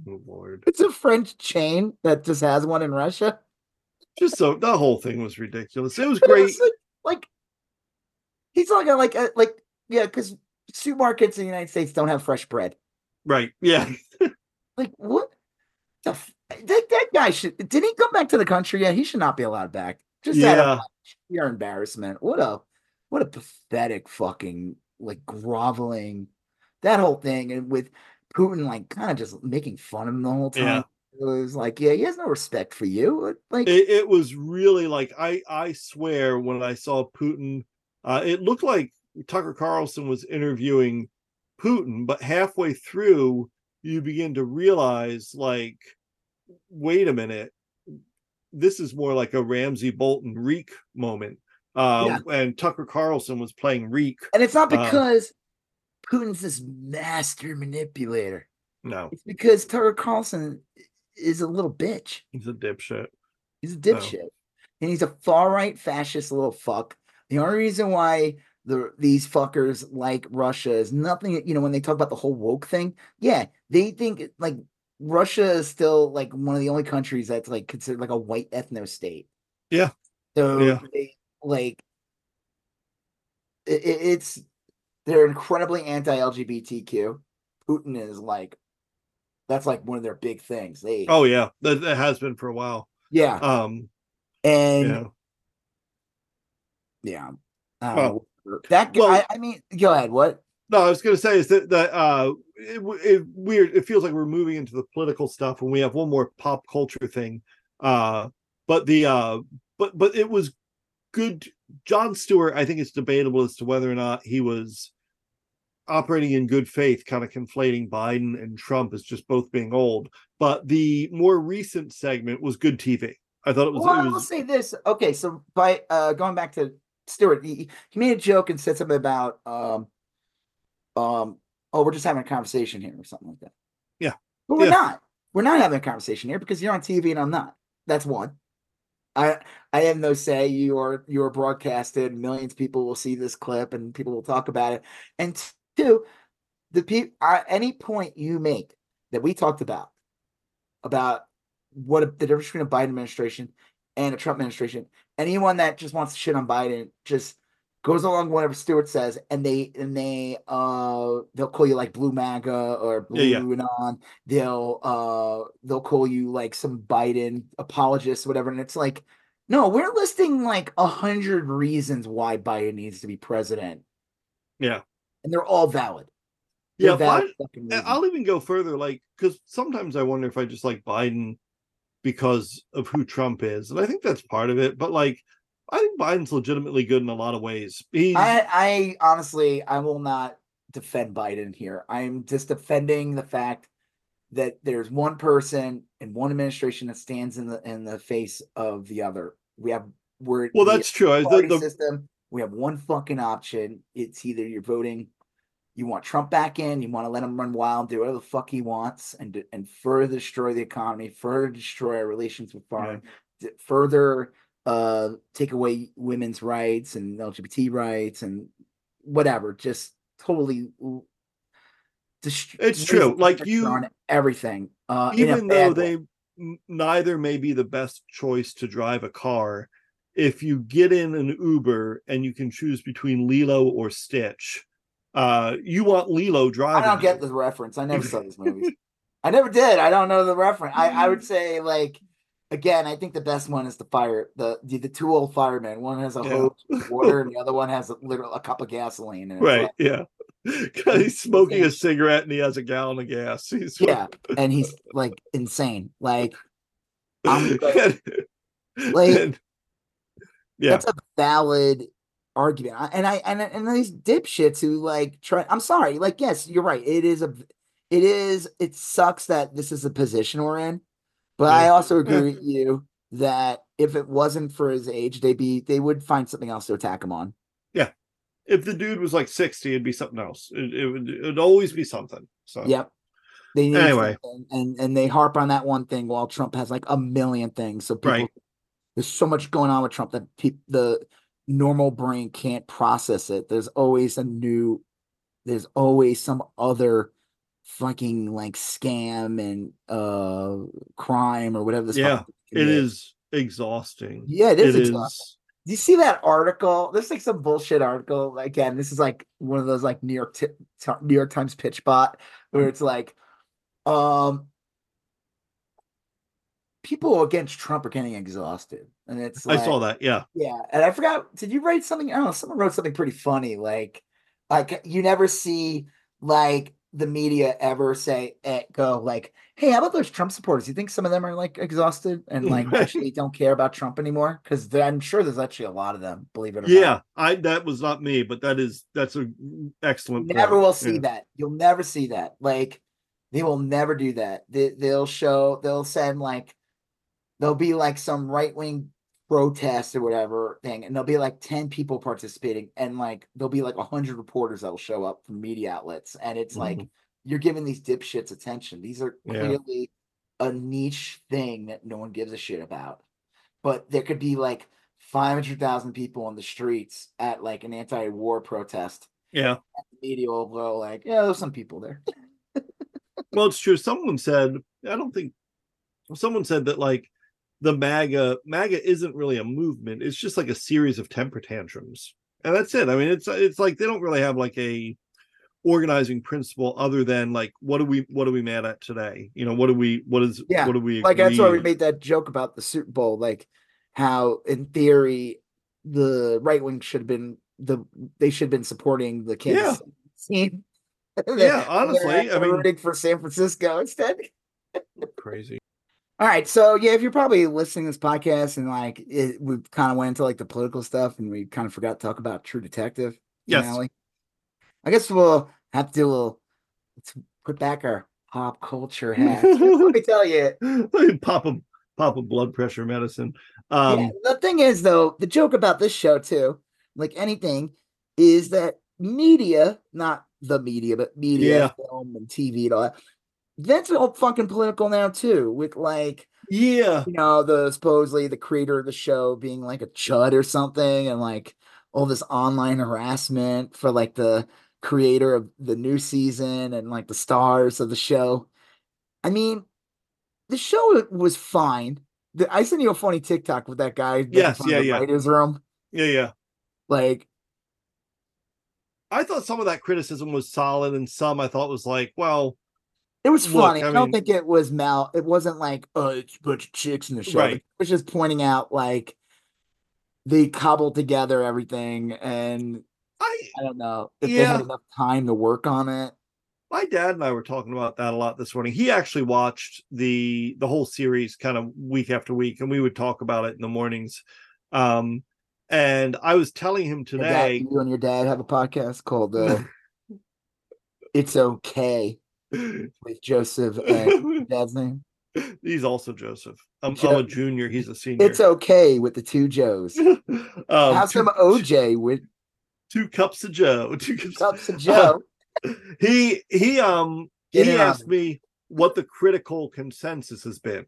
Speaker 2: Oh, Lord.
Speaker 1: it's a French chain that just has one in Russia.
Speaker 2: Just so the whole thing was ridiculous. It was
Speaker 1: But it
Speaker 2: great.
Speaker 1: was like, like he's like a, like a, like yeah, because supermarkets in the United States don't have fresh bread.
Speaker 2: Right. Yeah.
Speaker 1: Like what? The f- that that guy should did he come back to the country? Yeah, he should not be allowed back. Just out
Speaker 2: Yeah.
Speaker 1: of sheer embarrassment. What a what a pathetic fucking like groveling that whole thing and with Putin like kind of just making fun of him the whole time.
Speaker 2: Yeah.
Speaker 1: It was like, yeah, he has no respect for you. Like
Speaker 2: it, it was really like I I swear when I saw Putin, uh, it looked like Tucker Carlson was interviewing Putin, but halfway through you begin to realize like, wait a minute, this is more like a Ramsay Bolton Reek moment. Uh, and Tucker Carlson was playing Reek.
Speaker 1: and it's not
Speaker 2: uh,
Speaker 1: because Putin's this master manipulator.
Speaker 2: No,
Speaker 1: It's because Tucker Carlson is a little bitch.
Speaker 2: he's a dipshit.
Speaker 1: He's a dipshit. And he's a far right fascist little fuck. The only reason why the these fuckers like Russia is nothing, you know, when they talk about the whole woke thing, yeah, they think like Russia is still like one of the only countries that's like considered like a white ethno state.
Speaker 2: Yeah.
Speaker 1: So
Speaker 2: Yeah.
Speaker 1: they like it- it's they're incredibly anti-LGBTQ. Putin is like that's like one of their big things. They
Speaker 2: Oh yeah, that, that has been for a while.
Speaker 1: yeah,
Speaker 2: Um,
Speaker 1: and
Speaker 2: yeah.
Speaker 1: yeah, I
Speaker 2: Well-
Speaker 1: that guy.
Speaker 2: well-
Speaker 1: I mean, go ahead. What?
Speaker 2: No, I was going to say is that that uh, it, it weird. It feels like we're moving into the political stuff, and we have one more pop culture thing. Uh, but the uh, but but it was good. John Stewart, I think it's debatable as to whether or not he was operating in good faith, kind of conflating Biden and Trump as just both being old. But the more recent segment was good TV. I thought it was.
Speaker 1: Well,
Speaker 2: I'll
Speaker 1: say this. Okay, so by uh going back to Stewart, he, he made a joke and said something about um um oh we're just having a conversation here or something like that.
Speaker 2: Yeah.
Speaker 1: But we're
Speaker 2: Yeah.
Speaker 1: not. We're not having a conversation here because you're on TV and I'm not. That's one. I I have no say. You are you are broadcasted. Millions of people will see this clip and people will talk about it. And two, the people any point you make that we talked about about what a, the difference between a Biden administration and a Trump administration. Anyone that just wants to shit on Biden just goes along with whatever Stewart says, and they and they uh they'll call you like blue MAGA or blue
Speaker 2: Yeah, yeah.
Speaker 1: and on. They'll uh they'll call you like some Biden apologist, whatever. And it's like, no, we're listing like a hundred reasons why Biden needs to be president,
Speaker 2: yeah.
Speaker 1: And they're all valid. They're
Speaker 2: Yeah,
Speaker 1: valid
Speaker 2: And
Speaker 1: reasons.
Speaker 2: I'll even go further, like, because sometimes I wonder if I just like Biden because of who Trump is, and I think that's part of it. But like, I think Biden's legitimately good in a lot of ways. He's
Speaker 1: I, I honestly, I will not defend Biden here. I'm just defending the fact that there's one person in one administration that stands in the in the face of the other. We have we're
Speaker 2: well,
Speaker 1: we
Speaker 2: that's true. I- The, the,
Speaker 1: system. We have one fucking option. It's either you're voting, you want Trump back in, you want to let him run wild, do whatever the fuck he wants, and and further destroy the economy, further destroy our relations with foreign, d- further uh take away women's rights and LGBT rights and whatever. Just totally. dest-
Speaker 2: It's true, like you-
Speaker 1: on everything. Uh,
Speaker 2: even though
Speaker 1: way.
Speaker 2: they neither may be the best choice to drive a car, if you get in an Uber and you can choose between Lilo or Stitch, uh, you want Lilo driving.
Speaker 1: I don't get the reference. I never saw these movies. I never did. I don't know the reference. I, I would say like again, I think the best one is the fire the the, the two old firemen. One has a
Speaker 2: Yeah.
Speaker 1: hose with water, and the other one has a literal a cup of gasoline.
Speaker 2: Right?
Speaker 1: like-
Speaker 2: Yeah. he's smoking a cigarette and he has a gallon of gas. He's
Speaker 1: yeah, and he's like insane. Like I'm like-
Speaker 2: And-
Speaker 1: like-
Speaker 2: and- yeah.
Speaker 1: that's a valid argument. And I and and these dipshits who like try. I'm sorry. Like yes, you're right. It is a. It is. It sucks that this is the position we're in, but I also agree with you that if it wasn't for his age, they'd be they would find something else to attack him on. Yeah.
Speaker 2: If the dude was like 60, it'd be something else. It, it would it'd always be something. So
Speaker 1: Yep. They need
Speaker 2: Anyway.
Speaker 1: and and they harp on that one thing while Trump has like a million things. So people,
Speaker 2: Right.
Speaker 1: There's so much going on with Trump that peop the normal brain can't process it. There's always a new, there's always some other fucking like scam and uh crime or whatever this.
Speaker 2: Yeah, it is exhausting.
Speaker 1: Yeah, it is
Speaker 2: It
Speaker 1: exhausting. Do you see that article? There's like some bullshit article. Again, this is like one of those like New York Ti- New York Times pitch bot where it's like, um, people against Trump are getting exhausted, and it's
Speaker 2: I saw that. Yeah.
Speaker 1: yeah, and I forgot. Did you write something? I don't know. Someone wrote something pretty funny. Like, like you never see like the media ever say eh, go like, "Hey, how about those Trump supporters? You think some of them are like exhausted and like actually don't care about Trump anymore?" Because I'm sure there's actually a lot of them. Believe it or
Speaker 2: Yeah.
Speaker 1: not.
Speaker 2: Yeah, I that was not me, but that is that's a excellent.
Speaker 1: You never
Speaker 2: point.
Speaker 1: will see
Speaker 2: Yeah.
Speaker 1: that. You'll never see that. Like they will never do that. They, they'll show. They'll send like there'll be like some right wing protest or whatever thing, and there'll be like ten people participating, and like there'll be like hundred reporters that'll show up from media outlets, and it's mm-hmm. like you're giving these dipshits attention. These are
Speaker 2: Yeah.
Speaker 1: clearly a niche thing that no one gives a shit about. But there could be like five hundred thousand people on the streets at like an anti-war protest
Speaker 2: Yeah.
Speaker 1: the media will go like, yeah, there's some people there.
Speaker 2: Well, it's true. Someone said, I don't think someone said that like the MAGA MAGA isn't really a movement. It's just like a series of temper tantrums. And that's it. I mean, it's it's like they don't really have like a organizing principle other than like what do we what are we mad at today? You know, what do we what is
Speaker 1: Yeah,
Speaker 2: what do we
Speaker 1: like that's why we made that joke about the Super Bowl, like how in theory the right wing should have been the they should have been supporting the Kansas City team.
Speaker 2: Yeah, honestly, I mean-
Speaker 1: rooting for San Francisco instead.
Speaker 2: crazy.
Speaker 1: All right, so yeah, if you're probably listening to this podcast and like it, we kind of went into like the political stuff and we kind of forgot to talk about True Detective.
Speaker 2: Yes.
Speaker 1: finale, I guess we'll have to do a little. Let's put back our pop culture hat. Let me tell you,
Speaker 2: pop a pop a blood pressure medicine. Um
Speaker 1: yeah, the thing is, though, the joke about this show too, like anything, is that media, not the media, but media,
Speaker 2: Yeah.
Speaker 1: film and TV and all that. That's all fucking political now too, with like
Speaker 2: yeah.
Speaker 1: you know the supposedly the creator of the show being like a chud or something, and like all this online harassment for like the creator of the new season and like the stars of the show. I mean, the show was fine. I sent you a funny TikTok with that guy.
Speaker 2: Yes, yeah,
Speaker 1: the
Speaker 2: yeah.
Speaker 1: Writers' room,
Speaker 2: Yeah, yeah.
Speaker 1: like
Speaker 2: I thought some of that criticism was solid and some I thought was like, well,
Speaker 1: it was
Speaker 2: Look,
Speaker 1: funny.
Speaker 2: I
Speaker 1: I, don't think it was Mel. It wasn't like oh, it's a bunch of chicks in the show.
Speaker 2: Right.
Speaker 1: It was just pointing out like they cobbled together everything, and
Speaker 2: I
Speaker 1: I don't know if they had enough time to work on it.
Speaker 2: my dad and I were talking about that a lot this morning. He actually watched the the whole series kind of week after week, and we would talk about it in the mornings. Um, and I was telling him
Speaker 1: Your dad-
Speaker 2: today,
Speaker 1: you and your dad have a podcast called uh, "It's Okay" with Joseph and your dad's name.
Speaker 2: he's also Joseph. I'm, I'm a junior. He's a senior.
Speaker 1: It's okay with the two Joes.
Speaker 2: um,
Speaker 1: Have
Speaker 2: two,
Speaker 1: some OJ with
Speaker 2: two cups of Joe. Two cups.
Speaker 1: cups of Joe.
Speaker 2: he he um
Speaker 1: Get
Speaker 2: he asked me what the critical consensus has been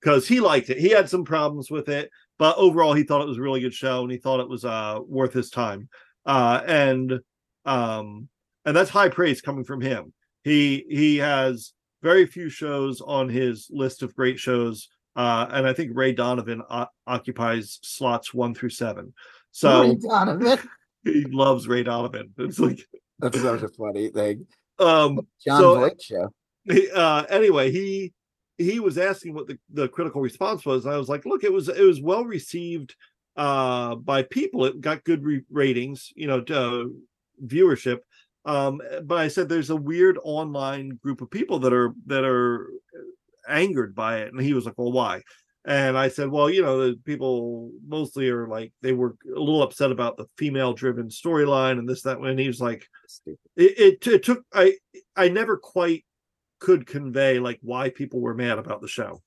Speaker 2: because he liked it. He had some problems with it, but overall he thought it was a really good show and he thought it was uh worth his time. Uh and um and that's high praise coming from him. He he has very few shows on his list of great shows. Uh, and I think Ray Donovan o- occupies slots one through seven. So
Speaker 1: Ray Donovan.
Speaker 2: he loves Ray Donovan. It's like,
Speaker 1: That's such a funny thing.
Speaker 2: um,
Speaker 1: John
Speaker 2: So-
Speaker 1: Voight show.
Speaker 2: he- uh anyway he he was asking what the, the critical response was and i was like look it was it was well received uh by people it got good re- ratings you know uh, viewership um but i said there's a weird online group of people that are that are angered by it. And he was like well why? And i said well you know the people mostly are like they were a little upset about the female driven storyline and this that and he was like it, it, it took i i never quite could convey like why people were mad about the show.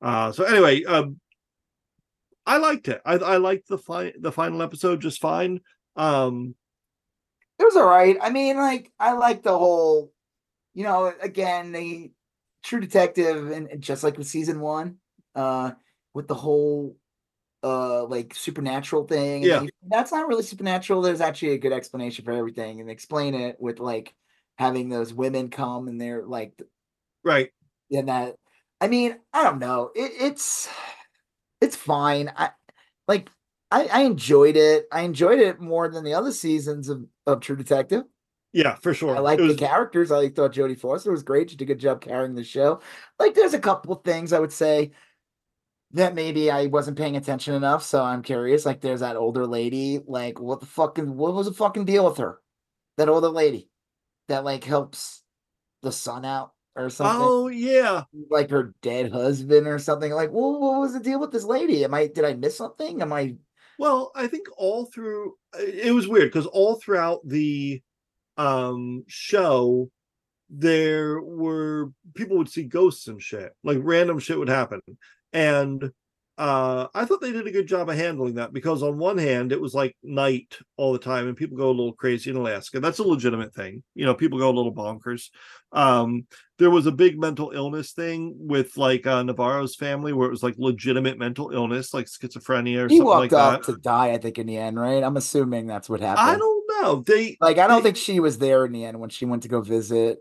Speaker 2: Uh so anyway um i liked it. I i liked the fi- the final episode just fine. Um
Speaker 1: It was all right. I mean, like, I like the whole, you know, again, the True Detective, and, and just like with season one, uh, with the whole, uh, like supernatural thing. and
Speaker 2: Yeah.
Speaker 1: you- that's not really supernatural. There's actually a good explanation for everything, and explain it with like having those women come and they're like,
Speaker 2: right
Speaker 1: in that. I mean, I don't know. It, it's, it's fine. I like. I, I enjoyed it. I enjoyed it more than the other seasons of, of True Detective.
Speaker 2: yeah for sure
Speaker 1: I like
Speaker 2: It
Speaker 1: the characters. I thought Jodie Foster was great. She did a good job carrying the show. Like, there's a couple things I would say that maybe I wasn't paying attention enough. So I'm curious. Like, there's that older lady. Like, what the fucking what was the fucking deal with her? That older lady that like helps the son out or something.
Speaker 2: oh yeah
Speaker 1: Like her dead husband or something. Like, well, what was the deal with this lady? Am I did I miss something? Am I
Speaker 2: Well, I think all through it was weird because all throughout the um show there were people would see ghosts and shit. Like random shit would happen. And uh I thought they did a good job of handling that because on one hand it was like night all the time and people go a little crazy in Alaska. That's a legitimate thing. You know, people go a little bonkers. Um there was a big mental illness thing with like uh Navarro's family where it was like legitimate mental illness like schizophrenia or
Speaker 1: he
Speaker 2: something
Speaker 1: walked
Speaker 2: like
Speaker 1: up
Speaker 2: that.
Speaker 1: to die, I think, in the end, right? I'm assuming that's what happened.
Speaker 2: I don't know. They
Speaker 1: Like I don't
Speaker 2: they-
Speaker 1: think she was there in the end when she went to go visit.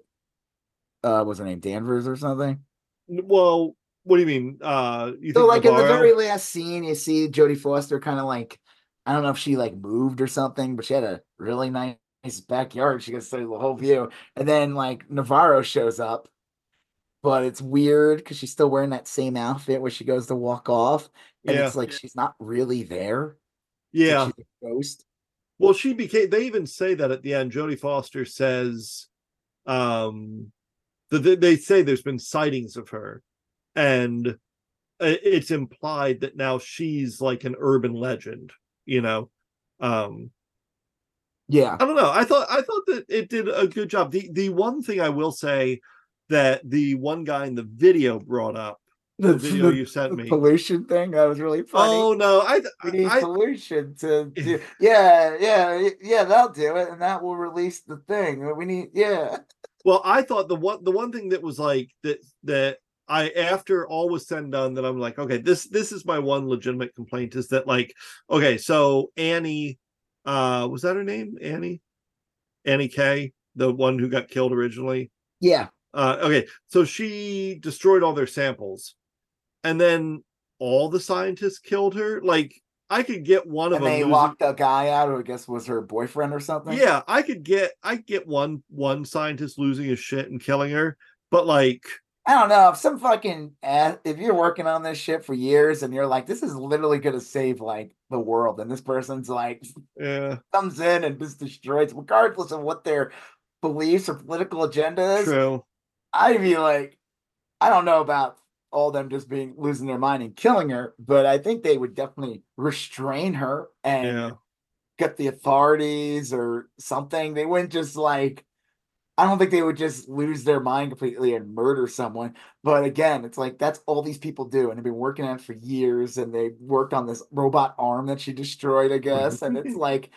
Speaker 1: Uh, was her name Danvers or something?
Speaker 2: well, what do you mean? Uh you
Speaker 1: So
Speaker 2: think
Speaker 1: like in the very last scene, you see Jodie Foster kind of like I don't know if she like moved or something, but she had a really nice backyard. She gets to see the whole view, and then like Navarro shows up, but it's weird because she's still wearing that same outfit where she goes to walk off, and
Speaker 2: Yeah.
Speaker 1: it's like she's not really there. Like
Speaker 2: Yeah.
Speaker 1: she's a ghost.
Speaker 2: Well, she became. They even say that at the end. Jodie Foster says, um, that they say there's been sightings of her, and it's implied that now she's like an urban legend. You know, um,
Speaker 1: Yeah,
Speaker 2: I don't know. I thought I thought that it did a good job. The the one thing I will say that the one guy in the video brought up, the video you sent
Speaker 1: the
Speaker 2: me.
Speaker 1: pollution thing that was really funny.
Speaker 2: Oh no, I
Speaker 1: we need
Speaker 2: I,
Speaker 1: pollution to do. Yeah, yeah, yeah. That'll do it, and that will release the thing. We need. Yeah.
Speaker 2: Well, I thought the one the one thing that was like that that I after all was said and done that I'm like, okay, this this is my one legitimate complaint is that like, okay, so Annie, uh, was that her name? Annie, Annie K, the one who got killed originally.
Speaker 1: Yeah.
Speaker 2: Uh, okay, so she destroyed all their samples, and then all the scientists killed her. Like, I could get one of
Speaker 1: And
Speaker 2: them.
Speaker 1: they locked a guy out who I guess was her boyfriend or something.
Speaker 2: yeah, I could get I could get one one scientist losing his shit and killing her, but like
Speaker 1: I don't know if some fucking ass, if you're working on this shit for years and you're like, this is literally gonna save like the world, and this person's like
Speaker 2: yeah,
Speaker 1: comes in and just destroys, regardless of what their beliefs or political agenda is.
Speaker 2: true.
Speaker 1: I'd be like, I don't know about all them just being losing their mind and killing her, but I think they would definitely restrain her and
Speaker 2: Yeah.
Speaker 1: get the authorities or something. They wouldn't just like I don't think they would just lose their mind completely and murder someone. But again, it's like that's all these people do, and they've been working on it for years, and they worked on this robot arm that she destroyed, I guess. and it's like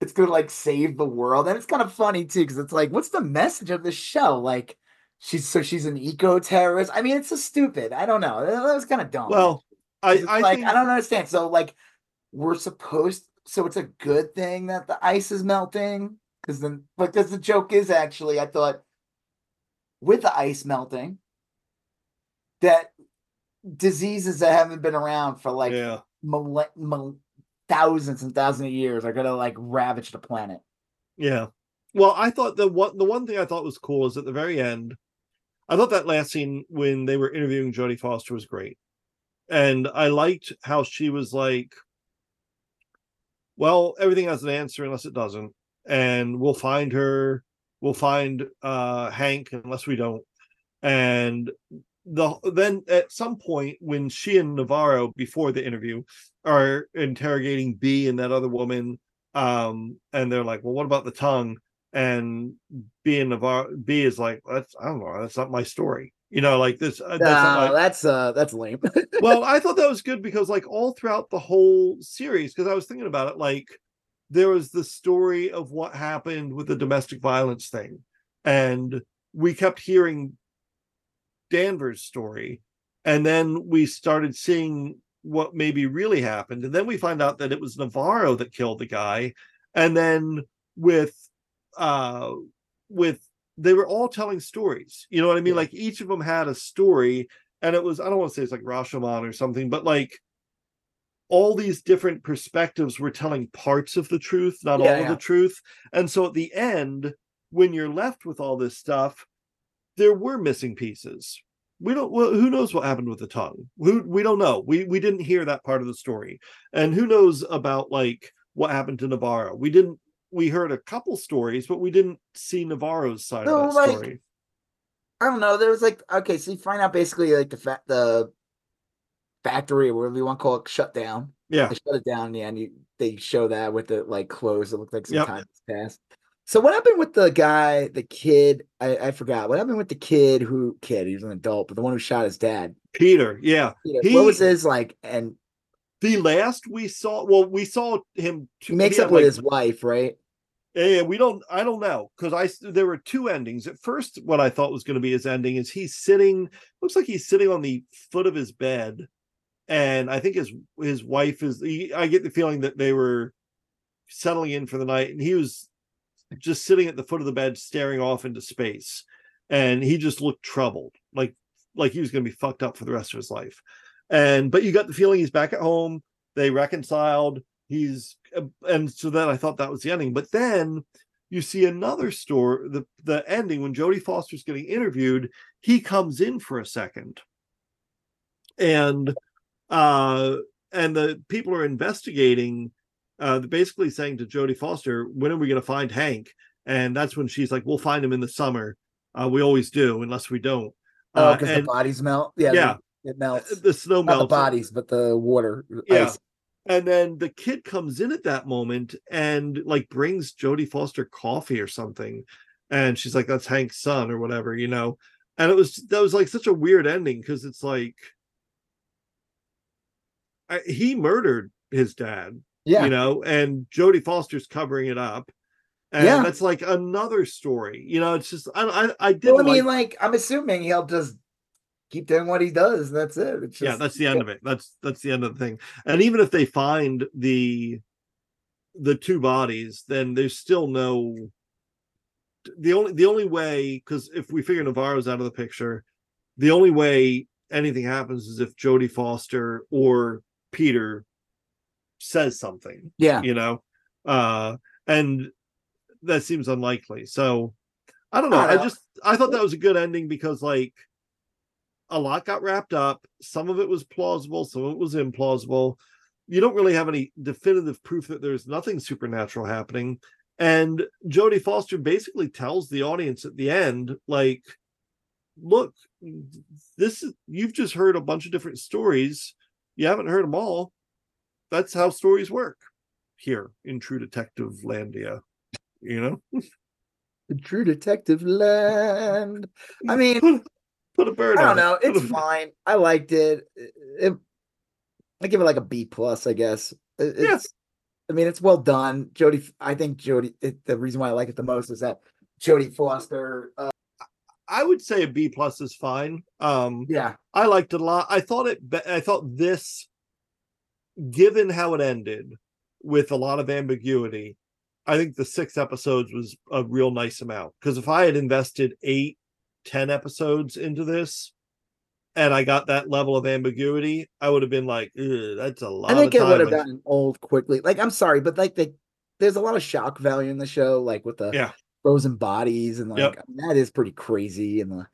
Speaker 1: it's gonna like save the world. And it's kind of funny too, because it's like, what's the message of this show? Like she's so she's an eco terrorist. I mean, it's so stupid. I don't know. That was kind of dumb.
Speaker 2: Well, I I
Speaker 1: like
Speaker 2: think
Speaker 1: I don't understand. So like we're supposed so it's a good thing that the ice is melting because then because the joke is actually I thought with the ice melting that diseases that haven't been around for like
Speaker 2: yeah,
Speaker 1: mille- thousands and thousands of years are gonna like ravage the planet.
Speaker 2: yeah. Well, I thought the one the one thing I thought was cool is at the very end. I thought that last scene when they were interviewing Jodie Foster was great, and I liked how she was like, "Well, everything has an answer unless it doesn't, and we'll find her. We'll find uh Hank unless we don't." And the then at some point when she and Navarro before the interview are interrogating B and that other woman, um, and they're like, "Well, what about the tongue?" And B and Navarro B is like, "That's I don't know, that's not my story." You know, like this. uh, That's
Speaker 1: No,
Speaker 2: my,
Speaker 1: that's uh that's lame.
Speaker 2: well, I thought that was good because, like, all throughout the whole series, because I was thinking about it, like, there was the story of what happened with the domestic violence thing, and we kept hearing Danvers' story, and then we started seeing what maybe really happened, and then we find out that it was Navarro that killed the guy, and then with, uh, with they were all telling stories. You know what I mean?
Speaker 1: Yeah.
Speaker 2: Like each of them had a story, and it was I don't want to say it's like Rashomon or something, but like all these different perspectives were telling parts of the truth, not
Speaker 1: Yeah,
Speaker 2: all of the truth. And so at the end, when you're left with all this stuff, there were missing pieces. We don't. Well, who knows what happened with the tongue? Who we don't know. We we didn't hear that part of the story, and who knows about like what happened to Navarro? We didn't. We heard a couple stories, but we didn't see Navarro's side
Speaker 1: So,
Speaker 2: of that
Speaker 1: like,
Speaker 2: story.
Speaker 1: I don't know. There was like okay, so you find out basically like the fa- the factory or whatever you want to call it shut down.
Speaker 2: Yeah,
Speaker 1: They shut it down Yeah. And. You, they show that with the like closed. It looked like some
Speaker 2: Yep.
Speaker 1: time has passed. So what happened with the guy, the kid? I, I forgot. What happened with the kid who kid? He was an adult, but the one who shot his dad.
Speaker 2: Peter. Yeah,
Speaker 1: know,
Speaker 2: He-
Speaker 1: what was his like? And
Speaker 2: the last we saw. Well, we saw him.
Speaker 1: he makes
Speaker 2: had,
Speaker 1: up with
Speaker 2: like,
Speaker 1: his wife, right?
Speaker 2: Yeah, we don't. I don't know because I there were two endings. At first, what I thought was going to be his ending is he's sitting. Looks like he's sitting on the foot of his bed, and I think his his wife is. He, I get the feeling that they were settling in for the night, and he was just sitting at the foot of the bed, staring off into space, and he just looked troubled, like like he was going to be fucked up for the rest of his life. And but you got the feeling he's back at home. They reconciled. He's and so then I thought that was the ending. But then you see another story, the the ending when Jodie Foster's getting interviewed, he comes in for a second. And uh and the people are investigating uh basically saying to Jodie Foster, when are we going to find Hank? And that's when she's like, we'll find him in the summer. Uh, we always do, unless we don't.
Speaker 1: Oh,
Speaker 2: Uh,
Speaker 1: because the bodies melt. Yeah,
Speaker 2: Yeah.
Speaker 1: it melts.
Speaker 2: the snow
Speaker 1: Not the
Speaker 2: melts.
Speaker 1: bodies, but the water.
Speaker 2: Yeah.
Speaker 1: ice.
Speaker 2: And then the kid comes in at that moment and like brings Jodie Foster coffee or something. And she's like, that's Hank's son or whatever, you know. And it was that was like such a weird ending because it's like I, he murdered his dad,
Speaker 1: Yeah.
Speaker 2: you know, and Jodie Foster's covering it up. And
Speaker 1: Yeah.
Speaker 2: that's like another story, you know. It's just I I, I did
Speaker 1: Well, I mean,
Speaker 2: like,
Speaker 1: like, I'm assuming he'll just keep doing what he does. That's it. It's
Speaker 2: yeah that's the end of it that's that's the end of the thing and even if they find the the two bodies then there's still no the only the only way because if we figure navarro's out of the picture the only way anything happens is if jodie foster or peter says something
Speaker 1: Yeah.
Speaker 2: you know? Uh and that seems unlikely. So i don't know.
Speaker 1: I
Speaker 2: i,
Speaker 1: know.
Speaker 2: just i thought that was a good ending because like a lot got wrapped up. Some of it was plausible some of it was implausible. You don't really have any definitive proof that there's nothing supernatural happening. And jodie foster basically tells the audience at the end like look this is you've just heard a bunch of different stories you haven't heard them all that's how stories work here in true detective landia you know
Speaker 1: The True Detective Land. I mean,
Speaker 2: put, put a bird
Speaker 1: I
Speaker 2: on
Speaker 1: don't know.
Speaker 2: it.
Speaker 1: It's fine. I liked it. It- I give it like a B plus, I guess. It-
Speaker 2: Yeah.
Speaker 1: It's, I mean, it's well done. Jodie, I think Jodie. It, the reason why I like it the most is that Jodie Foster. Uh,
Speaker 2: i would say a b plus is fine um
Speaker 1: yeah,
Speaker 2: I liked it a lot. I thought it. I thought this, given how it ended, with a lot of ambiguity, I think the six episodes was a real nice amount. Because if I had invested eight, ten episodes into this, and I got that level of ambiguity, I would have been like, "That's a lot."
Speaker 1: I think it would have gotten old quickly. Like, I'm sorry, but like the there's a lot of shock value in the show, like with the
Speaker 2: Yeah.
Speaker 1: Frozen bodies and like
Speaker 2: Yep.
Speaker 1: I mean, that is pretty crazy and the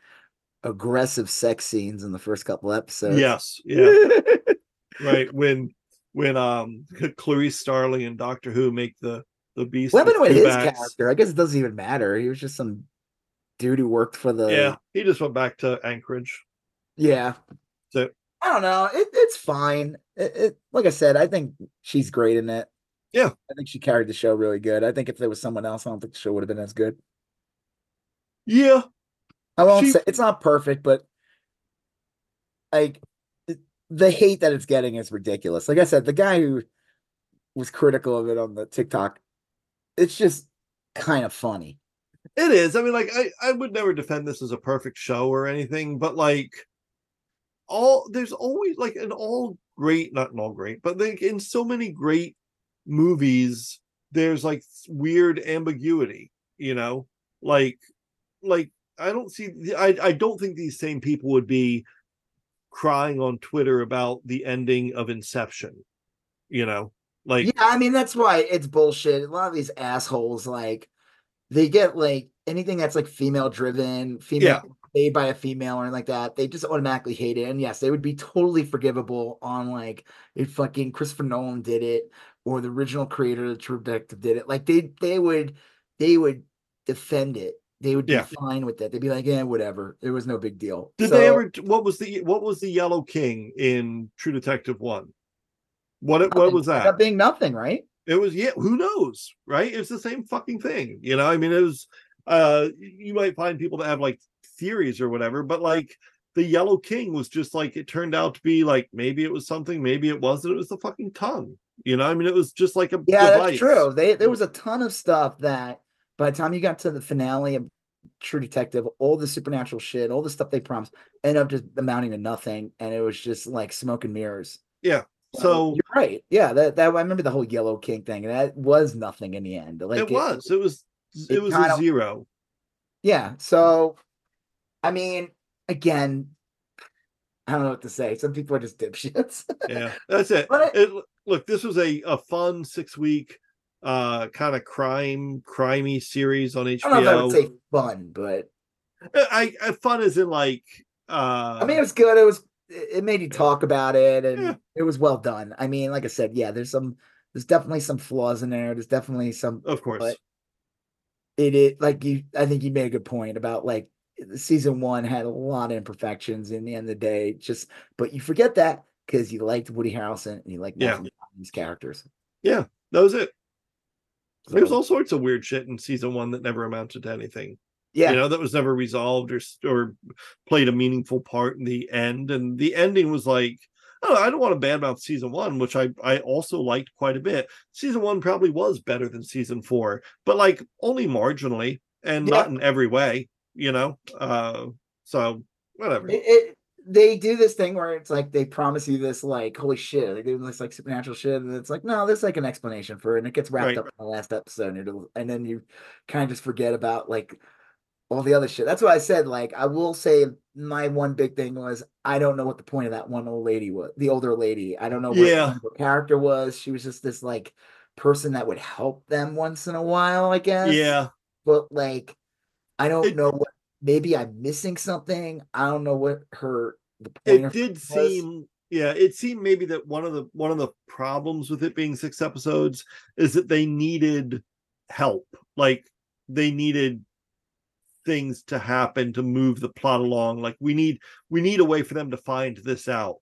Speaker 1: aggressive sex scenes in the first couple episodes.
Speaker 2: Yes, yeah, right. When when um Clarice Starling and Doctor Who make the the beast.
Speaker 1: What happened with his
Speaker 2: backs.
Speaker 1: character? I guess it doesn't even matter. He was just some dude who worked for the
Speaker 2: Yeah, he just went back to Anchorage.
Speaker 1: Yeah.
Speaker 2: So-
Speaker 1: I don't know. It, it's fine. It, it like I said, I think she's great in it.
Speaker 2: Yeah.
Speaker 1: I think she carried the show really good. I think if there was someone else, I don't think the show would have been as good.
Speaker 2: Yeah,
Speaker 1: I won't
Speaker 2: She-
Speaker 1: say it's not perfect, but like the hate that it's getting is ridiculous. Like I said, the guy who was critical of it on the TikTok, it's just kind of funny.
Speaker 2: It is. I mean, like, I, I would never defend this as a perfect show or anything, but like, all there's always like an all great, not an all great, but like in so many great movies, there's like weird ambiguity, you know, like, like I don't see, I, I don't think these same people would be crying on Twitter about the ending of Inception, you know, like,
Speaker 1: yeah, I mean that's why it's bullshit. A lot of these assholes like they get like anything that's like female driven, female made by a female or like that, they just automatically hate it. And yes, they would be totally forgivable on like if fucking Christopher Nolan did it or the original creator of the True Detective did it. Like they they would they would defend it. They would be
Speaker 2: Yeah.
Speaker 1: fine with that. They'd be like, yeah, whatever. It was no big deal.
Speaker 2: Did
Speaker 1: So-
Speaker 2: they ever? What was the what was the Yellow King in True Detective One? What it- what was
Speaker 1: Ended
Speaker 2: that?
Speaker 1: being nothing, right?
Speaker 2: It was yeah. Who knows? Right? It's the same fucking thing. You know. I mean, it was. Uh, you might find people that have like theories or whatever, but like the Yellow King was just like it turned out to be like maybe it was something, maybe it wasn't. It was the fucking tongue. You know. I mean, it was just like a
Speaker 1: Yeah,
Speaker 2: device.
Speaker 1: that's true. They there was a ton of stuff that by the time you got to the finale of True Detective, all the supernatural shit, all the stuff they promised, ended up just amounting to nothing, and it was just like smoke and mirrors.
Speaker 2: Yeah. So
Speaker 1: you're right. Yeah, that that I remember the whole Yellow King thing, and that was nothing in the end. Like
Speaker 2: it was. It was. It,
Speaker 1: it
Speaker 2: was
Speaker 1: kinda-
Speaker 2: a zero.
Speaker 1: Yeah. So, I mean, again, I don't know what to say. Some people are just dipshits.
Speaker 2: yeah that's it.
Speaker 1: But
Speaker 2: it look this was a, a fun six week uh kind of crime crimey series on
Speaker 1: I don't know if I would
Speaker 2: HBO.
Speaker 1: say fun, but
Speaker 2: I, I fun as in like uh
Speaker 1: I mean, it was good. It was it made you talk about it, and
Speaker 2: Yeah.
Speaker 1: it was well done. I mean, like I said, yeah, there's some, there's definitely some flaws in there. There's definitely some.
Speaker 2: of course.
Speaker 1: but- It it like you. I think you made a good point about like season one had a lot of imperfections. In the end of the day, just but you forget that because you liked Woody Harrelson and you liked
Speaker 2: Yeah.
Speaker 1: these characters.
Speaker 2: Yeah, that was it. There was all sorts of weird shit in season one that never amounted to anything.
Speaker 1: yeah,
Speaker 2: you know that was never resolved or or played a meaningful part in the end and the ending was like oh, I don't want to badmouth season one, which I I also liked quite a bit. Season one probably was better than season four, but like only marginally and not in every way, you know. Uh, so whatever.
Speaker 1: it, it they do this thing where it's like they promise you this like holy shit they do this like supernatural shit and it's like no there's like an explanation for it and it gets wrapped
Speaker 2: Right.
Speaker 1: up in the last episode and, it'll, and then you kind of just forget about like all the other shit that's why i said like i will say my one big thing was i don't know what the point of that one old lady was the older lady i don't know what
Speaker 2: Yeah.
Speaker 1: her character was she was just this like person that would help them once in a while i guess
Speaker 2: yeah,
Speaker 1: but like I don't
Speaker 2: It-
Speaker 1: know what maybe I'm missing something. I don't know what her the point
Speaker 2: it did seem yeah it seemed maybe that one of the one of the problems with it being six episodes is that they needed help. Like they needed things to happen to move the plot along. Like we need we need a way for them to find this out.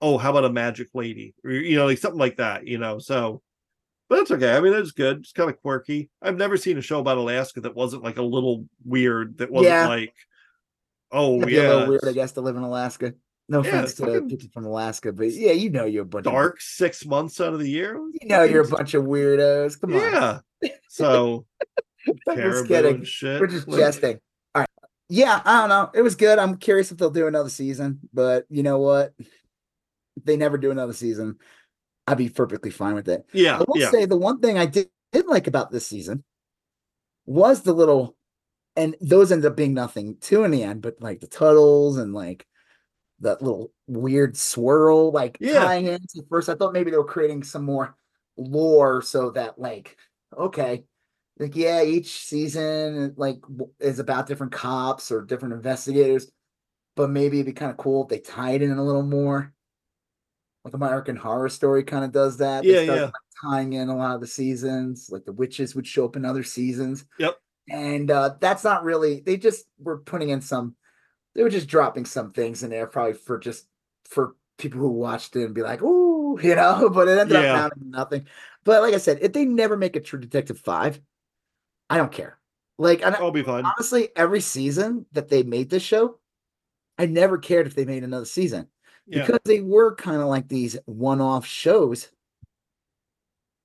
Speaker 2: Oh how about a magic lady? Or you know like something like that you know so but that's okay i mean it's good it's kind of quirky i've never seen a show about alaska that wasn't like a little weird that wasn't
Speaker 1: Yeah.
Speaker 2: like oh
Speaker 1: It'd
Speaker 2: yeah
Speaker 1: weird, I guess, to live in Alaska. No
Speaker 2: Yeah,
Speaker 1: offense to people from Alaska, but yeah, you know you're a bunch
Speaker 2: dark six months out of the year.
Speaker 1: you know you're a bunch of weirdos. Come on.
Speaker 2: Yeah. So
Speaker 1: I'm just
Speaker 2: caribou
Speaker 1: kidding.
Speaker 2: shit.
Speaker 1: We're just
Speaker 2: like-
Speaker 1: jesting. All right. Yeah, I don't know. It was good. I'm curious if they'll do another season, but you know what? They never do another season, I'd be perfectly fine with it.
Speaker 2: Yeah,
Speaker 1: I will
Speaker 2: yeah.
Speaker 1: say the one thing I did, did like about this season was the little, and those ended up being nothing too in the end, but like the Tuttles and like that little weird swirl, like
Speaker 2: Yeah.
Speaker 1: tying into first. I thought maybe they were creating some more lore so that like, okay, like yeah, each season like is about different cops or different investigators, but maybe it'd be kind of cool if they tied in a little more. Like American Horror Story kind of does that. They
Speaker 2: Yeah, yeah.
Speaker 1: like, tying in a lot of the seasons. Like the witches would show up in other seasons.
Speaker 2: Yep.
Speaker 1: And uh that's not really. They just were putting in some. They were just dropping some things in there, probably for just for people who watched it and be like, "Ooh," you know. But it ended
Speaker 2: Yeah.
Speaker 1: up nothing. But like I said, if they never make a True Detective five, I don't care. Like,
Speaker 2: I'll be fine.
Speaker 1: honestly, every season that they made this show, I never cared if they made another season
Speaker 2: Yeah.
Speaker 1: because they were kind of like these one-off shows.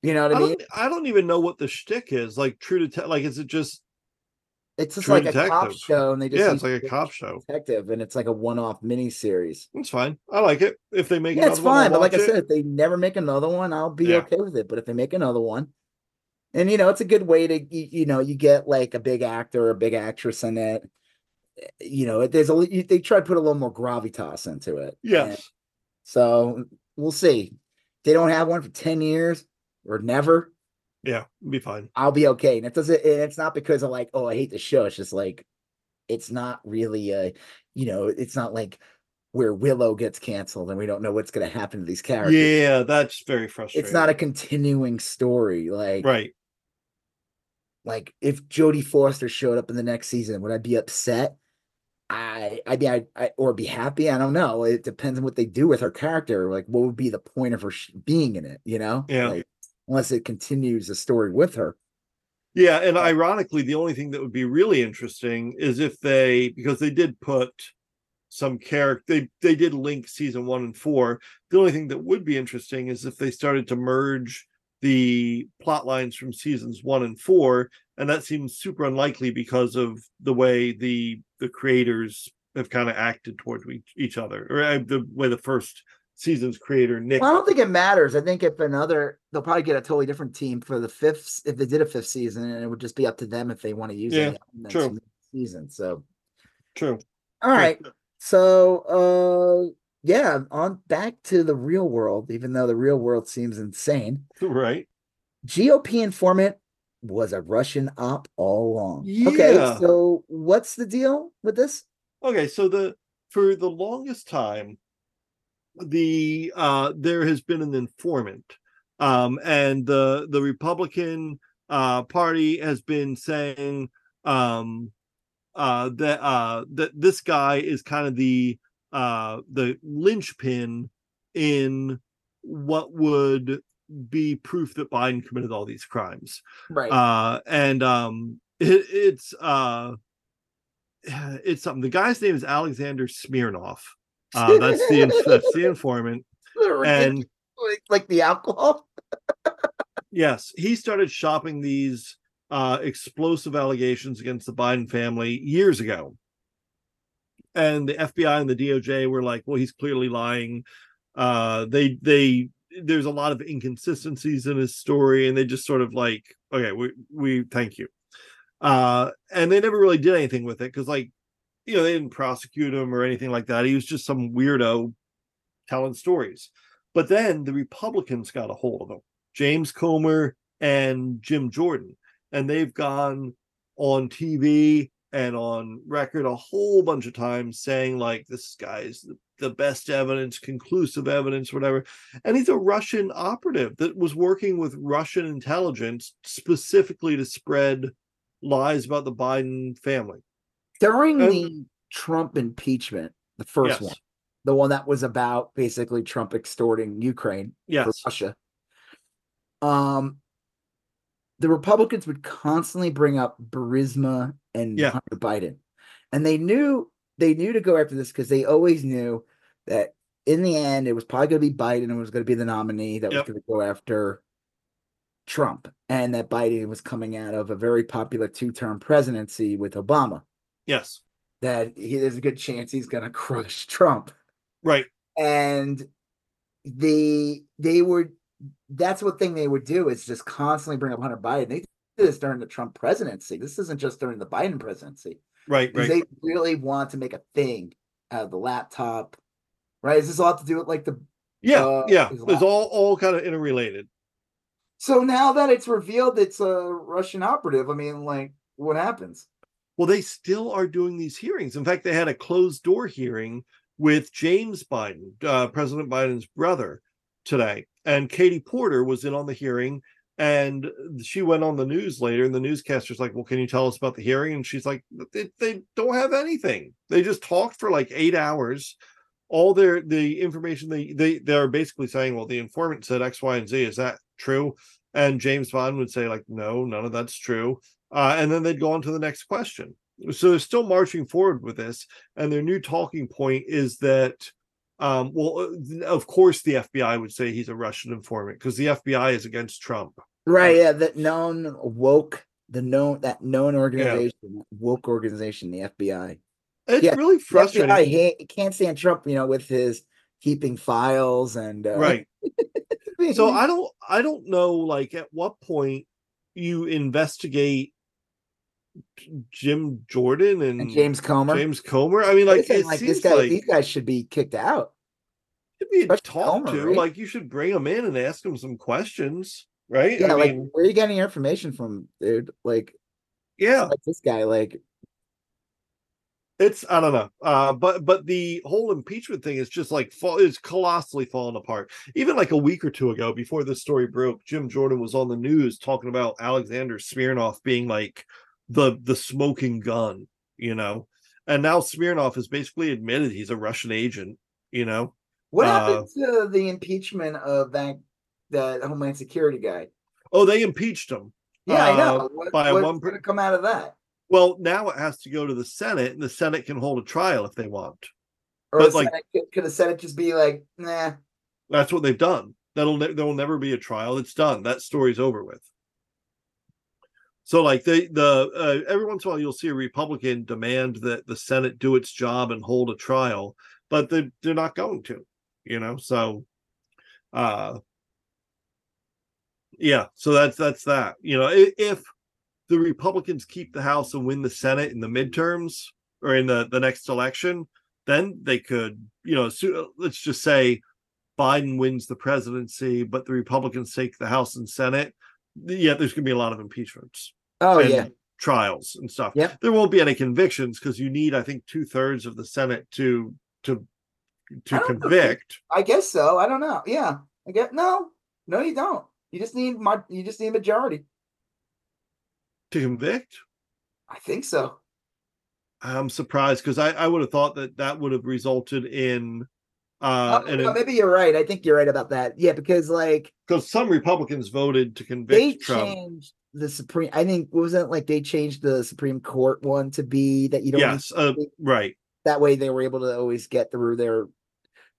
Speaker 1: You know what
Speaker 2: I
Speaker 1: I mean?
Speaker 2: don't, I don't even know what the shtick is. Like true detective, like is it just
Speaker 1: It's just
Speaker 2: True
Speaker 1: like a cop show, and they just
Speaker 2: yeah, it's like a cop show.
Speaker 1: detective, and it's like a one-off miniseries.
Speaker 2: It's fine. I like it. If they make
Speaker 1: Yeah, it's
Speaker 2: another one,
Speaker 1: fine, but like I said, if they never make another one, I'll be
Speaker 2: Yeah.
Speaker 1: okay with it. But if they make another one, and you know, it's a good way to you, you know, you get like a big actor, or a big actress in it. You know, there's a they try to put a little more gravitas into it. and
Speaker 2: yes.
Speaker 1: So we'll see. They don't have one for 10 years or never.
Speaker 2: Yeah, be fine.
Speaker 1: I'll be okay. And it doesn't, and it's not because of like, oh, I hate the show. It's just like, it's not really a, you know, it's not like where Willow gets canceled and we don't know what's going to happen to these characters.
Speaker 2: Yeah, that's very frustrating.
Speaker 1: It's not a continuing story. Like,
Speaker 2: right.
Speaker 1: like if Jodie Foster showed up in the next season, would I be upset? I, I mean, I, I, or be happy. I don't know. It depends on what they do with her character. Like, what would be the point of her sh- being in it? You know,
Speaker 2: Yeah.
Speaker 1: Like, unless it continues the story with her.
Speaker 2: Yeah, and ironically, the only thing that would be really interesting is if they because they did put some character they they did link season one and four. The only thing that would be interesting is if they started to merge the plot lines from seasons one and four, and that seems super unlikely because of the way the the creators have kind of acted towards each, each other, or uh, the way the first season's creator Nick.
Speaker 1: Well, I don't think it matters. I think if another, they'll probably get a totally different team for the fifth. If they did a fifth season, and it would just be up to them if they want to use
Speaker 2: Yeah,
Speaker 1: it in the
Speaker 2: true.
Speaker 1: season. So,
Speaker 2: True.
Speaker 1: all right. So, uh, yeah, on back to the real world. Even though the real world seems insane.
Speaker 2: Right.
Speaker 1: GOP informant was a Russian op all along. Okay,
Speaker 2: Yeah.
Speaker 1: so what's the deal with this?
Speaker 2: Okay, so the for the longest time, the uh there has been an informant. Um and the the Republican uh party has been saying um uh that uh that this guy is kind of the uh the linchpin in what would be proof that Biden committed all these crimes.
Speaker 1: Right.
Speaker 2: uh and um it, it's uh it's something. The guy's name is alexander smirnov uh that's the that's the informant. And
Speaker 1: like, like the alcohol.
Speaker 2: yes. He started shopping these uh explosive allegations against the biden family years ago. And the fbi and the doj were like well he's clearly lying. Uh they they there's a lot of inconsistencies in his story and they just sort of like okay we we thank you. Uh and they never really did anything with it because like you know they didn't prosecute him or anything like that. He was just some weirdo telling stories. But then the republicans got a hold of him james comer and jim jordan and they've gone on tv and on record a whole bunch of times saying like this guy's the, the best evidence conclusive evidence whatever. And he's a russian operative that was working with russian intelligence specifically to spread lies about the biden family.
Speaker 1: During
Speaker 2: Um,
Speaker 1: the Trump impeachment, the first
Speaker 2: yes.
Speaker 1: one, the one that was about basically Trump extorting Ukraine for Russia. Um, the Republicans would constantly bring up Burisma and
Speaker 2: Yeah.
Speaker 1: Hunter Biden, and they knew they knew to go after this because they always knew that in the end it was probably going to be Biden who was going to be the nominee that
Speaker 2: Yep.
Speaker 1: was going to go after Trump, and that Biden was coming out of a very popular two-term presidency with Obama.
Speaker 2: yes
Speaker 1: That he, there's a good chance he's going to crush Trump
Speaker 2: right
Speaker 1: and the they would that's what thing they would do is just constantly bring up Hunter Biden. They did this during the Trump presidency. This isn't just during the Biden presidency.
Speaker 2: right right
Speaker 1: they really want to make a thing out of the laptop. Right? Is this all to do with like the
Speaker 2: yeah
Speaker 1: uh,
Speaker 2: yeah it's all all kind of interrelated
Speaker 1: so now that it's revealed it's a Russian operative, I mean, like, what happens?
Speaker 2: Well, they still are doing these hearings. In fact, they had a closed door hearing with James Biden, uh, President Biden's brother, today. And Katie Porter was in on the hearing. And she went on the news later, and the newscaster's like, Well, can you tell us about the hearing? And she's like, They, they don't have anything. They just talked for like eight hours. All their the information they they they're basically saying, Well, the informant said X, Y, and Z. Is that true? And James Bond would say, like, no, none of that's true uh, and then they'd go on to the next question. So they're still marching forward with this, and their new talking point is that, um, well, uh, of course, the FBI would say he's a Russian informant because the FBI is against Trump.
Speaker 1: Right, yeah, that known woke, the known that known organization, that woke organization, the FBI.
Speaker 2: It's
Speaker 1: Yeah,
Speaker 2: really frustrating,
Speaker 1: FBI ha- can't stand Trump, you know, with his keeping files and uh,
Speaker 2: right? So I don't, I don't know, like at what point you investigate Jim Jordan and,
Speaker 1: and James Comer.
Speaker 2: James Comer. I mean, like
Speaker 1: Listen,
Speaker 2: it
Speaker 1: like
Speaker 2: seems
Speaker 1: this guy,
Speaker 2: like
Speaker 1: these guys should be kicked out.
Speaker 2: to be
Speaker 1: Especially
Speaker 2: talked
Speaker 1: Comer,
Speaker 2: to.
Speaker 1: right?
Speaker 2: Like you should bring him in and ask him some questions, right?
Speaker 1: Yeah,
Speaker 2: I
Speaker 1: like
Speaker 2: mean,
Speaker 1: where are you getting your information from, dude? Like,
Speaker 2: yeah,
Speaker 1: like this guy, like
Speaker 2: it's I don't know. Uh, but but the whole impeachment thing is just like fall is colossally falling apart. Even like a week or two ago, before this story broke, Jim Jordan was on the news talking about Alexander Smirnov being like the the smoking gun, you know. And now Smirnov has basically admitted he's a Russian agent, you know.
Speaker 1: what
Speaker 2: Uh,
Speaker 1: happened to the impeachment of that that Homeland Security guy?
Speaker 2: Oh, they impeached him.
Speaker 1: Yeah, I
Speaker 2: Uh,
Speaker 1: know. What,
Speaker 2: by
Speaker 1: what's
Speaker 2: one
Speaker 1: going to come out of that?
Speaker 2: Well, now it has to go to the Senate, and the Senate can hold a trial if they want.
Speaker 1: Or
Speaker 2: But, like-
Speaker 1: Senate, could, could the Senate just be like, nah?
Speaker 2: That's what they've done. That'll there will never be a trial. It's done. That story's over with. So, like they the uh, every once in a while, you'll see a Republican demand that the Senate do its job and hold a trial, but they they're not going to. You know, so uh yeah so that's that's that you know i- if the republicans keep the house and win the senate in the midterms or in the the next election then they could you know so, let's just say biden wins the presidency but the republicans take the house and senate yeah, there's going to be a lot of impeachments.
Speaker 1: Oh yeah,
Speaker 2: trials and stuff.
Speaker 1: Yeah,
Speaker 2: There won't be any convictions because you need, I think, two thirds of the Senate to to to
Speaker 1: know.
Speaker 2: convict.
Speaker 1: I guess so. I don't know. Yeah, I guess no, no, you don't. You just need my. You just need a majority.
Speaker 2: To convict,
Speaker 1: I think so.
Speaker 2: I'm surprised because I, I would have thought that that would have resulted in uh
Speaker 1: Oh,
Speaker 2: and
Speaker 1: no, maybe you're right. I think you're right about that. Yeah, because like
Speaker 2: because some Republicans voted to
Speaker 1: they
Speaker 2: convict Trump.
Speaker 1: changed the supreme. I think what was it like? They changed the Supreme Court one to be that you don't.
Speaker 2: Yes, uh, right.
Speaker 1: That way, they were able to always get through their.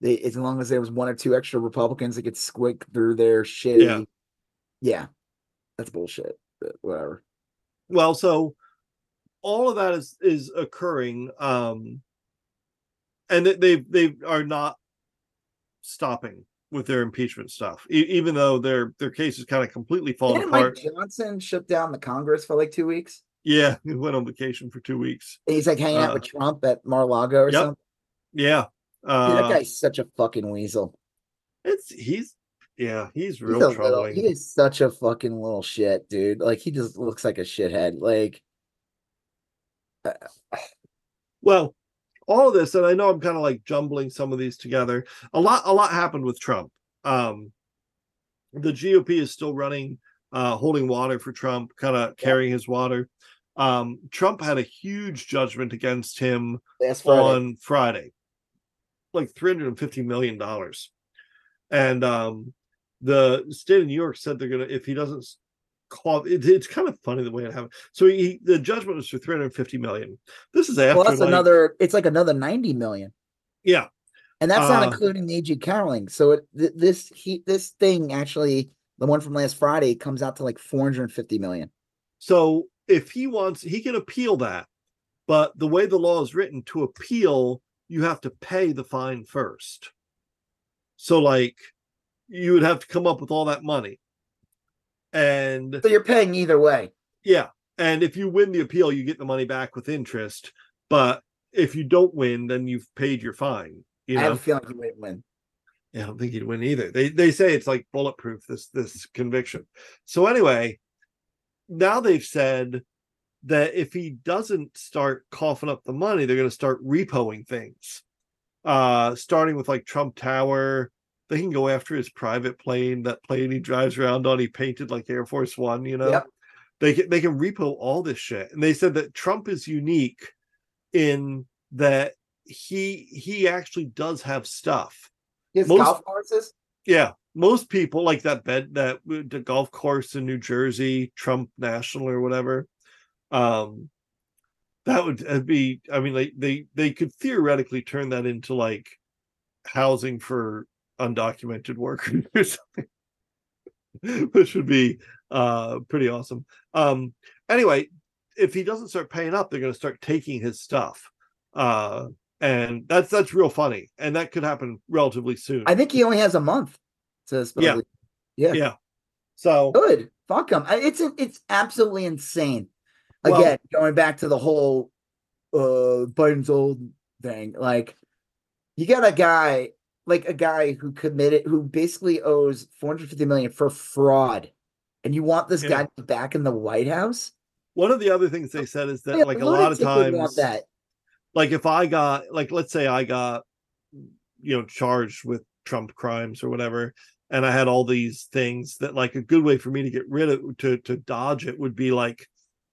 Speaker 1: They as long as there was one or two extra Republicans that could squeak through their shit.
Speaker 2: Yeah.
Speaker 1: yeah, that's bullshit. But whatever.
Speaker 2: Well, so all of that is is occurring, um, and they they they are not stopping with their impeachment stuff, e- even though their their case is kind of completely falling
Speaker 1: Didn't Mike
Speaker 2: apart.
Speaker 1: Johnson shut down the Congress for like two weeks?
Speaker 2: Yeah, he went on vacation for two weeks.
Speaker 1: He's like hanging out
Speaker 2: Uh,
Speaker 1: with Trump at Mar-a-Lago or
Speaker 2: yep.
Speaker 1: something.
Speaker 2: Yeah,
Speaker 1: Dude,
Speaker 2: uh,
Speaker 1: that guy's such a fucking weasel.
Speaker 2: it's he's yeah he's
Speaker 1: He's
Speaker 2: real
Speaker 1: a little, he is such a fucking little shit, dude. Like he just looks like a shithead. Like
Speaker 2: Well, all of this, and I know I'm kind of like jumbling some of these together. A lot, a lot happened with Trump. Um, the GOP is still running, uh, holding water for Trump, kind of carrying his water. Um, Trump had a huge judgment against him
Speaker 1: Friday.
Speaker 2: on Friday, like 350 million dollars, and um, the state of New York said they're gonna if he doesn't call it, it's kind of funny the way it happened. So he the judgment was for 350 million. This is after
Speaker 1: Plus
Speaker 2: like,
Speaker 1: another it's like another 90 million.
Speaker 2: yeah
Speaker 1: And that's not
Speaker 2: Uh,
Speaker 1: including the AG Caroling. So it th- this he this thing actually the one from last Friday comes out to like 450 million.
Speaker 2: So if he wants, he can appeal that. But the way the law is written, to appeal, you have to pay the fine first. So, like, you would have to come up with all that money. And
Speaker 1: So you're paying either way.
Speaker 2: yeah, and if you win the appeal, you get the money back with interest. But if you don't win, then you've paid your fine. You
Speaker 1: I have
Speaker 2: know,
Speaker 1: a feeling he wouldn't win.
Speaker 2: yeah, I don't think he'd win either. They they say it's like bulletproof this this conviction. So anyway, now they've said that if he doesn't start coughing up the money, they're going to start repoing things. Uh starting with like Trump Tower, they can go after his private plane, that plane he drives around on, he painted like Air Force One, you know.
Speaker 1: Yep.
Speaker 2: They can they can repo all this shit. And they said that Trump is unique in that he he actually does have stuff
Speaker 1: His
Speaker 2: Most-
Speaker 1: golf courses.
Speaker 2: yeah, most people like that bed that the golf course in New Jersey, Trump National or whatever. Um, that would uh, be. I mean, like they they could theoretically turn that into like housing for undocumented workers, or something, which would be uh pretty awesome. Um, anyway, if he doesn't start paying up, they're going to start taking his stuff. Uh, and that's that's real funny, and that could happen relatively soon.
Speaker 1: I think he only has a month to supposedly- yeah.
Speaker 2: yeah. So
Speaker 1: Good. Fuck him. It's it's absolutely insane.
Speaker 2: Well-
Speaker 1: Again, going back to the whole uh Biden's old thing, like you got a guy like a guy who committed who basically owes 450 million for fraud. And you want this
Speaker 2: Yeah.
Speaker 1: guy back in the White House?
Speaker 2: one of the other things they said is that
Speaker 1: Yeah,
Speaker 2: like a lot of
Speaker 1: lunatic would want
Speaker 2: times
Speaker 1: that.
Speaker 2: like if i got like let's say i got you know charged with trump crimes or whatever and i had all these things that like a good way for me to get rid of to to dodge it would be like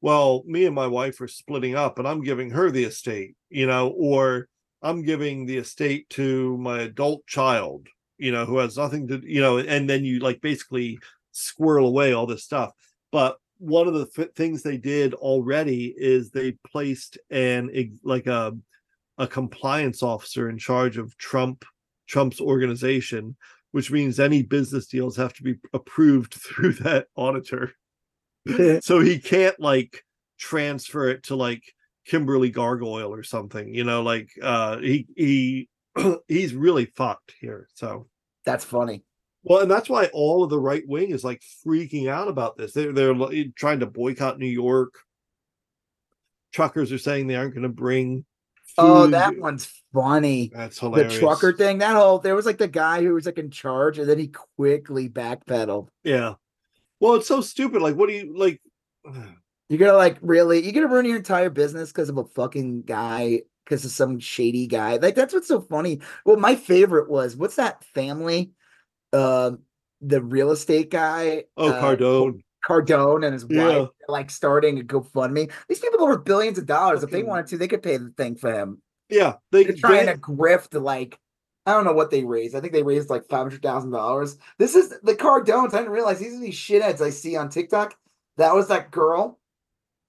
Speaker 2: well me and my wife are splitting up and i'm giving her the estate you know or i'm giving the estate to my adult child you know who has nothing to you know and then you like basically squirrel away all this stuff but one of the f- things they did already is they placed an like a a compliance officer in charge of Trump Trump's organization, which means any business deals have to be approved through that auditor. so he can't like transfer it to like Kimberly Gargoyle or something, you know, like uh he he he's really fucked here. So
Speaker 1: That's funny.
Speaker 2: well, and that's why all of the right wing is like freaking out about this. They're they're trying to boycott New York. Truckers are saying they aren't going to bring.
Speaker 1: Oh, that one's funny.
Speaker 2: That's hilarious.
Speaker 1: The trucker thing, that whole there was like the guy who was like in charge and then he quickly backpedaled.
Speaker 2: Yeah, Well, it's so stupid. Like, what do you like?
Speaker 1: You're gonna like really you're gonna ruin your entire business because of a fucking guy, because of some shady guy. Like that's what's so funny. Well, my favorite was what's that family? Uh the real estate guy.
Speaker 2: Oh,
Speaker 1: uh,
Speaker 2: Cardone.
Speaker 1: Cardone and his
Speaker 2: Yeah.
Speaker 1: wife like starting a GoFundMe. These people are worth billions of dollars. If they wanted to, they could pay the thing for him.
Speaker 2: Yeah, they
Speaker 1: They're trying
Speaker 2: they-
Speaker 1: to grift like I don't know what they raised. I think they raised like five hundred thousand dollars. This is the Cardones. I didn't realize these are these shitheads I see on TikTok. That was that girl.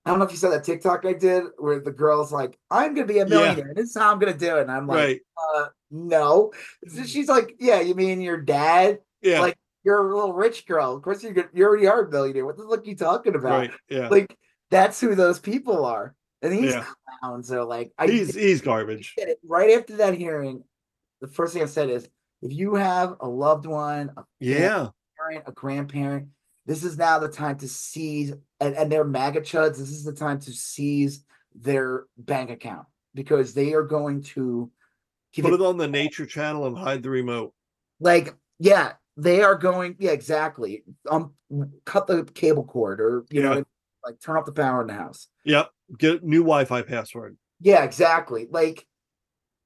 Speaker 1: I don't know if you saw that TikTok I did where the girl's like, "I'm gonna be a millionaire. This is how I'm gonna do it." And I'm like,
Speaker 2: right.
Speaker 1: uh, "No." So she's like, "Yeah, you mean your dad?
Speaker 2: Yeah,
Speaker 1: like, You're a little rich girl. Of course, you're. You already are a millionaire. What the fuck are you talking about?
Speaker 2: right. Yeah,
Speaker 1: Like, that's who those people are." And these
Speaker 2: Yeah.
Speaker 1: clowns are like, "I
Speaker 2: he's he's garbage.
Speaker 1: right after that hearing, the first thing I said is if you have a loved one, a
Speaker 2: Yeah,
Speaker 1: parent, a grandparent, this is now the time to seize and, and they're MAGA chuds, this is the time to seize their bank account because they are going to
Speaker 2: put
Speaker 1: it,
Speaker 2: it on the Nature Channel and hide the remote.
Speaker 1: like yeah, they are going, yeah, exactly. Um cut the cable cord or you
Speaker 2: Yeah.
Speaker 1: know, like turn off the power in the house.
Speaker 2: Yep, get new Wi-Fi password.
Speaker 1: Yeah, exactly. Like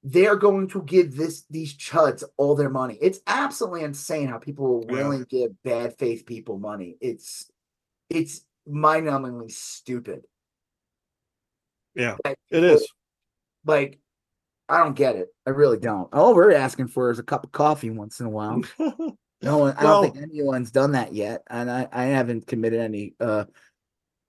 Speaker 1: they're going to give this these chuds all their money. It's absolutely insane how people will
Speaker 2: Yeah.
Speaker 1: willingly give bad faith people money. It's it's mind-numbingly stupid.
Speaker 2: Yeah,
Speaker 1: Like,
Speaker 2: it is.
Speaker 1: Like I don't get it. I really don't. All we're asking for is a cup of coffee once in a while. No one, I
Speaker 2: Well-
Speaker 1: don't think anyone's done that yet, and I, I haven't committed any uh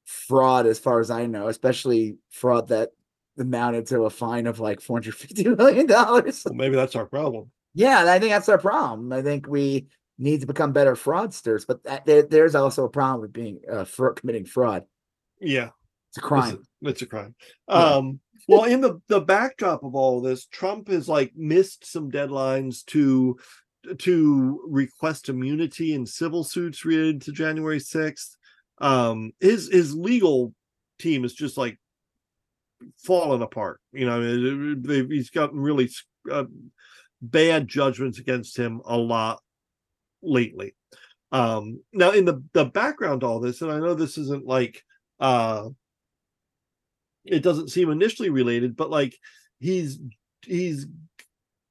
Speaker 1: fraud as far as I know, especially fraud that amounted to a fine of like four hundred fifty million dollars.
Speaker 2: well, maybe that's our problem.
Speaker 1: Yeah, I think that's our problem. I think we need to become better fraudsters, but that, there, there's also a problem with being uh, for committing fraud.
Speaker 2: Yeah,
Speaker 1: It's a crime.
Speaker 2: It's, it's a crime.
Speaker 1: Yeah.
Speaker 2: Um, well, in the the backdrop of all this, Trump has like missed some deadlines to to request immunity in civil suits related to January sixth. Um, his his legal team is just like falling apart. You know, he's gotten really uh, bad judgments against him a lot lately. Um, now, in the the background all this, and I know this isn't like uh it doesn't seem initially related, but like he's he's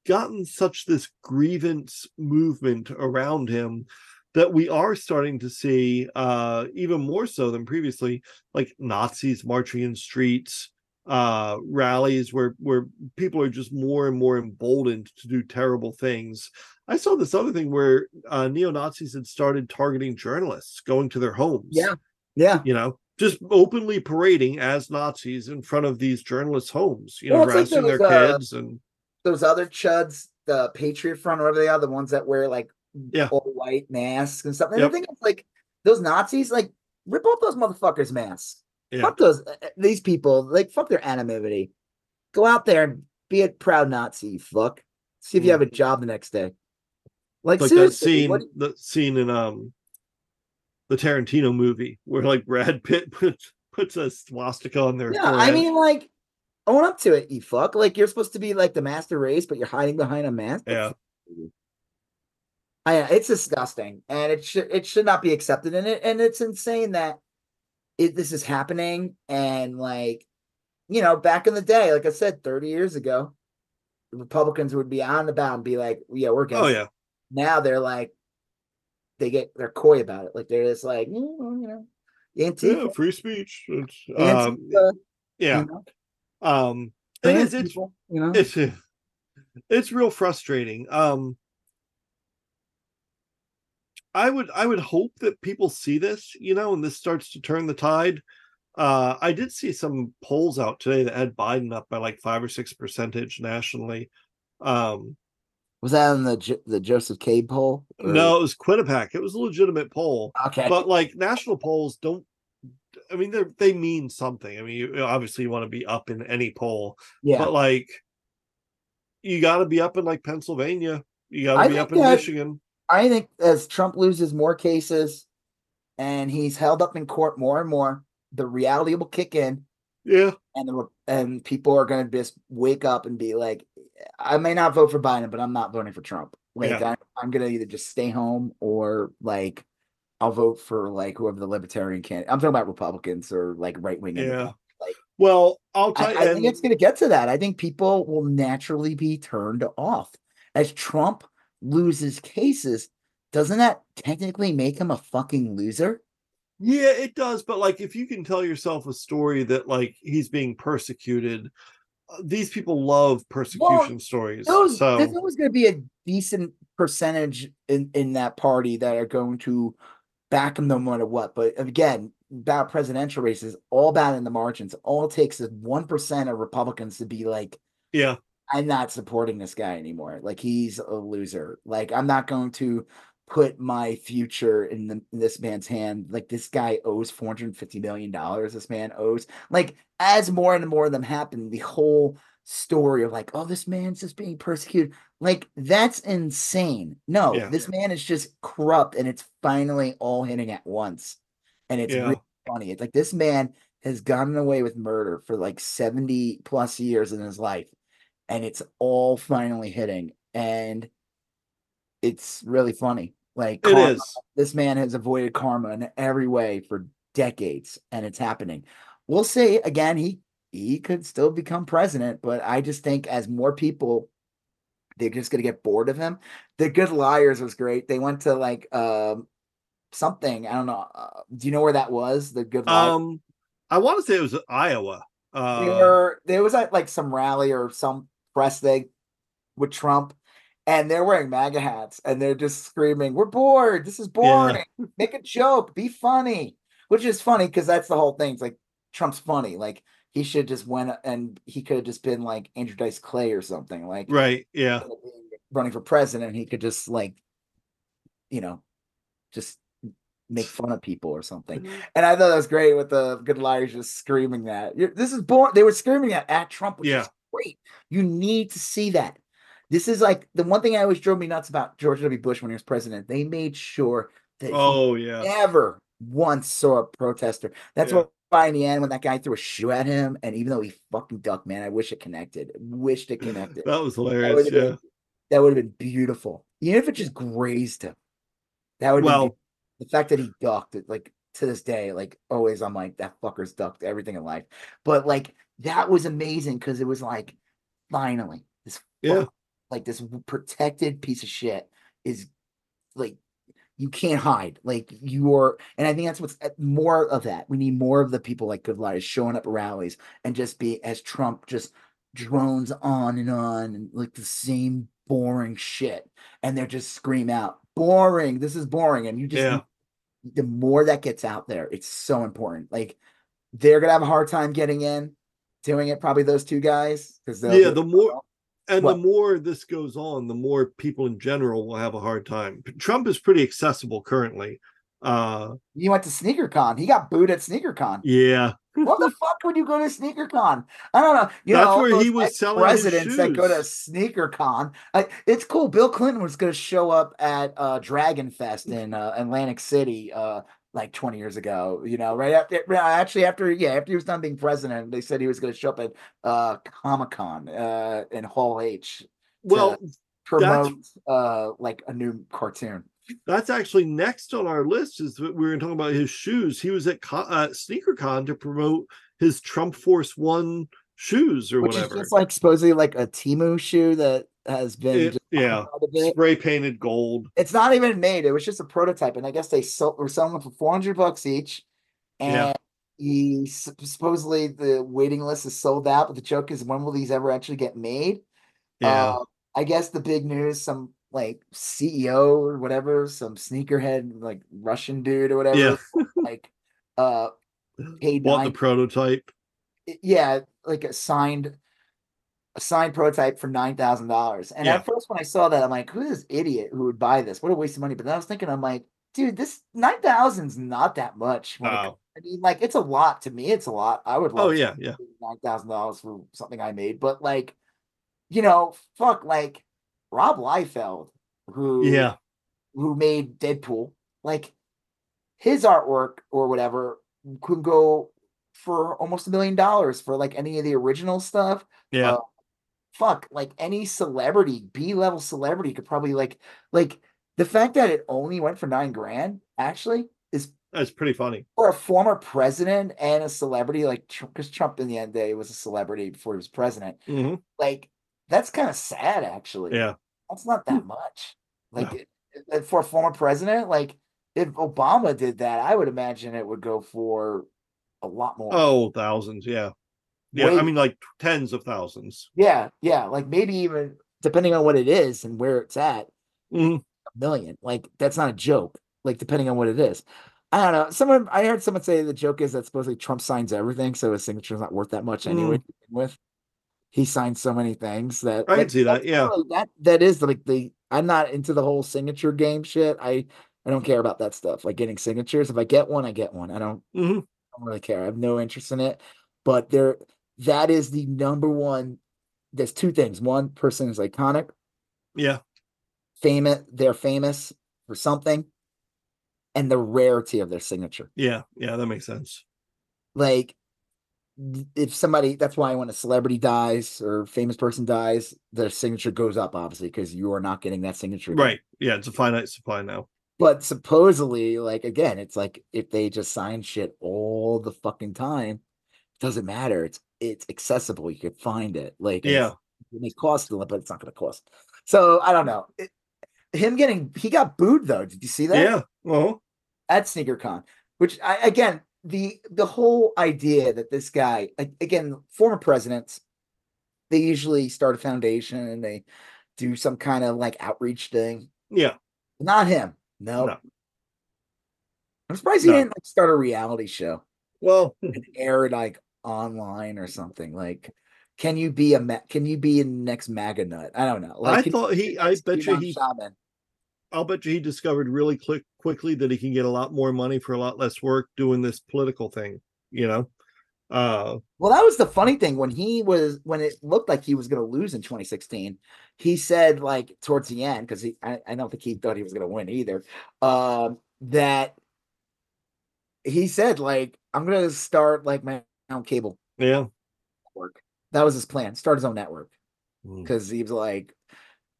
Speaker 2: gotten such this grievance movement around him that we are starting to see uh even more so than previously like nazis marching in streets uh rallies where where people are just more and more emboldened to do terrible things i saw this other thing where uh neo-nazis had started targeting journalists going to their homes
Speaker 1: Yeah. Yeah.
Speaker 2: you know, just openly parading as Nazis in front of these journalists' homes, you know,
Speaker 1: Well, it's like
Speaker 2: harassing their
Speaker 1: those, uh,
Speaker 2: kids and
Speaker 1: Those other chuds, the Patriot Front, or whatever they are, the ones that wear like
Speaker 2: Yeah.
Speaker 1: all white masks and stuff. And
Speaker 2: Yep.
Speaker 1: the thing is, like those Nazis, like rip off those motherfuckers' masks.
Speaker 2: Yeah.
Speaker 1: Fuck those uh, uh, these people. Like fuck their anonymity. Go out there and be a proud Nazi. You fuck. See if you have a job the next day. Like,
Speaker 2: like that scene,
Speaker 1: what-
Speaker 2: the scene in um the Tarantino movie where like Brad Pitt puts puts a swastika on their
Speaker 1: Yeah, I mean, like, own up to it, you fuck. Like, you're supposed to be like the master race, but you're hiding behind a mask.
Speaker 2: yeah,
Speaker 1: I, it's disgusting, and it should it should not be accepted. And it and it's insane that it this is happening. And like, you know, back in the day, like I said, thirty years ago, the Republicans would be on the bound and be like, "Yeah, we're against."
Speaker 2: oh
Speaker 1: it."
Speaker 2: yeah,
Speaker 1: Now they're like, they get they're coy about it. Like they're just like, "Mm, well, you know,
Speaker 2: yeah, free speech. It's, um,
Speaker 1: Antifa,
Speaker 2: yeah,
Speaker 1: you know,
Speaker 2: um, it is. It's
Speaker 1: people, you know.
Speaker 2: it's it's real frustrating um i would i would hope that people see this you know and this starts to turn the tide uh i did see some polls out today that had biden up by like five or six percentage nationally um
Speaker 1: Was that in the the Joseph Cade poll? or-
Speaker 2: no it was quinnipiac it was a legitimate poll
Speaker 1: Okay.
Speaker 2: but like national polls don't i mean they're they mean something i mean you obviously you want to be up in any poll
Speaker 1: yeah.
Speaker 2: but like you got to be up in like Pennsylvania. You got to be up in
Speaker 1: that-
Speaker 2: Michigan.
Speaker 1: I think as Trump loses more cases and he's held up in court more and more, the reality will kick in
Speaker 2: Yeah,
Speaker 1: and the, and people are going to just wake up and be like, I may not vote for Biden, but I'm not voting for Trump. Like
Speaker 2: Yeah.
Speaker 1: I, I'm going to either just stay home or like I'll vote for like whoever the libertarian candidate. I'm talking about Republicans or like right wing.
Speaker 2: Yeah. Well, I'll tell
Speaker 1: I,
Speaker 2: you.
Speaker 1: I think it's going to get to that. I think people will naturally be turned off as Trump loses cases. Doesn't that technically make him a fucking loser?
Speaker 2: Yeah, it does. But like, if you can tell yourself a story that like he's being persecuted, uh, these people love persecution stories.
Speaker 1: Those,
Speaker 2: so
Speaker 1: there's always going to be a decent percentage in in that party that are going to back him no matter what. But again, about presidential races, all about in the margins. All it takes is one percent of Republicans to be like,
Speaker 2: yeah,
Speaker 1: I'm not supporting this guy anymore. Like he's a loser. Like I'm not going to put my future in, the, in this man's hand. Like this guy owes 450 million dollars. This man owes. Like as more and more of them happen, the whole story of like, oh, this man's just being persecuted. Like that's insane. No,
Speaker 2: Yeah.
Speaker 1: this man is just corrupt, and it's finally all hitting at once. And it's
Speaker 2: Yeah.
Speaker 1: really funny. It's like this man has gotten away with murder for like 70 plus years in his life and it's all finally hitting and it's really funny. Like
Speaker 2: it
Speaker 1: karma-
Speaker 2: is.
Speaker 1: this man has avoided karma in every way for decades and it's happening. We'll see. Again he he could still become president but i just think as more people they're just going to get bored of him. The good liars was great. They went to like um something i don't know uh, do you know where that was the good liars?
Speaker 2: Um, I want to say it was Iowa. Uh,
Speaker 1: they there was at like some rally or some press thing with Trump, and they're wearing MAGA hats and they're just screaming, "We're bored. This is boring. Make a joke. Be funny." Which is funny because that's the whole thing. It's like Trump's funny. Like he should just went and he could have just been like Andrew Dice Clay or something. Like
Speaker 2: right. Yeah.
Speaker 1: instead of being running for president, he could just like, you know, just make fun of people or something. Mm-hmm. And I thought that was great with the good liars just screaming that. This is born. They were screaming that at Trump, which
Speaker 2: Yeah.
Speaker 1: is great. You need to see that. This is like the one thing I always drove me nuts about George W. Bush when he was president. They made sure that
Speaker 2: Oh
Speaker 1: he
Speaker 2: yeah.
Speaker 1: never once saw a protester. That's
Speaker 2: Yeah.
Speaker 1: why in the end, when that guy threw a shoe at him, and even though he fucking ducked, man, I wish it connected. Wished it connected.
Speaker 2: That was hilarious.
Speaker 1: have
Speaker 2: Yeah.
Speaker 1: been, that would have been beautiful. Even if it just grazed him. That would
Speaker 2: Well-
Speaker 1: be the fact that he ducked it, like to this day, like always I'm like, that fucker's ducked everything in life. But like that was amazing because it was like finally this
Speaker 2: Yeah.
Speaker 1: fuck- like this protected piece of shit is like you can't hide. Like you're, and I think that's what's uh, more of that. We need more of the people like Good Liars showing up at rallies and just be as Trump just drones on and on and like the same boring shit. And they're just scream out, boring. This is boring. And you just,
Speaker 2: Yeah.
Speaker 1: the more that gets out there, it's so important. Like they're gonna have a hard time getting in, doing it. Probably those two guys because
Speaker 2: Yeah. The more and
Speaker 1: What?
Speaker 2: the more this goes on, the more people in general will have a hard time. Trump is pretty accessible currently. Uh
Speaker 1: you went to SneakerCon. He got booed at SneakerCon.
Speaker 2: yeah.
Speaker 1: what the fuck would you go to SneakerCon? I don't know. You
Speaker 2: That's
Speaker 1: know,
Speaker 2: where he was selling
Speaker 1: presidents that go to. SneakerCon. I, it's cool. Bill Clinton was going to show up at uh, Dragon Fest in uh, Atlantic City uh, like 20 years ago. You know, right after actually after yeah after he was done being president, they said he was going to show up at uh, Comic Con uh, in Hall H
Speaker 2: Well,
Speaker 1: promote uh, like a new cartoon.
Speaker 2: that's actually next on our list is that we were talking about his shoes. He was at Con- uh, SneakerCon to promote his Trump Force One shoes or
Speaker 1: Which
Speaker 2: whatever.
Speaker 1: is just like supposedly like a Temu shoe that has been
Speaker 2: It-
Speaker 1: just
Speaker 2: yeah.
Speaker 1: quite a bit.
Speaker 2: Spray painted gold.
Speaker 1: It's not even made. It was just a prototype, and I guess they sold, were selling them for four hundred bucks each. And
Speaker 2: Yeah.
Speaker 1: he supposedly the waiting list is sold out. But the joke is, when will these ever actually get made?
Speaker 2: Yeah.
Speaker 1: Uh, I guess the big news, some like CEO or whatever, some sneakerhead like Russian dude or whatever,
Speaker 2: Yeah.
Speaker 1: like uh paid
Speaker 2: Bought the prototype.
Speaker 1: Yeah, like a signed a signed prototype for nine thousand dollars. And
Speaker 2: Yeah.
Speaker 1: at first when I saw that, I'm like, who's this idiot who would buy this? What a waste of money. But then I was thinking, I'm like, dude, this nine thousand's not that much. it
Speaker 2: Oh.
Speaker 1: I mean, like it's a lot to me. It's a lot. I would oh, love
Speaker 2: Oh yeah, yeah.
Speaker 1: nine thousand dollars for something I made, but like, you know, fuck, like Rob Liefeld, who
Speaker 2: Yeah.
Speaker 1: who made Deadpool, like his artwork or whatever could go for almost a million dollars for like any of the original stuff.
Speaker 2: Yeah.
Speaker 1: Uh, fuck, like any celebrity, B level celebrity could probably like like the fact that it only went for nine grand actually is
Speaker 2: That's pretty funny.
Speaker 1: for a former president and a celebrity like because Trump in the end day was a celebrity before he was president.
Speaker 2: Mhm.
Speaker 1: Like that's kind of sad, actually.
Speaker 2: Yeah.
Speaker 1: that's not that much. Like
Speaker 2: No.
Speaker 1: it- it- for a former president, like if Obama did that, I would imagine it would go for a lot more.
Speaker 2: Oh, thousands. Yeah. Yeah. I mean, like tens of thousands.
Speaker 1: Yeah, yeah, like maybe even depending on what it is and where it's at,
Speaker 2: Mhm.
Speaker 1: a million. Like that's not a joke. Like depending on what it is. I don't know. Someone I heard someone say the joke is that supposedly Trump signs everything, so his signature's not worth that much anyway. begin With he signed so many things that
Speaker 2: I can
Speaker 1: like,
Speaker 2: see that, yeah.
Speaker 1: really- that that is like the I'm not into the whole signature game shit. I I don't care about that stuff. Like getting signatures. If I get one, I get one. I don't
Speaker 2: Mhm.
Speaker 1: Don't really care. I have no interest in it. But there, that is the number one. There's two things. One person is iconic,
Speaker 2: Yeah.
Speaker 1: famous. They're famous for something, and the rarity of their signature.
Speaker 2: Yeah. Yeah. That makes sense.
Speaker 1: Like, if somebody, that's why when a celebrity dies or famous person dies, their signature goes up, obviously, because you are not getting that signature. again.
Speaker 2: Right. Yeah. It's a finite supply now.
Speaker 1: But supposedly, like again, it's like if they just sign shit all the fucking time, it doesn't matter. It's it's accessible. You could find it. Like
Speaker 2: Yeah.
Speaker 1: it may cost a little, but it's not going to cost. So I don't know. It, him getting he got booed though. Did you see that?
Speaker 2: Yeah. Well,
Speaker 1: At SneakerCon, which I again the the whole idea that this guy again former presidents they usually start a foundation and they do some kind of like outreach thing.
Speaker 2: yeah.
Speaker 1: Not him. No.
Speaker 2: No.
Speaker 1: I'm surprised he
Speaker 2: No.
Speaker 1: didn't like, start a reality show
Speaker 2: Well,
Speaker 1: and air it like online or something. Like, can you be a ma- can you be a next MAGA nut? I don't know. Like,
Speaker 2: I
Speaker 1: can
Speaker 2: thought he, I bet you he,
Speaker 1: Shaman?
Speaker 2: I'll bet you he discovered really quick, quickly that he can get a lot more money for a lot less work doing this political thing, you know? Uh,
Speaker 1: Well, that was the funny thing when he was when it looked like he was going to lose in 2016. He said like towards the end because he I, I don't think he thought he was going to win either. Um, that he said like I'm going to start like my own cable
Speaker 2: yeah.
Speaker 1: network. That was his plan. Start his own network.
Speaker 2: Mm.
Speaker 1: because he was like,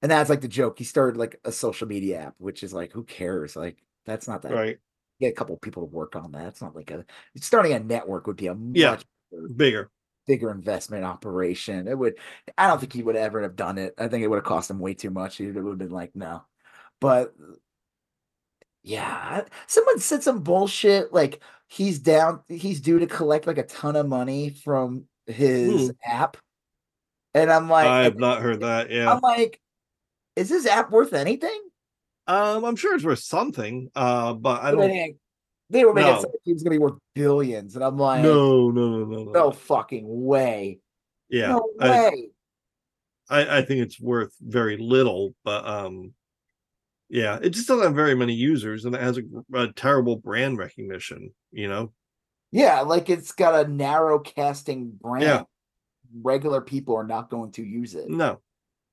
Speaker 1: and that's like the joke. He started like a social media app, which is like, who cares? Like, that's not that.
Speaker 2: Right.
Speaker 1: Get a couple of people to work on that. It's not like a starting a network would be a
Speaker 2: Yeah.
Speaker 1: much bigger-
Speaker 2: Bigger.
Speaker 1: bigger investment operation. It would. I don't think he would ever have done it. I think it would have cost him way too much. It would have been like, no. But yeah, someone said some bullshit like he's down. He's due to collect like a ton of money from his
Speaker 2: Hmm.
Speaker 1: app, and I'm like,
Speaker 2: I have not heard that. Yeah.
Speaker 1: I'm like, is this app worth anything?
Speaker 2: Um, I'm sure it's worth something. Uh, but I don't.
Speaker 1: didn't- They were making
Speaker 2: No.
Speaker 1: it sound like he was going to be worth billions, and I'm like,
Speaker 2: No, no, no, no, no.
Speaker 1: no fucking way,
Speaker 2: Yeah.
Speaker 1: no
Speaker 2: I,
Speaker 1: way.
Speaker 2: I, I think it's worth very little, but um, yeah, it just doesn't have very many users, and it has a, a terrible brand recognition. You know.
Speaker 1: Yeah, like it's got a narrow casting brand.
Speaker 2: Yeah.
Speaker 1: Regular people are not going to use it.
Speaker 2: No,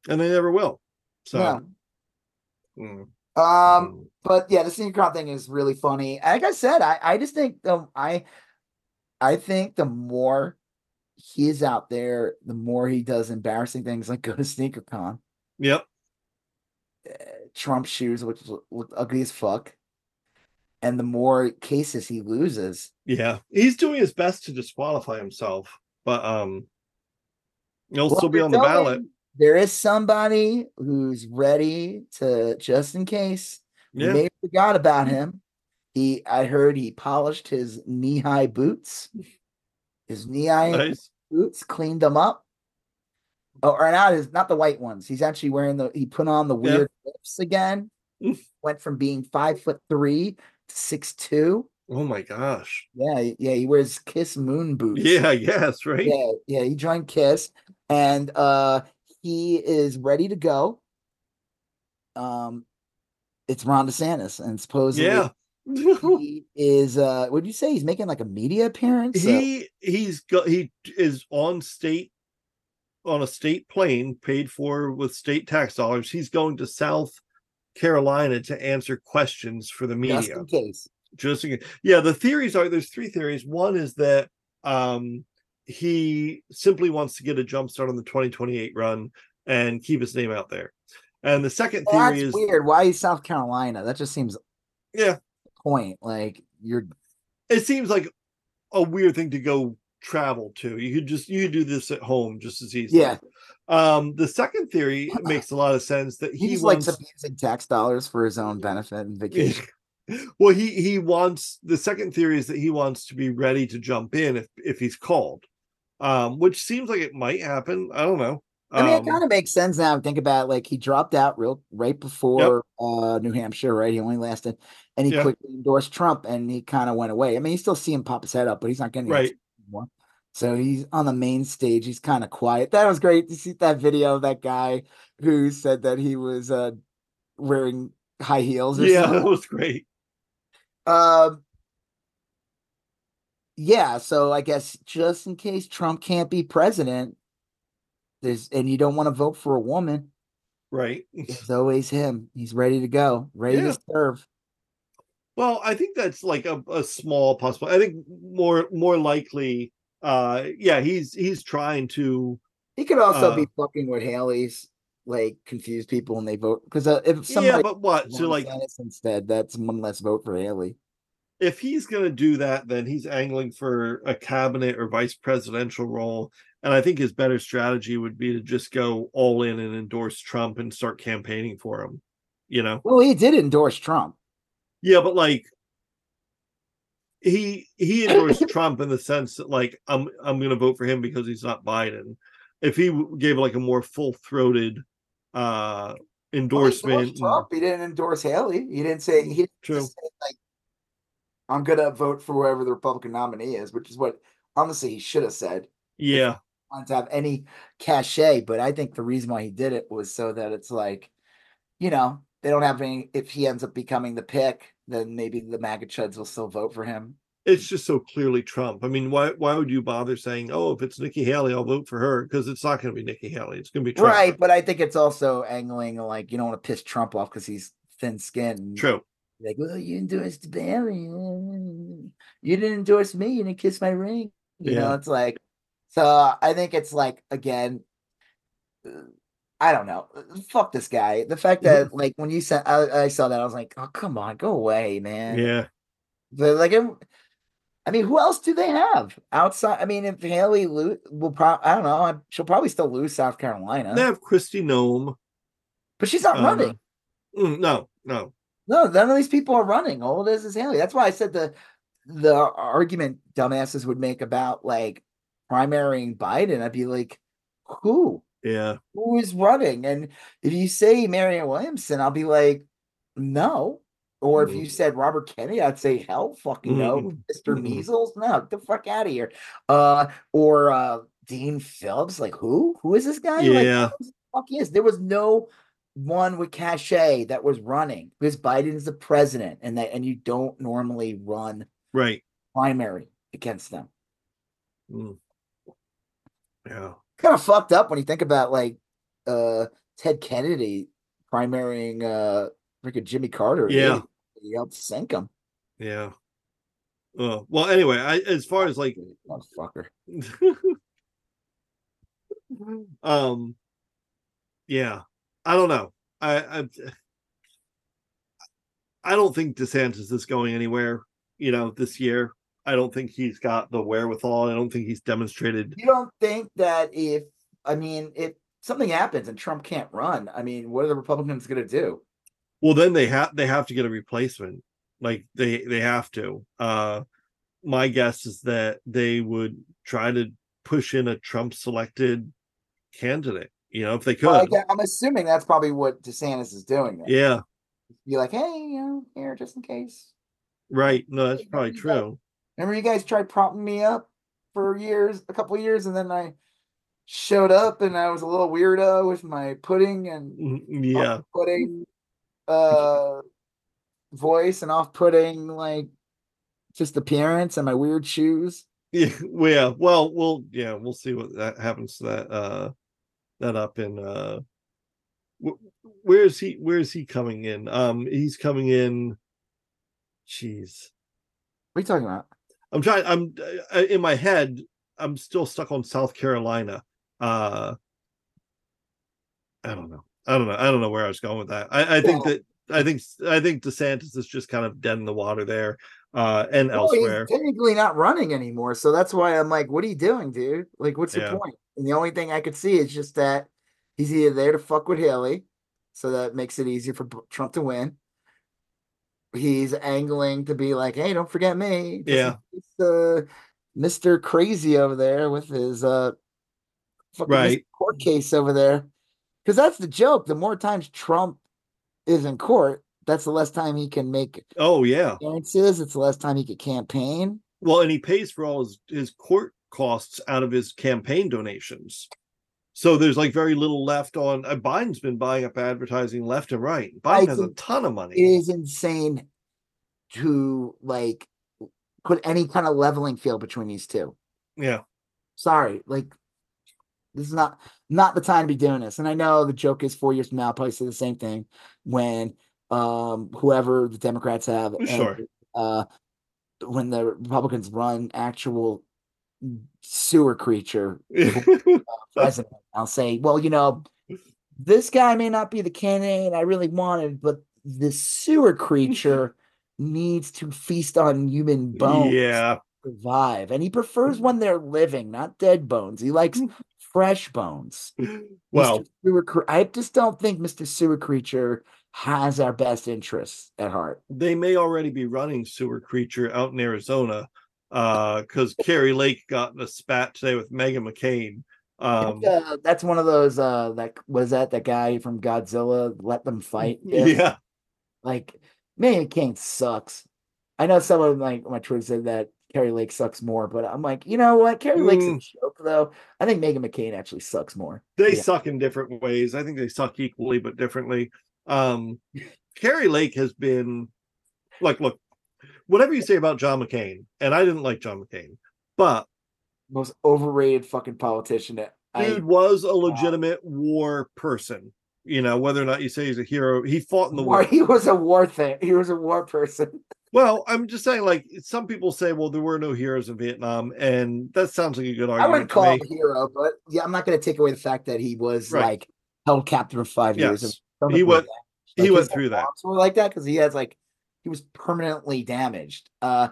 Speaker 2: and they never will. So.
Speaker 1: No.
Speaker 2: mm,
Speaker 1: Um, but yeah, the crowd thing is really funny. Like I said, I, I just think the I I think the more he is out there, the more he does embarrassing things like go to SneakerCon,
Speaker 2: Yep.
Speaker 1: uh, Trump shoes, which look, look ugly as fuck, and the more cases he loses.
Speaker 2: Yeah, he's doing his best to disqualify himself, but um, he'll
Speaker 1: Well,
Speaker 2: still be on the ballot.
Speaker 1: There is somebody who's ready to just in case. We
Speaker 2: Yeah.
Speaker 1: may forgot about him. He, I heard he polished his knee high boots, his knee high
Speaker 2: Nice.
Speaker 1: boots, cleaned them up. Oh, or not his, not the white ones. He's actually wearing the. He put on the
Speaker 2: Yeah.
Speaker 1: weird lips again. Went from being five foot three to six two.
Speaker 2: Oh my gosh.
Speaker 1: Yeah, yeah. He wears Kiss Moon boots.
Speaker 2: Yeah. Yes. Right.
Speaker 1: Yeah, yeah, he joined Kiss and uh he is ready to go. Um it's Ron DeSantis and supposedly
Speaker 2: Yeah.
Speaker 1: he is uh what did you say? He's making like a media appearance?
Speaker 2: He he's got he is on state on a state plane paid for with state tax dollars. He's going to South Carolina to answer questions for the
Speaker 1: just
Speaker 2: media.
Speaker 1: in case.
Speaker 2: just in case. yeah the theories are there's three theories one is that um he simply wants to get a jump start on the 2028 run and keep his name out there and the second
Speaker 1: Well,
Speaker 2: theory is
Speaker 1: weird. Why is South Carolina? That just seems
Speaker 2: yeah
Speaker 1: point? Like you're
Speaker 2: it seems like a weird thing to go travel to. You could just you could do this at home just as easily.
Speaker 1: Yeah.
Speaker 2: Um, the second theory makes a lot of sense that he
Speaker 1: he's
Speaker 2: wants.
Speaker 1: like abusing tax dollars for his own benefit and vacation.
Speaker 2: well, he he wants the second theory is that he wants to be ready to jump in if if he's called, um, which seems like it might happen. I don't know.
Speaker 1: I mean,
Speaker 2: Um,
Speaker 1: it kind of makes sense now. Think about it, like he dropped out real right before uh New Hampshire, right? He only lasted, and he
Speaker 2: Yeah.
Speaker 1: quickly endorsed Trump, and he kind of went away. I mean, you still see him pop his head up, but he's not getting
Speaker 2: Right.
Speaker 1: anymore. So he's on the main stage. He's kind of quiet. That was great to see that video of that guy who said that he was uh wearing high heels. Or
Speaker 2: yeah,
Speaker 1: something.
Speaker 2: that was great.
Speaker 1: Um, yeah, so I guess just in case Trump can't be president, there's and you don't want to vote for a woman,
Speaker 2: Right.
Speaker 1: it's always him. He's ready to go, ready
Speaker 2: Yeah.
Speaker 1: to serve.
Speaker 2: Well, I think that's like a, a small possible. I think more more likely, uh, yeah, he's he's trying to.
Speaker 1: He could also
Speaker 2: Uh,
Speaker 1: be fucking with Haley's, like confuse people when they vote because uh, if
Speaker 2: yeah, but what? So like,
Speaker 1: instead, that's one less vote for Haley.
Speaker 2: If he's going to do that, then he's angling for a cabinet or vice presidential role. And I think his better strategy would be to just go all in and endorse Trump and start campaigning for him. You know?
Speaker 1: Well, he did endorse Trump.
Speaker 2: Yeah, but like he he endorsed Trump in the sense that like I'm I'm going to vote for him because he's not Biden. If he gave like a more full throated uh
Speaker 1: Well, he
Speaker 2: endorsement,
Speaker 1: Trump. He didn't endorse Haley. He didn't say he didn't
Speaker 2: True.
Speaker 1: say, like I'm gonna vote for whoever the Republican nominee is, which is what honestly he should have said.
Speaker 2: yeah,
Speaker 1: wanted to have any cachet, but I think the reason why he did it was so that it's like, you know, they don't have any. If he ends up becoming the pick, then maybe the MAGA chuds will still vote for him.
Speaker 2: it's just so clearly Trump. I mean, why why would you bother saying, "Oh, if it's Nikki Haley, I'll vote for her"? Because it's not going to be Nikki Haley. It's going to be Trump.
Speaker 1: Right, but I think it's also angling like you don't want to piss Trump off because he's thin skinned.
Speaker 2: True.
Speaker 1: Like, well, you endorsed Haley. You didn't endorse me. You didn't kiss my ring. You know, it's like, so I think it's like again. I don't know. Fuck this guy. The fact that like when you said I, I saw that, I was like, oh come on, go away, man.
Speaker 2: Yeah.
Speaker 1: But like, it- I mean, who else do they have outside? I mean, if Haley lo- will probably, I don't know, she'll probably still lose South Carolina,
Speaker 2: They have Kristi Noem.
Speaker 1: but she's not
Speaker 2: uh,
Speaker 1: running.
Speaker 2: mm, no, no.
Speaker 1: No, none of these people are running. All it is is Haley. That's why I said the the argument dumbasses would make about like primarying Biden. I'd be like, who?
Speaker 2: Yeah.
Speaker 1: Who is running? And if you say Marianne Williamson, I'll be like, no. Or if you
Speaker 2: Mm.
Speaker 1: said Robert Kennedy, I'd say hell fucking no.
Speaker 2: Mm.
Speaker 1: Mr.
Speaker 2: Mm.
Speaker 1: Measles, no, get the fuck out of here. Uh or uh Dean Phillips, like who? Who is this guy? Like,
Speaker 2: Yeah.
Speaker 1: who the fuck. There was no one with cachet that was running because Biden's the president and that and you don't normally run
Speaker 2: Right.
Speaker 1: primary against them.
Speaker 2: Mm. Yeah.
Speaker 1: Kind of fucked up when you think about like uh Ted Kennedy primarying uh freaking Jimmy Carter.
Speaker 2: Yeah.
Speaker 1: He helped sink him.
Speaker 2: Yeah. Oh, well, anyway, I as far as like
Speaker 1: motherfucker.
Speaker 2: um yeah i don't know. I i i don't think desantis is going anywhere you know this year. I don't think he's got the wherewithal. I don't think he's demonstrated
Speaker 1: You don't think that if I mean if something happens and Trump can't run, I mean, what are the Republicans gonna do?
Speaker 2: well then they have they have to get a replacement. Like they they have to. Uh my guess is that they would try to push in a trump selected candidate you know if they could
Speaker 1: Well, I'm assuming that's probably what DeSantis is doing. Then.
Speaker 2: yeah
Speaker 1: Be like, hey, you know, here just in case.
Speaker 2: right no that's
Speaker 1: Hey,
Speaker 2: probably true
Speaker 1: Remember, you guys tried propping me up for years, a couple of years, and then I showed up and I was a little weirdo with my pudding and
Speaker 2: Mm, yeah
Speaker 1: off-putting uh voice and off-putting like just appearance and my weird shoes.
Speaker 2: Yeah, well, yeah, well, we'll yeah, we'll see what that happens to that uh that up in uh wh- where is he where is he coming in? Um he's coming in jeez.
Speaker 1: What are you talking about?
Speaker 2: I'm trying I'm uh, in my head I'm still stuck on South Carolina. Uh I don't know. I don't know. I don't know where I was going with that. I, I think
Speaker 1: Well,
Speaker 2: that I think I think DeSantis is just kind of dead in the water there, uh, and
Speaker 1: Well,
Speaker 2: elsewhere.
Speaker 1: he's technically not running anymore, so that's why I'm like, what are you doing, dude? Like, what's
Speaker 2: Yeah.
Speaker 1: the point? And the only thing I could see is just that he's either there to fuck with Haley, so that makes it easier for Trump to win. He's angling to be like, hey, don't forget me. just
Speaker 2: Yeah.
Speaker 1: uh, Mr. Crazy over there with his uh fucking
Speaker 2: Right.
Speaker 1: court case over there. Because that's the joke. The more times Trump is in court, that's the less time he can make
Speaker 2: Oh yeah.
Speaker 1: appearances. It's the less time he could campaign.
Speaker 2: Well, and he pays for all his, his court costs out of his campaign donations. So there's like very little left on. Uh, Biden's been buying up advertising left and right. Biden
Speaker 1: I
Speaker 2: has a ton of money.
Speaker 1: It is insane to like put any kind of leveling field between these two.
Speaker 2: yeah.
Speaker 1: Sorry, like this is not not the time to be doing this. And I know the joke is four years from now, I'll probably say the same thing when um whoever the Democrats have and, uh when the Republicans run actual sewer creature president. I'll say, well, you know, this guy may not be the candidate I really wanted, but the sewer creature needs to feast on human bones
Speaker 2: yeah.
Speaker 1: survive. And he prefers when they're living, not dead bones. He likes fresh bones.
Speaker 2: Well,
Speaker 1: Mr. Sewer I just don't think Mr. Sewer Creature has our best interests at heart.
Speaker 2: they may already be running sewer creature out in Arizona uh because Kari Lake got in a spat today with Meghan McCain. Um
Speaker 1: uh, that's one of those uh that was that that guy from Godzilla let them fight.
Speaker 2: yeah.
Speaker 1: Like, Meghan McCain sucks. I know someone like my Twitter said that Kari Lake sucks more, but I'm like, you know what? Kari Lake's a
Speaker 2: Mm.
Speaker 1: joke, though. I think Meghan McCain actually sucks more.
Speaker 2: They
Speaker 1: Yeah.
Speaker 2: suck in different ways. I think they suck equally but differently. Um Kari Lake has been like look, whatever you say about John McCain, and I didn't like John McCain, but
Speaker 1: Most overrated fucking politician. that I
Speaker 2: dude was a legitimate war person. You know, whether or not you say he's a hero, he fought in the
Speaker 1: war,
Speaker 2: war.
Speaker 1: he was a war thing. He was a war person.
Speaker 2: Well, I'm just saying, like some people say, well, there were no heroes in Vietnam, and that sounds like a good argument.
Speaker 1: I
Speaker 2: to
Speaker 1: call him a hero, but yeah, I'm not going to take away the fact that he was
Speaker 2: Right.
Speaker 1: like held captive for five years.
Speaker 2: Yes.
Speaker 1: and
Speaker 2: He
Speaker 1: was
Speaker 2: went-
Speaker 1: damaged.
Speaker 2: he went through that.
Speaker 1: Were like that because he has like he was permanently damaged. Uh,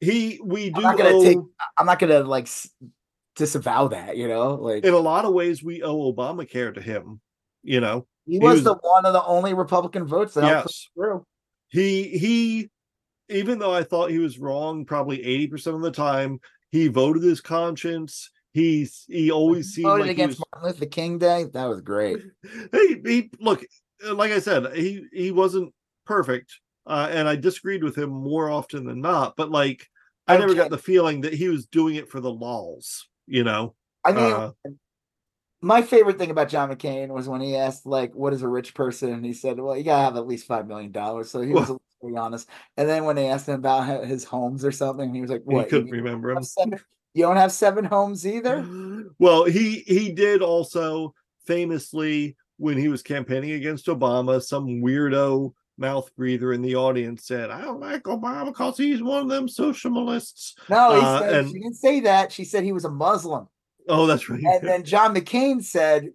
Speaker 2: He, we do
Speaker 1: I'm not gonna
Speaker 2: owe,
Speaker 1: take- I'm not going to like disavow that. You know, like
Speaker 2: in a lot of ways, we owe Obamacare to him. You know,
Speaker 1: he
Speaker 2: he
Speaker 1: was,
Speaker 2: was-
Speaker 1: the one of the only Republican votes that
Speaker 2: yes,
Speaker 1: through.
Speaker 2: he he. Even though I thought he was wrong, probably eighty percent of the time, he voted his conscience. He's he always seemed
Speaker 1: Voted
Speaker 2: like he
Speaker 1: against
Speaker 2: was
Speaker 1: Martin Luther King Day. That was great.
Speaker 2: he, he look like I said, he he wasn't perfect, uh, and I disagreed with him more often than not. But like, I never got the feeling that he was doing it for the lols. You know,
Speaker 1: I mean,
Speaker 2: Uh,
Speaker 1: my favorite thing about John McCain was when he asked, like, what is a rich person? And he said, well, you gotta have at least five million dollars. So he was
Speaker 2: Well-
Speaker 1: very honest. And then when they asked him about his homes or something, he was like, what? You,
Speaker 2: couldn't
Speaker 1: mean
Speaker 2: remember him.
Speaker 1: seven- you don't have seven homes either?
Speaker 2: Well, he he did also famously when he was campaigning against Obama, some weirdo mouth breather in the audience said, "I don't like Obama because he's one of them socialists."
Speaker 1: No, he
Speaker 2: Uh,
Speaker 1: said
Speaker 2: and-
Speaker 1: she didn't say that. She said he was a Muslim.
Speaker 2: Oh, that's right.
Speaker 1: And then John McCain said,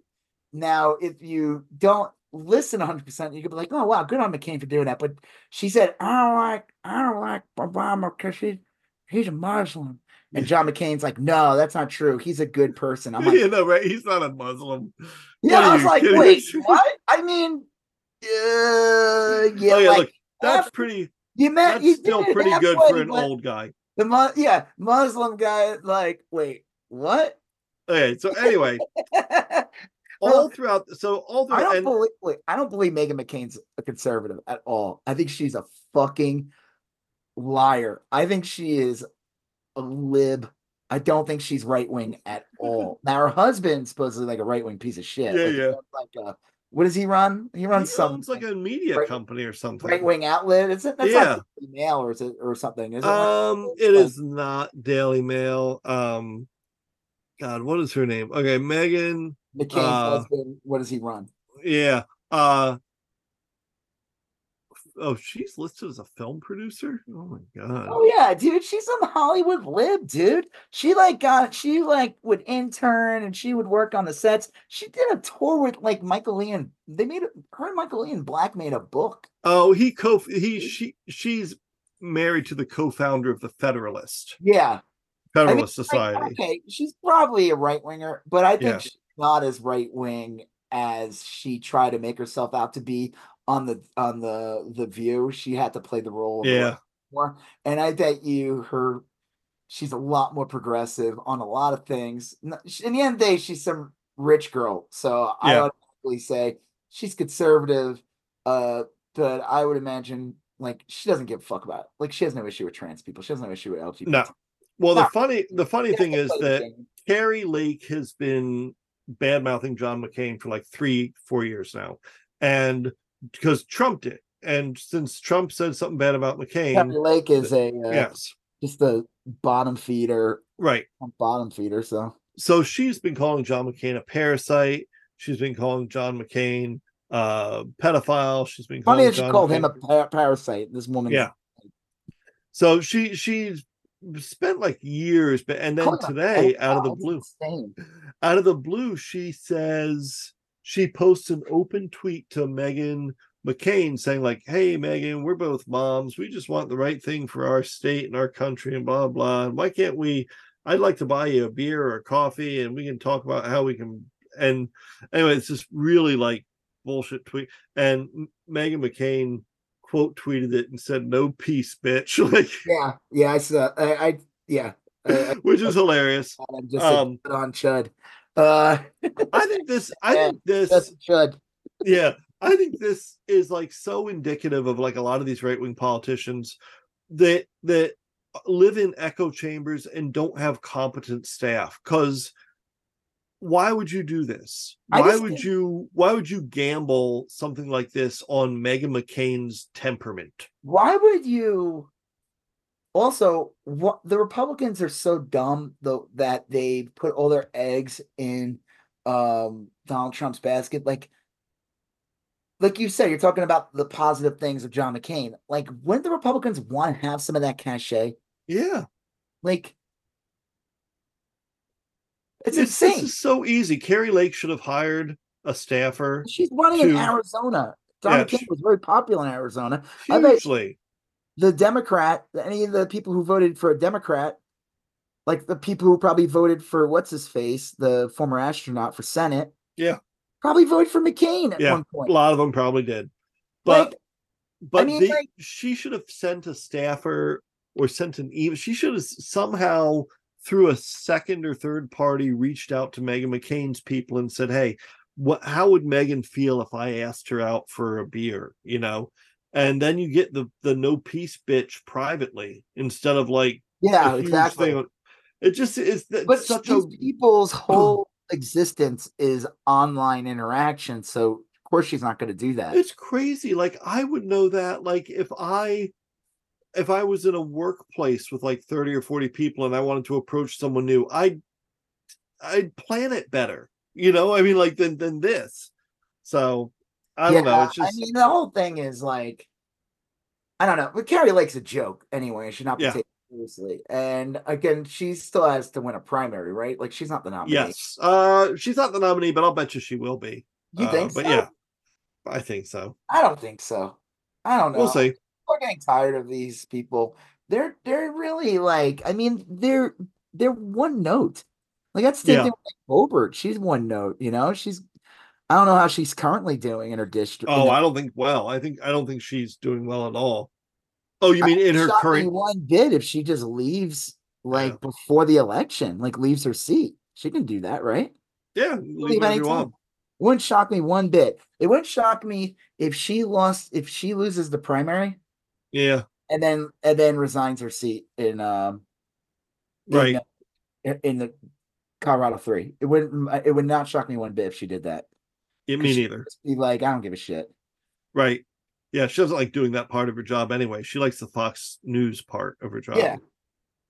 Speaker 1: now if you don't listen 100%, you could be like, oh, wow, good on McCain for doing that. But she said, I don't like, I don't like Obama because he, he's a Muslim. And John McCain's like, no, that's not true. He's a good person. I'm like,
Speaker 2: you know, right? He's not a Muslim.
Speaker 1: yeah, I was like,
Speaker 2: kidding?
Speaker 1: wait, what? I mean, uh, yeah,
Speaker 2: oh yeah,
Speaker 1: like,
Speaker 2: look, that's pretty.
Speaker 1: you meant
Speaker 2: That's
Speaker 1: you
Speaker 2: still pretty good for an old guy.
Speaker 1: The mu- yeah, Muslim guy, like, wait, what?
Speaker 2: Okay, so anyway, all throughout, so all
Speaker 1: I don't
Speaker 2: and
Speaker 1: believe. Wait, I don't believe Meghan McCain's a conservative at all. I think she's a fucking liar. I think she is lib. I don't think she's right wing at all. now her husband's supposedly like a right wing piece of shit.
Speaker 2: Yeah,
Speaker 1: like,
Speaker 2: yeah.
Speaker 1: Like a, what does he run? He
Speaker 2: he
Speaker 1: runs some
Speaker 2: owns like a media
Speaker 1: right-
Speaker 2: company or something.
Speaker 1: right wing outlet. Is it? That's
Speaker 2: Yeah.
Speaker 1: not Daily Mail or is it or something? Is it? like-
Speaker 2: Um, it is not Daily Mail. Um, God, what is her name? Okay, Meghan.
Speaker 1: McCain's
Speaker 2: uh,
Speaker 1: husband. What does he run?
Speaker 2: Yeah. Uh, oh, she's listed as a film producer. Oh my god.
Speaker 1: Oh yeah, dude, she's on Hollywood Lib, dude. She like got she like would intern and she would work on the sets. She did a tour with like Michael Ian. They made a, her and Michael Ian Black made a book.
Speaker 2: Oh, he co he she she's married to the co-founder of the Federalist
Speaker 1: Yeah,
Speaker 2: Federalist
Speaker 1: like,
Speaker 2: Society.
Speaker 1: okay, she's probably a right winger, but I think
Speaker 2: Yeah.
Speaker 1: she's not as right wing as she tried to make herself out to be on the on the the View. She had to play the role. Of
Speaker 2: Yeah.
Speaker 1: more. And I bet you her she's a lot more progressive on a lot of things. In the end of the day, she's some rich girl. So I
Speaker 2: Yeah.
Speaker 1: would automatically say she's conservative. Uh, but I would imagine like she doesn't give a fuck about it. Like she has no issue with trans people. She has no issue with LGBT.
Speaker 2: No. Well, the funny the funny thing is that
Speaker 1: game.
Speaker 2: Kari Lake has been bad mouthing John McCain for like three, four years now. And because Trump did. And since Trump said something bad about McCain,
Speaker 1: Lake is a uh,
Speaker 2: yes,
Speaker 1: just a bottom feeder,
Speaker 2: right.
Speaker 1: bottom feeder. So
Speaker 2: So she's been calling John McCain a parasite. She's been calling John McCain uh pedophile. She's been
Speaker 1: funny
Speaker 2: calling
Speaker 1: that she
Speaker 2: John
Speaker 1: called him a par- parasite. This woman,
Speaker 2: Yeah. So she she's spent like years, but and then
Speaker 1: Calling him a
Speaker 2: today, out of the blue,
Speaker 1: insane.
Speaker 2: out of the blue, she says she posts an open tweet to Meghan McCain saying, like, hey Meghan, we're both moms. We just want the right thing for our state and our country and blah blah. And why can't we? I'd like to buy you a beer or a coffee and we can talk about how we can and anyway, it's just really like bullshit tweet. And Meghan McCain quote tweeted it and said, No peace, bitch. like
Speaker 1: Yeah, yeah, I saw. I, I yeah, I,
Speaker 2: which is hilarious.
Speaker 1: I'm just
Speaker 2: um,
Speaker 1: on Chud. Uh,
Speaker 2: I think this I
Speaker 1: Yeah,
Speaker 2: think this yeah i think this is like so indicative of like a lot of these right-wing politicians that that live in echo chambers and don't have competent staff because why would you do this why would
Speaker 1: think-
Speaker 2: you why would you gamble something like this on meghan mccain's temperament
Speaker 1: Why would you? Also, what the Republicans are so dumb though that they put all their eggs in um Donald Trump's basket. Like, like you said, you're talking about the positive things of John McCain. Like, wouldn't the Republicans want to have some of that cachet?
Speaker 2: yeah
Speaker 1: Like, it's
Speaker 2: this
Speaker 1: insane.
Speaker 2: is so easy kari lake should have hired a staffer
Speaker 1: She's running in Arizona. John
Speaker 2: Yeah,
Speaker 1: McCain
Speaker 2: she-
Speaker 1: was very popular in Arizona.
Speaker 2: Hugely
Speaker 1: the Democrat, any of the people who voted for a Democrat, like the people who probably voted for what's his face, the former astronaut for Senate,
Speaker 2: Yeah.
Speaker 1: probably voted for McCain at
Speaker 2: Yeah,
Speaker 1: one point.
Speaker 2: a lot of them probably did but
Speaker 1: like,
Speaker 2: But
Speaker 1: mean,
Speaker 2: they,
Speaker 1: like-
Speaker 2: she should have sent a staffer or sent an email. She should have somehow, through a second or third party, reached out to Meghan McCain's people and said, "Hey, what? How would Meghan feel if I asked her out for a beer?" You know, and then you get the the no peace bitch privately instead of like
Speaker 1: yeah, exactly.
Speaker 2: It just is that
Speaker 1: But
Speaker 2: such a
Speaker 1: people's whole existence is online interaction, so of course she's not going to do that.
Speaker 2: it's crazy like i would know that like if i if i was in a workplace with like 30 or 40 people and i wanted to approach someone new i'd i'd plan it better you know i mean like than than this so i don't know it's
Speaker 1: I mean, the whole thing is like, I don't know. But Kari Lake's a joke anyway. It should not be
Speaker 2: Yeah.
Speaker 1: taken seriously. And again, she still has to win a primary, right? Like she's not the nominee.
Speaker 2: yes uh she's not the nominee but i'll bet you she will be
Speaker 1: You
Speaker 2: Uh,
Speaker 1: think
Speaker 2: but
Speaker 1: so?
Speaker 2: yeah i think so
Speaker 1: I don't think so. I don't know.
Speaker 2: we'll see
Speaker 1: We're getting tired of these people. They're they're really like, I mean, they're they're one note. Like that's the
Speaker 2: Yeah.
Speaker 1: thing with Boebert. She's one note, you know. She's I don't know how she's currently doing in her district.
Speaker 2: oh i don't think well i think i don't think she's doing well at all oh you mean in her current
Speaker 1: one bid if she just leaves like
Speaker 2: Yeah.
Speaker 1: before the election, like leaves her seat. She can do that, right?
Speaker 2: yeah
Speaker 1: Leave
Speaker 2: leave
Speaker 1: anytime. Wouldn't shock me one bit. It wouldn't shock me if she lost if she loses the primary
Speaker 2: yeah
Speaker 1: and then and then resigns her seat in um
Speaker 2: Right.
Speaker 1: in, in the Colorado three. It wouldn't it would not shock me one bit if she did that.
Speaker 2: Yeah, me neither
Speaker 1: Be like, I don't give a shit.
Speaker 2: Right. Yeah, she doesn't like doing that part of her job anyway. She likes the Fox News part of her job.
Speaker 1: Yeah.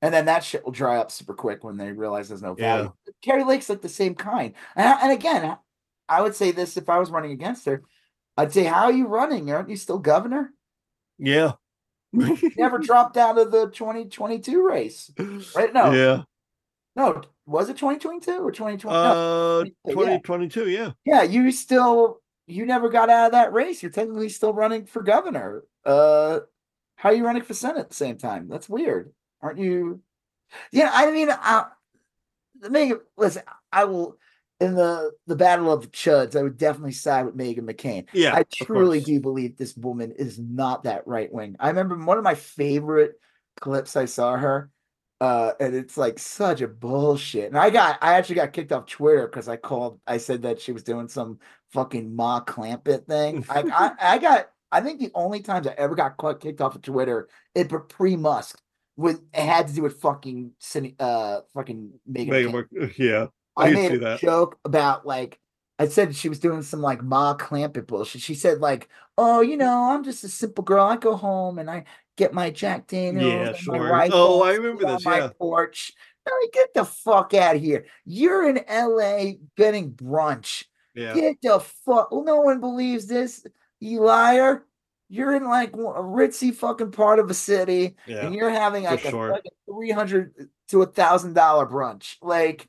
Speaker 1: And then that shit will dry up super quick when they realize there's no
Speaker 2: Yeah.
Speaker 1: value. Kari Lake's like the same kind. And, I- and again, I would say this if I was running against her, I'd say, How are you running? Aren't you still governor?
Speaker 2: Yeah.
Speaker 1: Never dropped out of the 2022 race. Right? No.
Speaker 2: Yeah.
Speaker 1: No, was it 2022 or 2020? no,
Speaker 2: Uh,
Speaker 1: 2022, yeah.
Speaker 2: Yeah.
Speaker 1: Yeah, you still you never got out of that race. You're technically still running for governor. Uh how are you running for senate at the same time? That's weird. Aren't you? Yeah, I mean, I, Meghan, listen, I will in the the battle of chuds, I would definitely side with Meghan McCain.
Speaker 2: Yeah.
Speaker 1: I truly do believe this woman is not that right wing. I remember one of my favorite clips I saw her, uh, and it's like such a bullshit. And I got, I actually got kicked off Twitter because I called, I said that she was doing some fucking Ma Clampett thing. I, I, I got, I think the only times I ever got caught kicked off of Twitter, it pre Musk with it had to do with fucking, uh, fucking Meghan.
Speaker 2: Meghan
Speaker 1: McCain.
Speaker 2: Yeah. I
Speaker 1: I made a
Speaker 2: that.
Speaker 1: joke about like I said she was doing some like Ma Clampett bullshit. She said like, "Oh, you know, I'm just a simple girl. I go home and I get my Jack Daniels
Speaker 2: Yeah, sure.
Speaker 1: my
Speaker 2: Oh, I remember this,
Speaker 1: my
Speaker 2: yeah.
Speaker 1: porch." I get the fuck out of here. You're in LA getting brunch.
Speaker 2: Yeah.
Speaker 1: Get the fuck. Well, no one believes this, you liar. You're in like a ritzy fucking part of a city,
Speaker 2: Yeah.
Speaker 1: and you're having
Speaker 2: for
Speaker 1: like a,
Speaker 2: sure.
Speaker 1: like a three hundred to a thousand dollar brunch. Like,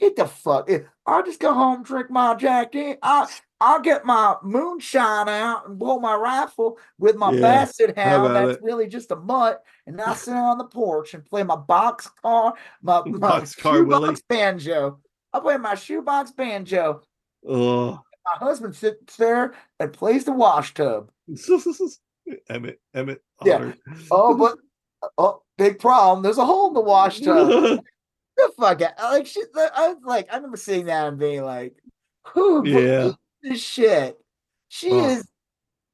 Speaker 1: get the fuck. eh, I'll just go home, drink my Jack. Dan- I'll I'll get my moonshine out and blow my rifle with my
Speaker 2: Yeah,
Speaker 1: basset hound. That's
Speaker 2: it?
Speaker 1: really just a mutt, and I'll sit on the porch and play my box car, my, my
Speaker 2: Boxcar Willie.
Speaker 1: shoebox banjo. I'll play my shoebox banjo.
Speaker 2: Oh.
Speaker 1: My husband sits there and plays the wash tub.
Speaker 2: Emmett. Emmett.
Speaker 1: Yeah. Oh, but uh, oh, big problem. There's a hole in the wash tub. the fuck out. Like shit. I was like, I remember seeing that and being like, "Who
Speaker 2: Yeah.
Speaker 1: This shit?" She
Speaker 2: Oh.
Speaker 1: is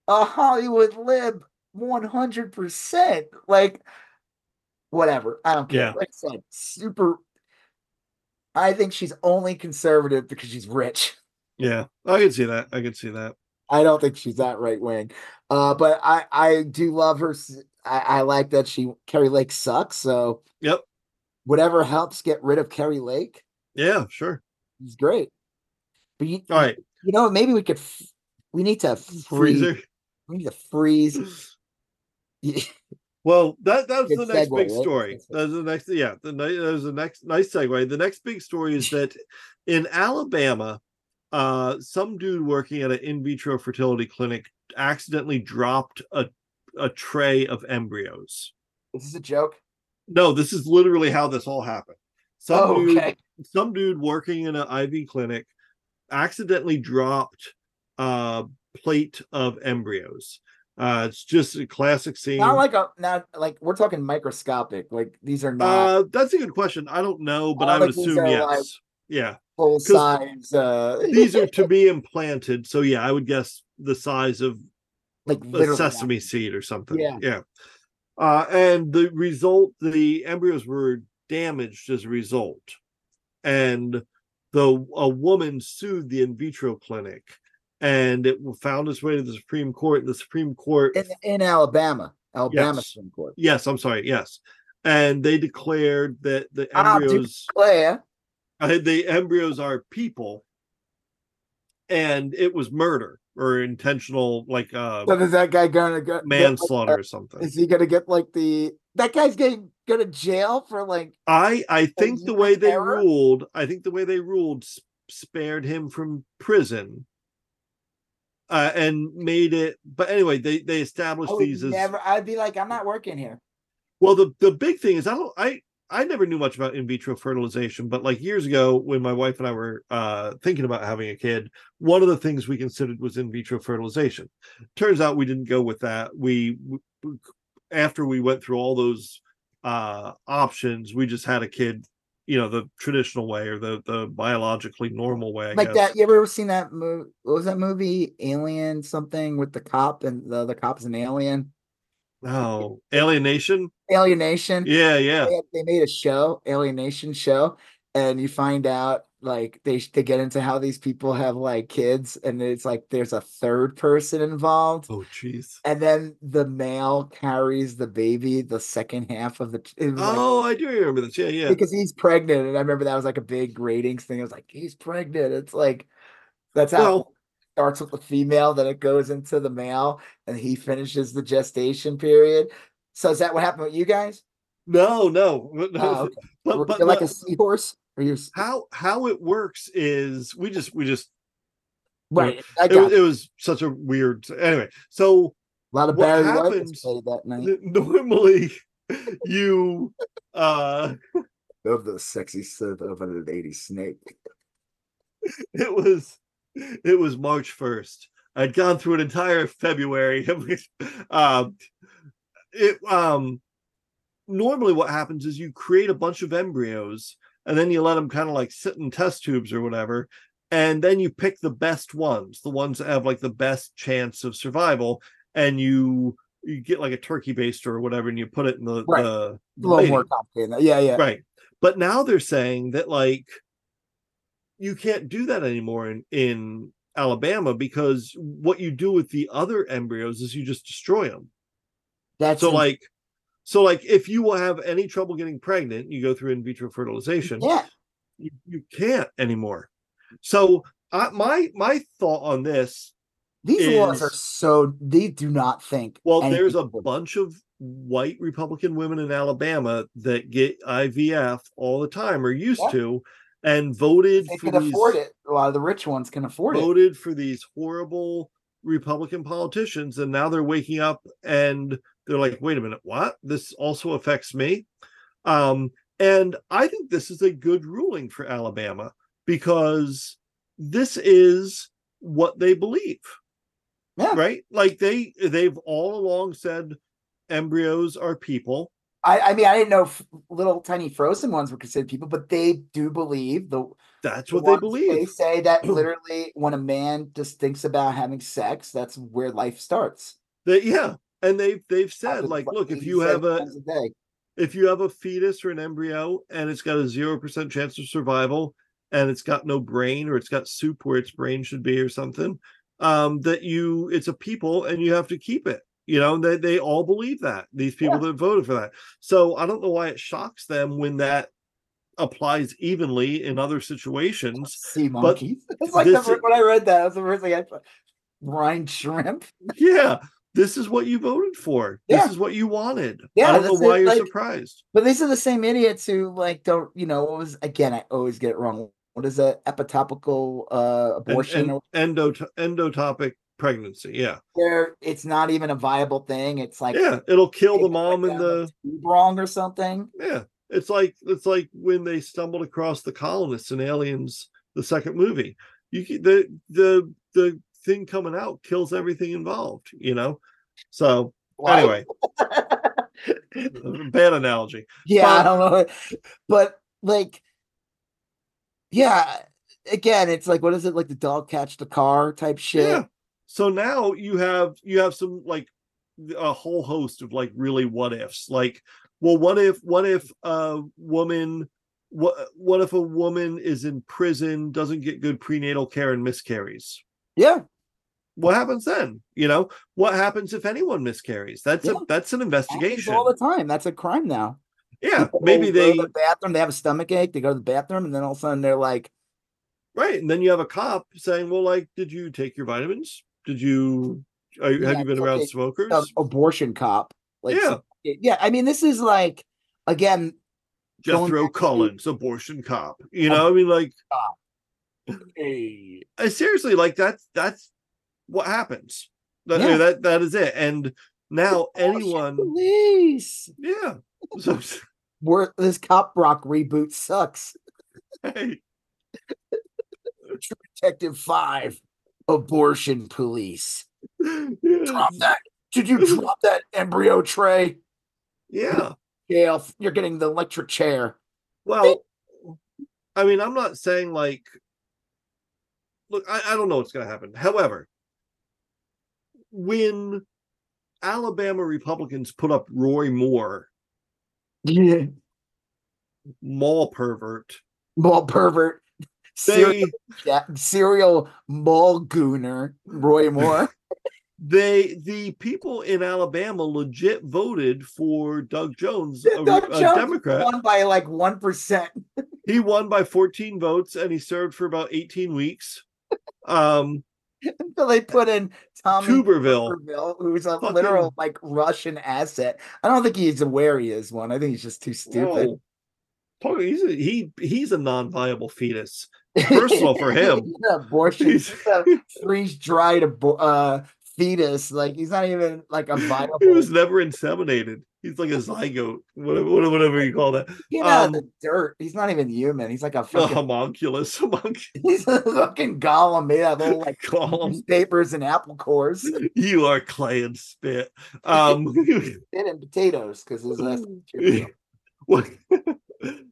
Speaker 1: a Hollywood lib, one hundred percent. Like, whatever. I don't care.
Speaker 2: Yeah.
Speaker 1: Like I said, super. I think she's only conservative because she's rich.
Speaker 2: yeah. I can see that. I can see that.
Speaker 1: I don't think she's that right wing. Uh, but I I do love her. I like that she Kari Lake sucks. So
Speaker 2: Yep.
Speaker 1: whatever helps get rid of Kari Lake
Speaker 2: Yeah, sure.
Speaker 1: is great. But you,
Speaker 2: All right.
Speaker 1: You know, maybe we could. f- We need to freeze.
Speaker 2: Freezer.
Speaker 1: We need to freeze.
Speaker 2: Well, that that was
Speaker 1: Good
Speaker 2: the next
Speaker 1: segue,
Speaker 2: big
Speaker 1: right?
Speaker 2: story. That's the next, yeah. The was the next nice segue. The next big story is that in Alabama, uh, some dude working at an in vitro fertility clinic accidentally dropped a a tray of embryos.
Speaker 1: Is this a joke?
Speaker 2: No, this is literally how this all happened. Some
Speaker 1: Oh,
Speaker 2: dude, some dude working in an IV clinic accidentally dropped a plate of embryos. Uh, it's just a classic scene.
Speaker 1: Not like a not like we're talking microscopic. Like these are not
Speaker 2: Uh, that's a good question. I don't know, but
Speaker 1: Oh,
Speaker 2: I would assume yes.
Speaker 1: like-
Speaker 2: yeah,
Speaker 1: full size. Uh,
Speaker 2: these are to be implanted. So yeah, I would guess the size of
Speaker 1: like
Speaker 2: a sesame seed or something.
Speaker 1: Yeah.
Speaker 2: yeah. Uh, and the result, the embryos were damaged as a result, and the a woman sued the in vitro clinic, and it found its way to the Supreme Court. The Supreme Court
Speaker 1: in in Alabama, Alabama
Speaker 2: Yes.
Speaker 1: Supreme Court.
Speaker 2: Yes, I'm sorry. Yes, and they declared that the
Speaker 1: Ah,
Speaker 2: embryos,
Speaker 1: Claire,
Speaker 2: uh, the embryos are people, and it was murder or intentional, like uh,
Speaker 1: so is that guy gonna go? like,
Speaker 2: manslaughter or something.
Speaker 1: Is he gonna get like the that guy's getting go to jail for like
Speaker 2: I I think the way they
Speaker 1: error?
Speaker 2: ruled, I think the way they ruled spared him from prison. Uh, and made it, but anyway, they they established these as
Speaker 1: I'd be like, I'm not working here.
Speaker 2: Well, the the big thing is I don't I I never knew much about in vitro fertilization, but like years ago when my wife and I were uh thinking about having a kid, one of the things we considered was in vitro fertilization. Turns out we didn't go with that. We w- after we went through all those uh options, we just had a kid, you know, the traditional way or the the biologically normal way, I
Speaker 1: like
Speaker 2: guess.
Speaker 1: that. You ever seen that movie? What was that movie? Alien something with the cop and the other cop's an alien.
Speaker 2: Oh, Alien Nation?
Speaker 1: Alienation.
Speaker 2: Yeah, yeah.
Speaker 1: They, they made a show, Alien Nation show, and you find out like they they get into how these people have like kids, and it's like there's a third person involved,
Speaker 2: Oh, jeez.
Speaker 1: and then the male carries the baby the second half of the. Like,
Speaker 2: Oh, I do remember this. Yeah, yeah.
Speaker 1: because he's pregnant, and I remember that was like a big ratings thing. It was like he's pregnant. It's like that's how
Speaker 2: Well,
Speaker 1: starts with the female, then it goes into the male, and he finishes the gestation period. So is that what happened with you guys?
Speaker 2: No, no, no.
Speaker 1: Oh, okay.
Speaker 2: but
Speaker 1: You're
Speaker 2: but
Speaker 1: like
Speaker 2: no,
Speaker 1: a seahorse, or you're
Speaker 2: how how it works is we just we just
Speaker 1: right? I
Speaker 2: it,
Speaker 1: got
Speaker 2: was-
Speaker 1: you.
Speaker 2: it was such a weird anyway. So
Speaker 1: a lot of
Speaker 2: what
Speaker 1: Barry White was
Speaker 2: happens-
Speaker 1: that night.
Speaker 2: normally you uh
Speaker 1: Of the sexy set of an 80s snake.
Speaker 2: it was it was March 1st. I'd gone through an entire February. um it um normally what happens is you create a bunch of embryos and then you let them kind of like sit in test tubes or whatever and then you pick the best ones the ones that have like the best chance of survival and you you get like a turkey baster or whatever and you put it in the,
Speaker 1: Right.
Speaker 2: the,
Speaker 1: A little
Speaker 2: lady.
Speaker 1: more complicated. Yeah, yeah.
Speaker 2: right but now they're saying that like you can't do that anymore in in alabama because what you do with the other embryos is you just destroy them
Speaker 1: That's
Speaker 2: so like so like if you will have any trouble getting pregnant you go through in vitro fertilization
Speaker 1: yeah.
Speaker 2: you, you can't anymore so I, my my thought on this
Speaker 1: These laws are so they do not think.
Speaker 2: well there's a bunch of white republican women in alabama that get ivf all the time or used
Speaker 1: Yeah.
Speaker 2: to and voted
Speaker 1: They
Speaker 2: for
Speaker 1: can
Speaker 2: these
Speaker 1: afford it. A lot of the rich ones can afford it.
Speaker 2: voted for these horrible Republican politicians, and now they're waking up and they're like, wait a minute, what? This also affects me. Um, and I think this is a good ruling for Alabama because this is what they believe,
Speaker 1: Yeah.
Speaker 2: right? Like they they've all along said embryos are people.
Speaker 1: I, I mean, I didn't know if little tiny frozen ones were considered people, but they do believe the
Speaker 2: That's
Speaker 1: the
Speaker 2: what they believe.
Speaker 1: They say that literally when a man just thinks about having sex, that's where life starts.
Speaker 2: That yeah, and they've they've said like, look, if you have a
Speaker 1: a
Speaker 2: if you have a fetus or an embryo and it's got a zero percent chance of survival and it's got no brain or it's got soup where its brain should be or something, um, that you it's a people and you have to keep it. You know, they they all believe that these people that voted for that. So I don't know why it shocks them when that applies evenly in other situations.
Speaker 1: sea monkeys. It's like
Speaker 2: this-
Speaker 1: fir- when I read that, that's the first thing I thought. Brine shrimp.
Speaker 2: Yeah, this is what you voted for.
Speaker 1: Yeah.
Speaker 2: This is what you wanted.
Speaker 1: Yeah,
Speaker 2: I don't know why
Speaker 1: it,
Speaker 2: you're
Speaker 1: like-
Speaker 2: surprised.
Speaker 1: But these are the same idiots who like don't, you know, what was again, I always get it wrong. What is that epitopical uh abortion
Speaker 2: and
Speaker 1: or
Speaker 2: endo endotopic pregnancy. Yeah.
Speaker 1: where it's not even a viable thing? It's like
Speaker 2: yeah, it'll kill the mom and the
Speaker 1: wrong or something.
Speaker 2: yeah. It's like it's like when they stumbled across the colonists and aliens, the second movie. You the the the thing coming out kills everything involved. You know. So anyway, bad analogy.
Speaker 1: yeah, I
Speaker 2: But-
Speaker 1: don't know. But like, yeah, again, it's like what is it like the dog catch the car type shit?
Speaker 2: Yeah. So now you have you have some like a whole host of like really what ifs. Like, well, what if what if a woman what what if a woman is in prison, doesn't get good prenatal care and miscarries?
Speaker 1: Yeah,
Speaker 2: What happens then? You know, what happens if anyone miscarries? That's
Speaker 1: Yeah.
Speaker 2: a that's an investigation.
Speaker 1: all the time. That's a crime now.
Speaker 2: Yeah,
Speaker 1: People
Speaker 2: maybe
Speaker 1: go
Speaker 2: they
Speaker 1: to the bathroom. They have a stomach ache. They go to the bathroom, and then all of a sudden they're like,
Speaker 2: right, and then you have a cop saying, "Well, like, did you take your vitamins? Did you? Are, you- have you been around
Speaker 1: okay.
Speaker 2: smokers?"
Speaker 1: "An abortion cop. Like,
Speaker 2: Yeah.
Speaker 1: yeah. I mean, this is like again.
Speaker 2: Jethro
Speaker 1: back to-
Speaker 2: Collins, abortion cop. You know, I mean, like,
Speaker 1: Hey,
Speaker 2: I seriously, like that's that's what happens. That
Speaker 1: Yeah.
Speaker 2: that that is it. And now anyone,
Speaker 1: police.
Speaker 2: yeah. So
Speaker 1: Where this cop rock reboot sucks.
Speaker 2: hey,
Speaker 1: Detective Five, abortion police.
Speaker 2: yeah,
Speaker 1: Drop that. Did you drop that embryo tray?
Speaker 2: yeah.
Speaker 1: Gail, you're getting the electric chair.
Speaker 2: Well, I mean, I'm not saying like, look, I, I don't know what's going to happen. However, when Alabama Republicans put up Roy Moore,
Speaker 1: Yeah.
Speaker 2: mall pervert,
Speaker 1: Mall pervert. Serial, serial mall gooner, Roy Moore.
Speaker 2: they the people in Alabama legit voted for Doug Jones, a,
Speaker 1: Doug
Speaker 2: a
Speaker 1: Jones
Speaker 2: Democrat.
Speaker 1: won by like 1%.
Speaker 2: He won by 14 votes and he served for about 18 weeks. Um
Speaker 1: until they put in Tommy
Speaker 2: Tuberville.
Speaker 1: Tuberville, who's a
Speaker 2: Fucking-
Speaker 1: literal like Russian asset. I don't think he's aware he is one. I think he's just too stupid.
Speaker 2: Whoa. He's a, he he's a non-viable fetus. Personal for him.
Speaker 1: He's an abortion.
Speaker 2: He's-
Speaker 1: He's a freeze dried uh, fetus. Like he's not even like a viable.
Speaker 2: He was never inseminated. He's like a zygote, whatever, whatever you call that.
Speaker 1: Out
Speaker 2: um,
Speaker 1: of the dirt. He's not even human. He's like a
Speaker 2: A
Speaker 1: fucking.
Speaker 2: homunculus, homunculus.
Speaker 1: he's a fucking golem made out of little like
Speaker 2: Column.
Speaker 1: newspapers and apple cores
Speaker 2: You are clay and spit. Um,
Speaker 1: and potatoes because his last.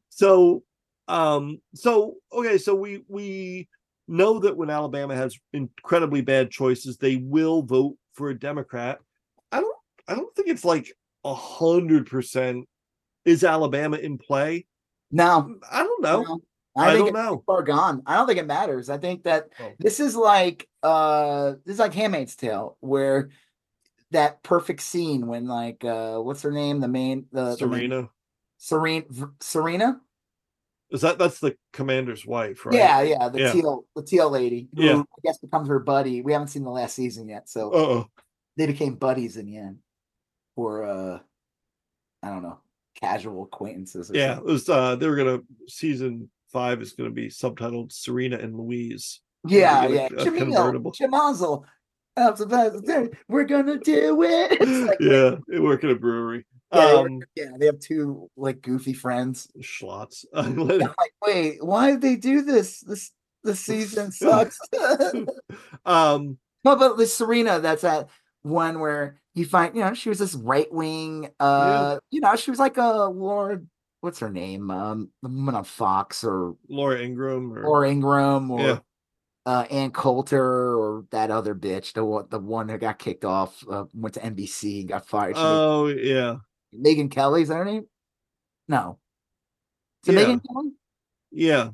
Speaker 2: so, um, so okay, so we we know that when Alabama has incredibly bad choices, they will vote for a Democrat. I don't, I don't think it's like a hundred percent. Is Alabama in play?
Speaker 1: No,
Speaker 2: I don't know.
Speaker 1: no,
Speaker 2: I,
Speaker 1: I, think
Speaker 2: don't
Speaker 1: it's
Speaker 2: know.
Speaker 1: far gone. I don't think it matters. I think that
Speaker 2: Oh.
Speaker 1: this is like uh this is like Handmaid's Tale, where that perfect scene when like uh what's her name? The main the the main-
Speaker 2: Serena.
Speaker 1: Serena Serena?
Speaker 2: Is that that's the commander's wife, right?
Speaker 1: Yeah, yeah, the
Speaker 2: Yeah.
Speaker 1: teal the teal lady who
Speaker 2: Yeah.
Speaker 1: I guess becomes her buddy. We haven't seen the last season yet, so
Speaker 2: Uh-oh.
Speaker 1: they became buddies in the end. Or uh I don't know, casual acquaintances or
Speaker 2: Yeah, it was uh they were gonna season five is gonna be subtitled Serena and Louise.
Speaker 1: Yeah,
Speaker 2: a-
Speaker 1: yeah.
Speaker 2: a
Speaker 1: Jamil,
Speaker 2: convertible.
Speaker 1: Jamazel. I'm surprised. We're gonna do it. Like,
Speaker 2: yeah, they work at a brewery.
Speaker 1: Yeah, they,
Speaker 2: um
Speaker 1: yeah, they have two like goofy friends.
Speaker 2: Schlotz.
Speaker 1: Like, wait, why did they do this? This this season sucks.
Speaker 2: um
Speaker 1: no, but the Serena, that's that one where you find, you know, she was this right wing. Uh, you know, she was like a Lord. What's her name? Um, the woman on Fox or
Speaker 2: Laura Ingraham or,
Speaker 1: or Ingraham or
Speaker 2: Yeah.
Speaker 1: uh, Ann Coulter or that other bitch, the one the one who got kicked off, uh, went to NBC and got fired. She
Speaker 2: oh yeah.
Speaker 1: Megyn Kelly's her name? No. Is
Speaker 2: Yeah.
Speaker 1: Megyn Kelly?
Speaker 2: Yeah.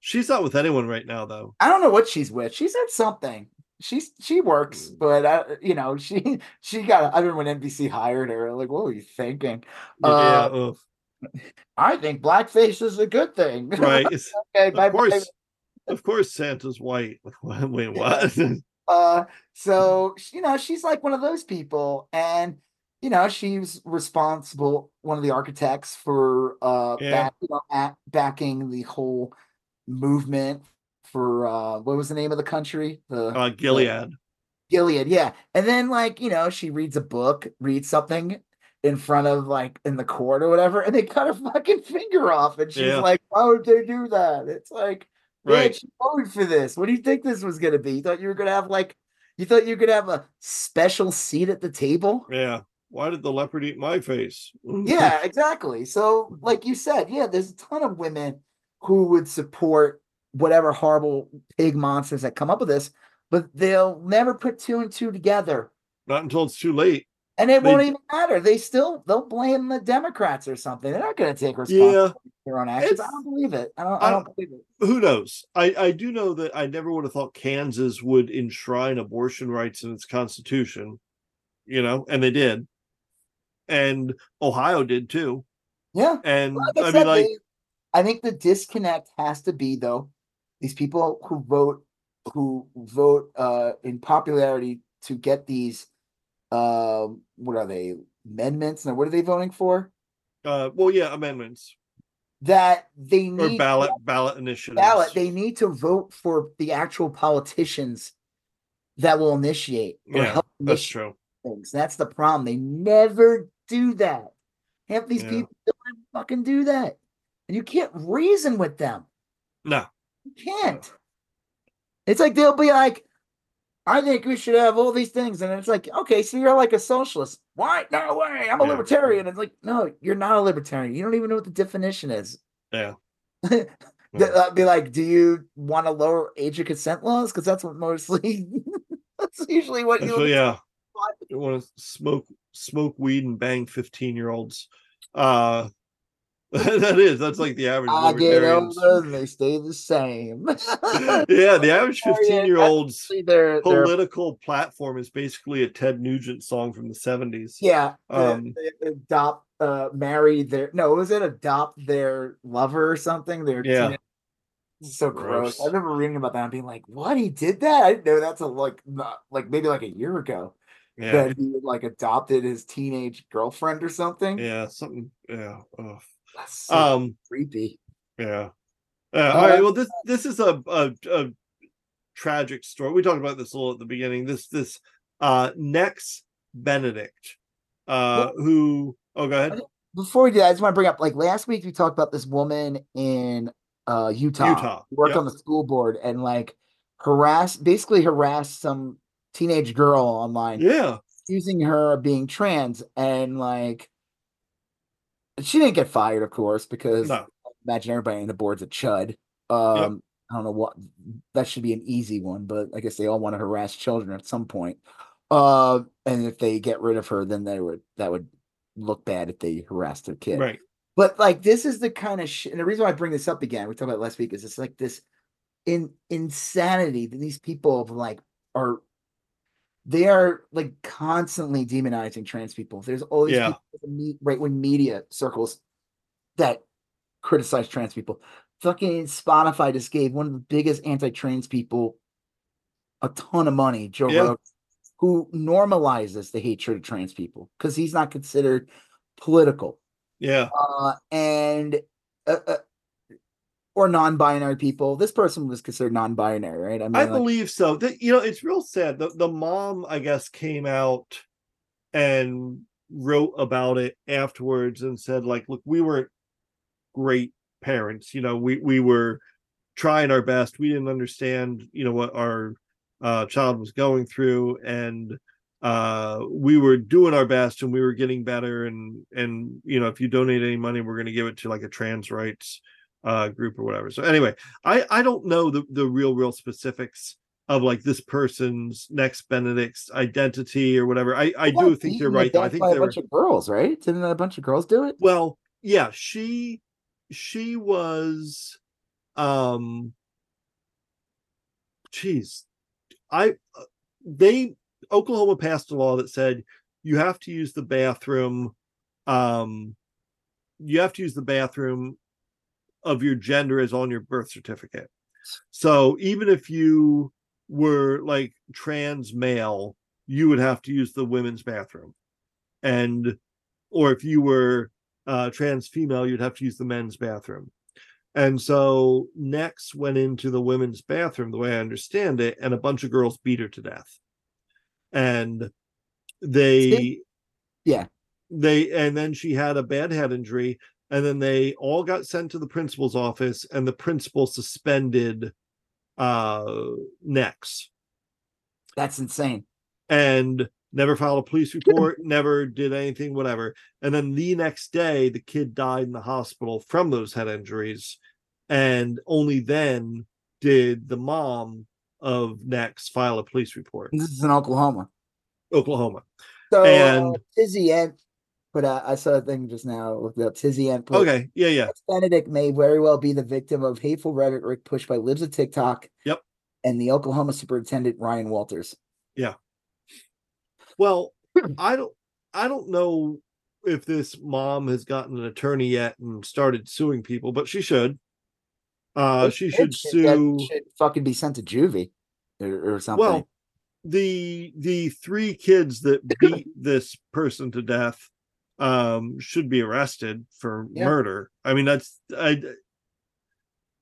Speaker 2: She's not with anyone right now though.
Speaker 1: I don't know what she's with. She's at something. She's she works,
Speaker 2: Mm.
Speaker 1: but uh, you know she she got. I remember when NBC hired her. Like, what were you thinking?
Speaker 2: Yeah,
Speaker 1: Uh, I think blackface is a good thing.
Speaker 2: right.
Speaker 1: Okay, bye
Speaker 2: of course.
Speaker 1: bye.
Speaker 2: Of course Santa's white. Wait, what?
Speaker 1: Uh, so you know she's like one of those people, and you know she's responsible, one of the architects for uh
Speaker 2: Yeah.
Speaker 1: back, you know, backing the whole movement for uh what was the name of the country? The
Speaker 2: uh Gilead.
Speaker 1: Gilead, yeah. And then like, you know, she reads a book, reads something in front of like in the court or whatever, and they cut her fucking finger off. And she's
Speaker 2: Yeah.
Speaker 1: like, Why would they do that? It's like,
Speaker 2: Right.
Speaker 1: you voted for this. What do you think this was gonna be? You thought you were gonna have like you thought you gonna have a special seat at the table?
Speaker 2: Yeah. Why did the leopard eat my face?
Speaker 1: yeah, exactly. So, like you said, yeah, there's a ton of women who would support whatever horrible pig monsters that come up with this, but they'll never put two and two together.
Speaker 2: Not until it's too late.
Speaker 1: And it
Speaker 2: They-
Speaker 1: won't even matter. They still they'll blame the Democrats or something. They're not going to take responsibility
Speaker 2: Yeah.
Speaker 1: for their own actions. I don't believe it. I don't.
Speaker 2: I
Speaker 1: I don't believe it.
Speaker 2: Who knows? I, I do know that I never would have thought Kansas would enshrine abortion rights in its constitution, you know, and they did. And Ohio did too.
Speaker 1: Yeah.
Speaker 2: And
Speaker 1: Like I,
Speaker 2: I mean, like,
Speaker 1: I think the disconnect has to be though. These people who vote, who vote uh, in popularity to get these, um, what are they amendments? Now, what are they voting for?
Speaker 2: uh, well, yeah, amendments
Speaker 1: That they
Speaker 2: or
Speaker 1: need
Speaker 2: ballot ballot initiatives.
Speaker 1: ballot. They need to vote for the actual politicians that will initiate or
Speaker 2: Yeah,
Speaker 1: help
Speaker 2: That's true.
Speaker 1: things. That's the problem. They never do that. Half these
Speaker 2: Yeah.
Speaker 1: people don't fucking do that. And you can't reason with them.
Speaker 2: No,
Speaker 1: You can't. It's like they'll be like, I think we should have all these things. And it's like, okay, so you're like a socialist. Why? No way. I'm a
Speaker 2: Yeah.
Speaker 1: libertarian. It's like, no, you're not a libertarian. You don't even know what the definition is.
Speaker 2: yeah. Yeah.
Speaker 1: uh, be like, do you want to lower age of consent laws? Because that's what mostly, that's usually what you.
Speaker 2: So yeah, you want to smoke smoke weed and bang 15 year olds. Uh that is that's like the average
Speaker 1: I get older and they stay the same.
Speaker 2: yeah, the average 15 year old's
Speaker 1: they're
Speaker 2: political platform is basically a Ted Nugent song from the 70s.
Speaker 1: yeah,
Speaker 2: Um,
Speaker 1: they adopt, uh, marry their no, was it adopt their lover or something? Their
Speaker 2: Yeah.
Speaker 1: teen- This is so gross.
Speaker 2: Gross.
Speaker 1: I remember reading about that and being like, "What? He did that? I didn't know that's a like not, like maybe like a year ago
Speaker 2: Yeah.
Speaker 1: that he like adopted his teenage girlfriend or something."
Speaker 2: Yeah. Something. Yeah.
Speaker 1: so
Speaker 2: Um.
Speaker 1: creepy.
Speaker 2: Yeah. Uh, all right. Well, this this is a, a a tragic story. We talked about this a little at the beginning. This this uh Nex Benedict, uh, who oh go ahead.
Speaker 1: Before we do that, I just want to bring up like last week we talked about this woman in uh Utah,
Speaker 2: Utah,
Speaker 1: worked
Speaker 2: yep.
Speaker 1: on the school board and like harassed basically harassed some teenage girl online
Speaker 2: Yeah.
Speaker 1: Using her being trans and like she didn't get fired, of course, because
Speaker 2: No.
Speaker 1: Imagine everybody in the board's a chud. Um I don't know what that should be an easy one, but I guess they all want to harass children at some point. Uh and if they get rid of her, then they would that would look bad if they harassed their kid.
Speaker 2: Right.
Speaker 1: But like this is the kind of shit, and the reason why I bring this up again, we talked about last week, is it's like this in insanity that these people like are they are like constantly demonizing trans people. There's all these
Speaker 2: Yeah.
Speaker 1: people in me- right wing media circles that criticize trans people. Fucking Spotify just gave one of the biggest anti-trans people a ton of money, Joe
Speaker 2: Yeah.
Speaker 1: Rogan, who normalizes the hatred of trans people because he's not considered political
Speaker 2: Yeah.
Speaker 1: uh, and uh, uh, or non-binary people. This person was considered non-binary, right? I mean,
Speaker 2: I
Speaker 1: like,
Speaker 2: believe so. That you know, it's real sad. The the mom, I guess, came out and wrote about it afterwards and said, like, look, we weren't great parents. You know, we we were trying our best. We didn't understand, you know, what our uh, child was going through, and uh we were doing our best and we were getting better and and you know if you donate any money we're going to give it to like a trans rights uh group or whatever so anyway i i don't know the the real real specifics of like this person's Nex Benedict's identity or whatever i i do think you're right though i think
Speaker 1: by a
Speaker 2: there were
Speaker 1: bunch of girls, right? Didn't a bunch of girls do it?
Speaker 2: well yeah she she was um geez i uh, they oklahoma passed a law that said you have to use the bathroom um you have to use the bathroom of your gender is on your birth certificate so even if you were like trans male you would have to use the women's bathroom and or if you were uh, trans female, you'd have to use the men's bathroom. And so Nex went into the women's bathroom, the way I understand it, and a bunch of girls beat her to death. And they?
Speaker 1: Yeah.
Speaker 2: they, and then she had a bad head injury, and then they all got sent to the principal's office, and the principal suspended uh Nex
Speaker 1: That's insane.
Speaker 2: and never filed a police report, never did anything, whatever. And then the next day, the kid died in the hospital from those head injuries. And only then did the mom of Nex file a police report.
Speaker 1: This is in Oklahoma.
Speaker 2: Oklahoma.
Speaker 1: So
Speaker 2: And-
Speaker 1: uh, Tizzy Ent, but uh, I saw a thing just now. Looked up Tizzy put,
Speaker 2: Okay. Yeah. Yeah.
Speaker 1: Benedict may very well be the victim of hateful rhetoric pushed by libs of TikTok.
Speaker 2: Yep.
Speaker 1: And the Oklahoma superintendent Ryan Walters. Yeah.
Speaker 2: Well, I don't I don't know if this mom has gotten an attorney yet and started suing people, but she should. Uh she should sue
Speaker 1: should fucking be sent to juvie or, or something.
Speaker 2: Well, the the three kids that beat this person to death um should be arrested for
Speaker 1: Yeah.
Speaker 2: murder. I mean that's I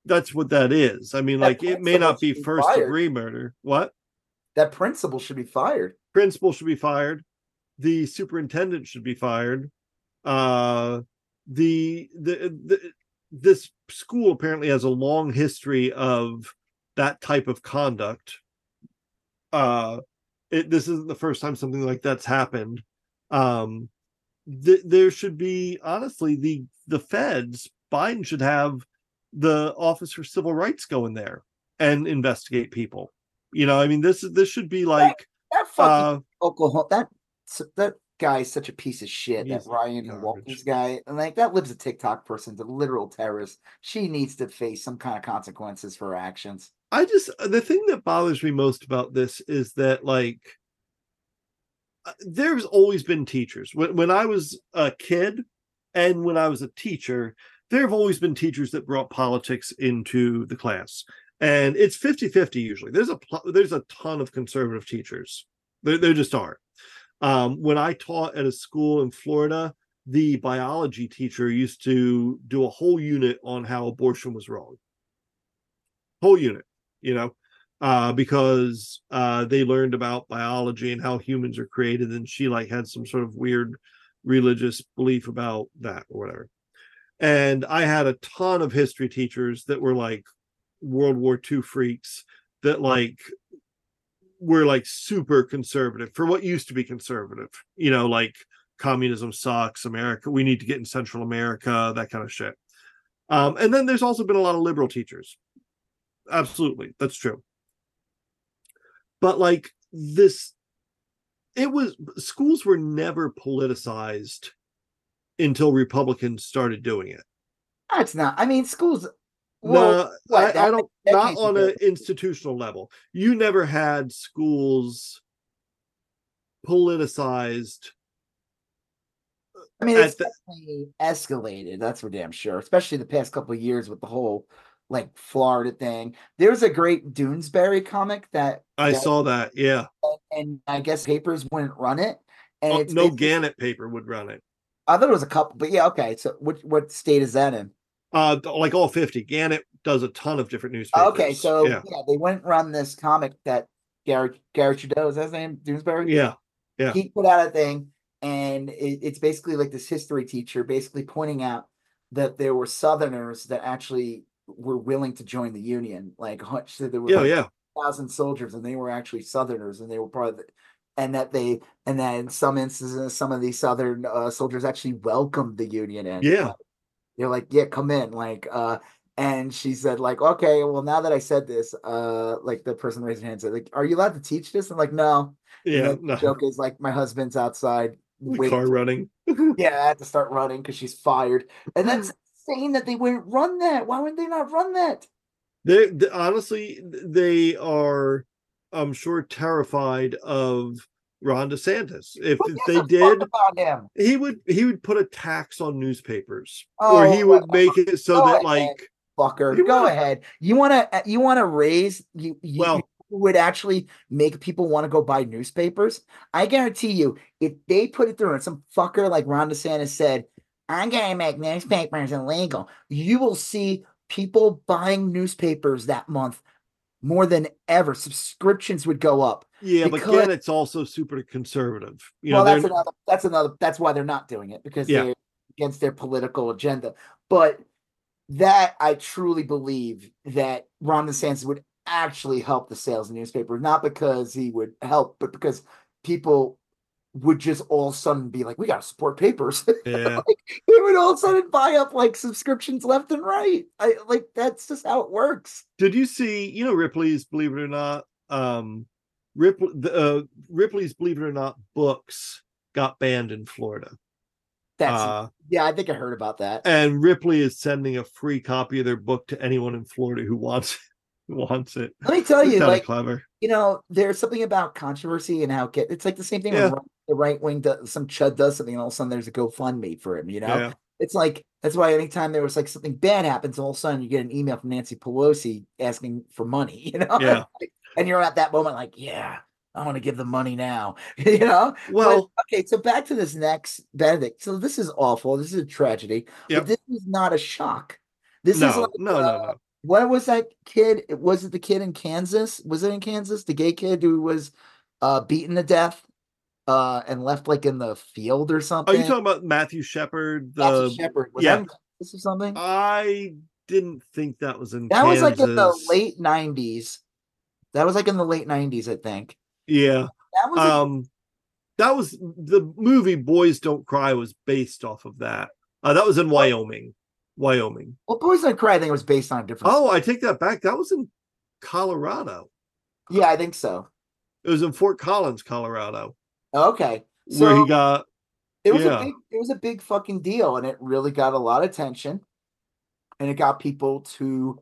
Speaker 2: that's what that is. I mean
Speaker 1: That
Speaker 2: like it may not be
Speaker 1: be
Speaker 2: first
Speaker 1: fired.
Speaker 2: degree murder. What?
Speaker 1: that principal should be fired.
Speaker 2: Principal should be fired. The superintendent should be fired. Uh the the, the this school apparently has a long history of that type of conduct uh it, this isn't the first time something like that's happened um th- there should be honestly the the feds biden should have the office for civil rights go in there and investigate people you know i mean this is this should be like
Speaker 1: That fucking
Speaker 2: uh
Speaker 1: Oklahoma that that guy is such a piece of shit. That Ryan. Walters guy, and like that Libs of TikTok person, the literal terrorist. She needs to face some kind of consequences for her actions.
Speaker 2: I just the thing that bothers me most about this is that like there's always been teachers. When when I was a kid and when I was a teacher there have always been teachers that brought politics into the class. And it's 50-50 usually. There's a there's a ton of conservative teachers. There, there just are. Um, when i taught at a school in florida the biology teacher used to do a whole unit on how abortion was wrong. Whole unit you know uh, because uh, they learned about biology and how humans are created and she like had some sort of weird religious belief about that or whatever and i had a ton of history teachers that were like World War II freaks that like were like super conservative for what used to be conservative, you know, like communism sucks, America, we need to get in Central America, that kind of shit. Um, and then there's also been a lot of liberal teachers. Absolutely, that's true. But like this, it was schools were never politicized until Republicans started doing it.
Speaker 1: That's not. I mean, schools
Speaker 2: well, no, I, I, don't. Not on an institutional level. You never had schools politicized.
Speaker 1: I mean, it's the, escalated. That's for damn sure. Especially the past couple of years with the whole like Florida thing. There's a great Doonesbury comic that
Speaker 2: I that, saw that. Yeah,
Speaker 1: and I guess papers wouldn't run it. And
Speaker 2: oh, no Gannett paper would run it.
Speaker 1: I thought it was a couple, but yeah, okay. So, what what state is that in?
Speaker 2: Uh, like all 50. Gannett does a ton of different newspapers.
Speaker 1: Okay, so yeah, yeah they went run this comic that Garry Garry Trudeau is that his name? Doonesbury?
Speaker 2: Yeah. Yeah.
Speaker 1: He put out a thing and it, it's basically like this history teacher basically pointing out that there were Southerners that actually were willing to join the Union. Like so there were
Speaker 2: yeah,
Speaker 1: like
Speaker 2: yeah.
Speaker 1: thousand soldiers and they were actually Southerners and they were part of the and that they and then in some instances some of these southern uh, soldiers actually welcomed the union in.
Speaker 2: yeah
Speaker 1: they're like, yeah, come in. Like, uh, and she said, like, okay, well, now that I said this, uh, like the person raising hand said, like, are you allowed to teach this? I'm like, no.
Speaker 2: Yeah.
Speaker 1: no. joke is like my husband's outside.
Speaker 2: Car running.
Speaker 1: yeah, I had to start running because she's fired. And that's saying that they wouldn't run that. Why would they not run that?
Speaker 2: They, they honestly, they are, I'm sure, terrified of Ron DeSantis. If, if they did, he would he would put a tax on newspapers, oh, or he would make it so that ahead, like
Speaker 1: fucker, go would. ahead. You want to uh, you want to raise you, you well. would actually make people want to go buy newspapers. I guarantee you, if they put it through and some fucker like Ron DeSantis said, "I'm gonna make newspapers illegal," you will see people buying newspapers that month more than ever. Subscriptions would go up.
Speaker 2: Yeah, because, but again, it's also super conservative.
Speaker 1: You well, know, that's another. That's another. That's why they're not doing it because yeah. they're against their political agenda. But that I truly believe that Ron DeSantis would actually help the sales of newspapers, not because he would help, but because people would just all of a sudden be like, we got to support papers.
Speaker 2: Yeah.
Speaker 1: like, they would all of a sudden buy up like subscriptions left and right. I like that's just how it works.
Speaker 2: Did you see, you know, Ripley's Believe It or Not? Um, Ripley, uh, Ripley's Believe It or Not books got banned in Florida.
Speaker 1: That's uh, yeah, I think I heard about that.
Speaker 2: And Ripley is sending a free copy of their book to anyone in Florida who wants wants it.
Speaker 1: Let me tell you, like
Speaker 2: clever.
Speaker 1: You know, there's something about controversy and how it get, it's like the same thing yeah. when the right wing does some chud does something, and all of a sudden there's a GoFundMe for him. You know, yeah. it's like that's why anytime there was like something bad happens, all of a sudden you get an email from Nancy Pelosi asking for money. You know,
Speaker 2: yeah.
Speaker 1: and you're at that moment like, yeah, I want to give the money now. you know?
Speaker 2: Well,
Speaker 1: but, okay, so back to this Nex Benedict. So this is awful. This is a tragedy.
Speaker 2: Yep.
Speaker 1: But this is not a shock. This
Speaker 2: no,
Speaker 1: is like,
Speaker 2: no, uh, no, no.
Speaker 1: What was that kid? Was it the kid in Kansas? Was it in Kansas? The gay kid who was uh beaten to death uh and left like in the field or something?
Speaker 2: Are you talking about Matthew Shepard? The
Speaker 1: Matthew Shepard. Was
Speaker 2: yeah.
Speaker 1: that or something?
Speaker 2: I didn't think that was in
Speaker 1: That
Speaker 2: Kansas.
Speaker 1: was like in the late 90s. That was like in the late 90s, I think.
Speaker 2: Yeah.
Speaker 1: That was
Speaker 2: um that was the movie Boys Don't Cry was based off of that. Uh, that was in Wyoming. Wyoming.
Speaker 1: Well, Boys Don't Cry, I think it was based on a different.
Speaker 2: Oh, I take that back. That was in Colorado.
Speaker 1: Yeah, I think so.
Speaker 2: It was in Fort Collins, Colorado.
Speaker 1: Okay,
Speaker 2: so where he got.
Speaker 1: It was yeah. a big. It was a big fucking deal, and it really got a lot of attention, and it got people to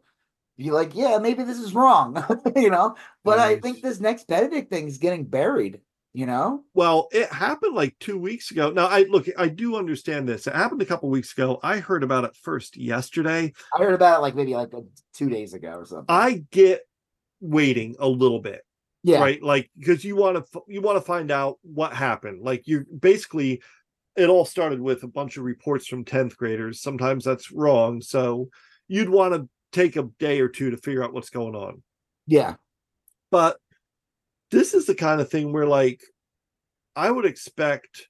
Speaker 1: be like, yeah, maybe this is wrong, you know. But nice. I think this Nex Benedict thing is getting buried. you know?
Speaker 2: Well, it happened like two weeks ago. Now, I look, I do understand this. It happened a couple weeks ago. I heard about it first yesterday.
Speaker 1: I heard about it like maybe like two days ago or something.
Speaker 2: I get waiting a little bit,
Speaker 1: yeah.
Speaker 2: right? Like because you want to you want to find out what happened. Like you basically, it all started with a bunch of reports from tenth graders. Sometimes that's wrong, so you'd want to take a day or two to figure out what's going on.
Speaker 1: Yeah.
Speaker 2: But this is the kind of thing where like I would expect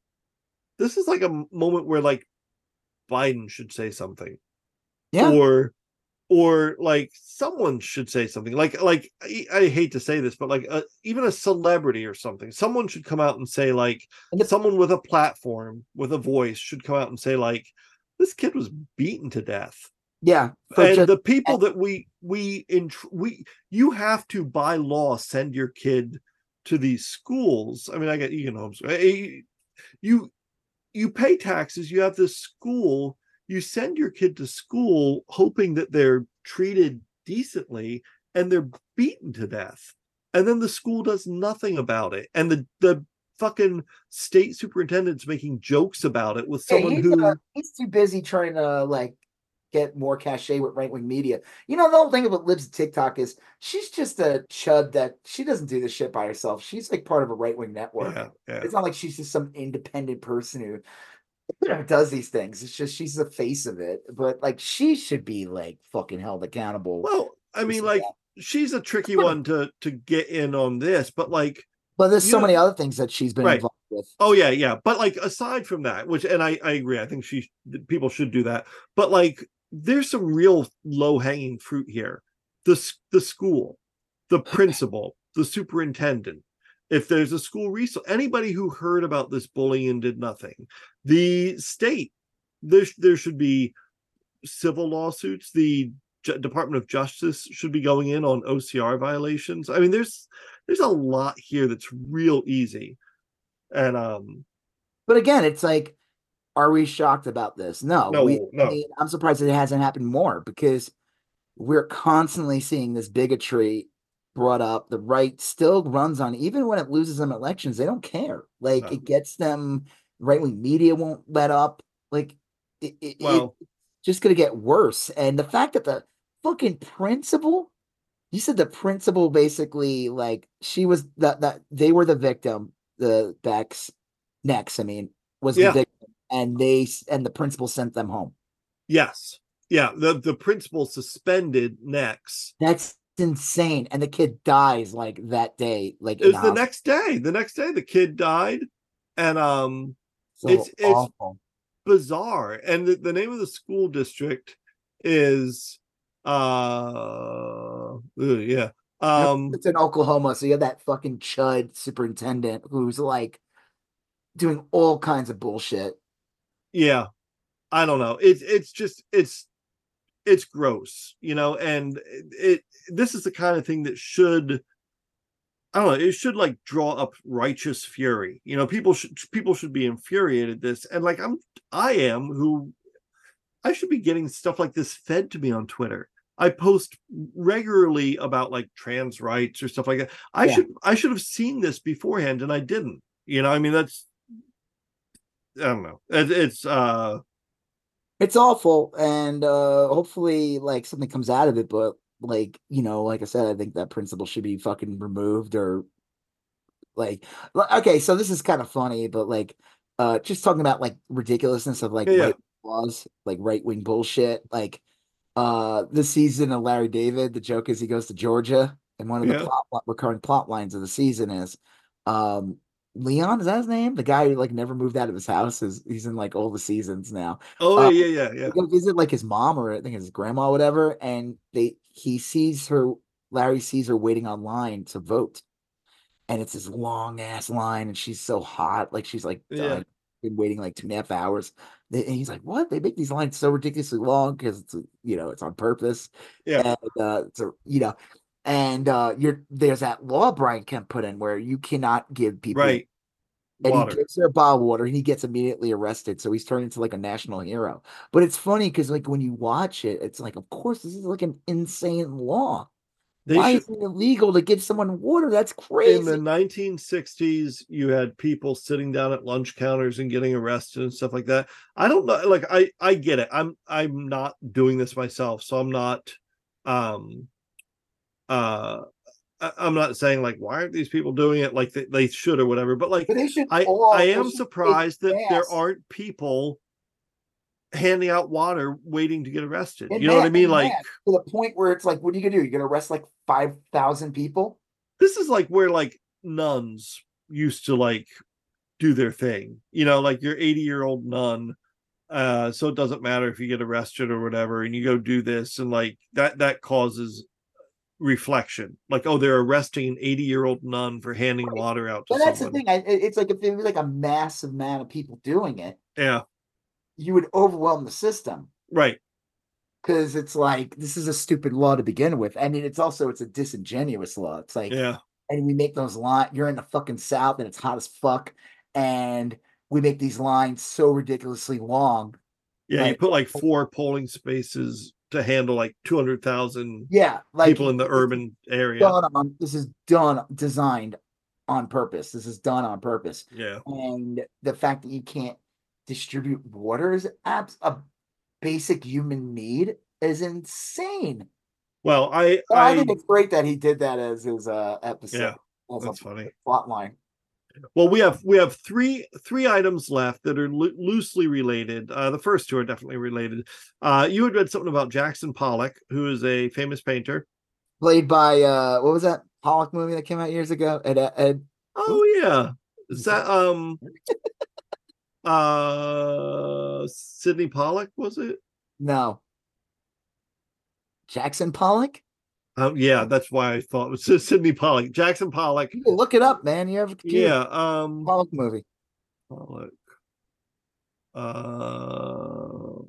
Speaker 2: this is like a moment where like Biden should say something.
Speaker 1: Yeah.
Speaker 2: Or or like someone should say something like like I, I hate to say this but like a, even a celebrity or something someone should come out and say like someone with a platform with a voice should come out and say like this kid was beaten to death
Speaker 1: Yeah.
Speaker 2: and
Speaker 1: just-
Speaker 2: the people that we we in we you have to by law send your kid to these schools i mean i get you know eh, you you pay taxes you have this school you send your kid to school hoping that they're treated decently and they're beaten to death and then the school does nothing about it and the the fucking state superintendent's making jokes about it with
Speaker 1: Yeah,
Speaker 2: someone
Speaker 1: he's,
Speaker 2: who
Speaker 1: uh, he's too busy trying to like get more cachet with right wing media. You know, the whole thing about Libs TikTok is she's just a chud that she doesn't do this shit by herself. She's like part of a right wing network.
Speaker 2: yeah, yeah.
Speaker 1: It's not like she's just some independent person who you know, does these things. It's just she's the face of it. But like she should be like fucking held accountable.
Speaker 2: well i mean like
Speaker 1: that.
Speaker 2: she's a tricky one to to get in on this but like
Speaker 1: but there's so
Speaker 2: know-
Speaker 1: many other things that she's been
Speaker 2: Right.
Speaker 1: involved with.
Speaker 2: oh yeah yeah but like aside from that which and i i agree i think she people should do that but like there's some real low hanging fruit here the the school the principal the superintendent if there's a school resource anybody who heard about this bullying and did nothing. The state there, there should be civil lawsuits. The Ju- department of justice should be going in on ocr violations. I mean there's there's a lot here that's real easy. And um
Speaker 1: But again, it's like, are we shocked about this? No,
Speaker 2: No,
Speaker 1: we,
Speaker 2: no.
Speaker 1: I mean, I'm surprised it hasn't happened more because we're constantly seeing this bigotry brought up. The right still runs on, even when it loses them elections, they don't care. Like
Speaker 2: No.
Speaker 1: it gets them. Right wing media won't let up. Like it, it,
Speaker 2: well
Speaker 1: it's just gonna get worse. And the fact that the fucking principal, you said the principal basically like she was that that they were the victim. The Bex, Nex, I mean, was
Speaker 2: Yeah.
Speaker 1: the victim, and they and the principal sent them home.
Speaker 2: yes yeah the the principal suspended Nex
Speaker 1: That's insane. And the kid dies like that day. Like
Speaker 2: it was the next day the next day the kid died and um
Speaker 1: So
Speaker 2: it's- it's- bizarre and the, the name of the school district is uh yeah um
Speaker 1: it's in Oklahoma, so you have that fucking chud superintendent who's like doing all kinds of bullshit.
Speaker 2: yeah i don't know it's it's just it's it's gross you know and it, it this is the kind of thing that should i don't know it should like draw up righteous fury. You know people should people should be infuriated at this and like i'm i am who i should be getting stuff like this fed to me on twitter. I post regularly about like trans rights or stuff like that. I
Speaker 1: Yeah.
Speaker 2: should i should have seen this beforehand and i didn't. You know i mean that's i don't know. It, it's uh
Speaker 1: It's awful, and uh hopefully, like something comes out of it. But like you know, like I said, I think that principal should be fucking removed or like. Okay, so this is kind of funny, but like, uh, just talking about like ridiculousness of like
Speaker 2: Yeah, yeah.
Speaker 1: right laws, like right wing bullshit. Like, uh, this season of Larry David, the joke is he goes to Georgia, and one of the plot recurring plot lines of the season is, um. Leon is that his name? The guy who like never moved out of his house is he's in like all the seasons now
Speaker 2: oh
Speaker 1: Uh,
Speaker 2: yeah yeah yeah
Speaker 1: go visit like his mom or I think his grandma, or whatever, and they he sees her. Larry sees her waiting online to vote, and it's this long ass line, and she's so hot, like she's like
Speaker 2: Yeah.
Speaker 1: been waiting like two and a half hours. They- And he's like, "What? They make these lines so ridiculously long because it's you know it's on purpose."
Speaker 2: Yeah.
Speaker 1: and uh, so you know, and uh, you're there's that law Brian Kemp put in where you cannot give people
Speaker 2: right
Speaker 1: and
Speaker 2: water
Speaker 1: he her a bottle water and he gets immediately arrested. So he's turned into like a national hero. But it's funny because like when you watch it, it's like, of course, this is like an insane law.
Speaker 2: They
Speaker 1: Why
Speaker 2: should,
Speaker 1: is it illegal to give someone water? That's crazy.
Speaker 2: in the 1960s, you had people sitting down at lunch counters and getting arrested and stuff like that. I don't know. Like I, I get it. I'm, I'm not doing this myself, so I'm not, um, uh, I'm not saying like why aren't these people doing it like they, they should or whatever. But like
Speaker 1: But
Speaker 2: I,
Speaker 1: all-
Speaker 2: I am surprised that there aren't people handing out water waiting to get arrested. You know what I mean? Like
Speaker 1: mass to the point where it's like, what are you gonna do? You're gonna arrest like five thousand people?
Speaker 2: this is like where like nuns used to like do their thing. You know, like your 80 year old nun. Uh, so it doesn't matter if you get arrested or whatever, and you go do this, and like that that causes reflection. Like, oh, they're arresting an 80 year old nun for handing
Speaker 1: Right.
Speaker 2: water out to
Speaker 1: But that's
Speaker 2: someone.
Speaker 1: the thing. I, it's like if there was like a massive amount of people doing it,
Speaker 2: Yeah,
Speaker 1: you would overwhelm the system
Speaker 2: right.
Speaker 1: because it's like this is a stupid law to begin with. I mean, it's also it's a disingenuous law. It's like,
Speaker 2: Yeah,
Speaker 1: and we make those lines. You're in the fucking south and it's hot as fuck, and we make these lines so ridiculously long.
Speaker 2: yeah. You put like four polling spaces to handle like 200,000
Speaker 1: Yeah, like
Speaker 2: people in the urban area.
Speaker 1: On, this is done designed on purpose. This is done on purpose.
Speaker 2: Yeah,
Speaker 1: and the fact that you can't distribute water is abs- a basic human need is insane.
Speaker 2: well, I,
Speaker 1: So I,
Speaker 2: I,
Speaker 1: think it's great that he did that as his uh episode.
Speaker 2: yeah, that's funny.
Speaker 1: plot line.
Speaker 2: Well, we have we have three three items left that are loo- loosely related. Uh, the first two are definitely related. Uh, you had read something about Jackson Pollock, who is a famous painter.
Speaker 1: Played by uh what was that Pollock movie that came out years ago? Ed, Ed
Speaker 2: Oh yeah, is that um, uh, Sydney Pollack was it?
Speaker 1: no. Jackson Pollock?
Speaker 2: Um, yeah, that's why I thought it was Sydney Pollack. Jackson Pollock.
Speaker 1: You can look it up, man. You have a computer.
Speaker 2: Yeah, um,
Speaker 1: Pollock movie.
Speaker 2: Pollock. Uh,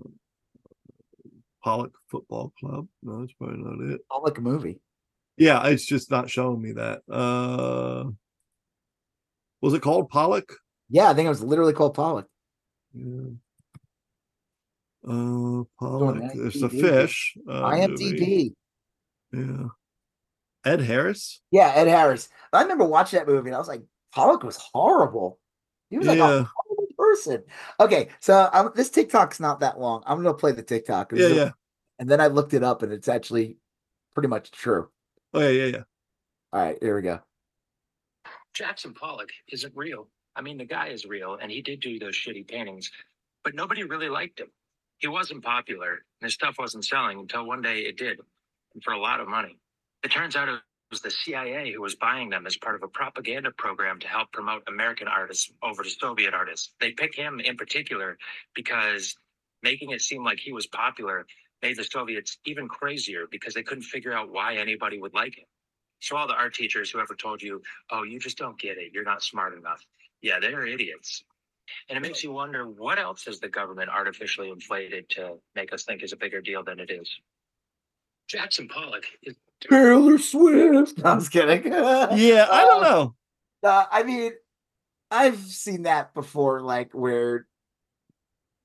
Speaker 2: Pollock Football Club. No, that's probably not it.
Speaker 1: Pollock movie.
Speaker 2: Yeah, it's just not showing me that. Uh was it called Pollock?
Speaker 1: Yeah, I think it was literally called Pollock.
Speaker 2: Yeah. Uh Pollock.
Speaker 1: the
Speaker 2: There's a
Speaker 1: IMDb.
Speaker 2: fish. Uh, movie.
Speaker 1: IMDb.
Speaker 2: Yeah. Ed Harris?
Speaker 1: Yeah, Ed Harris. I remember watching that movie and I was like, Pollock was horrible. He was like a horrible person. Okay, so um, this TikTok's not that long. I'm gonna play the TikTok.
Speaker 2: Yeah, yeah.
Speaker 1: And then I looked it up and it's actually pretty much true.
Speaker 2: Oh yeah, yeah, yeah.
Speaker 1: All right, here we go.
Speaker 3: Jackson Pollock isn't real. I mean, the guy is real, and he did do those shitty paintings, but nobody really liked him. He wasn't popular, and his stuff wasn't selling until one day it did, and for a lot of money. It turns out it was the CIA who was buying them as part of a propaganda program to help promote American artists over to Soviet artists. They picked him in particular because making it seem like he was popular made the Soviets even crazier because they couldn't figure out why anybody would like him. So all the art teachers, who ever told you, oh, you just don't get it. You're not smart enough. Yeah, they're idiots. And it makes you wonder what else has the government artificially inflated to make us think is a bigger deal than it is. Jackson Pollock is
Speaker 1: Taylor Swift. I was kidding.
Speaker 2: Yeah, I don't
Speaker 1: Uh,
Speaker 2: know.
Speaker 1: Uh, I mean, I've seen that before, like where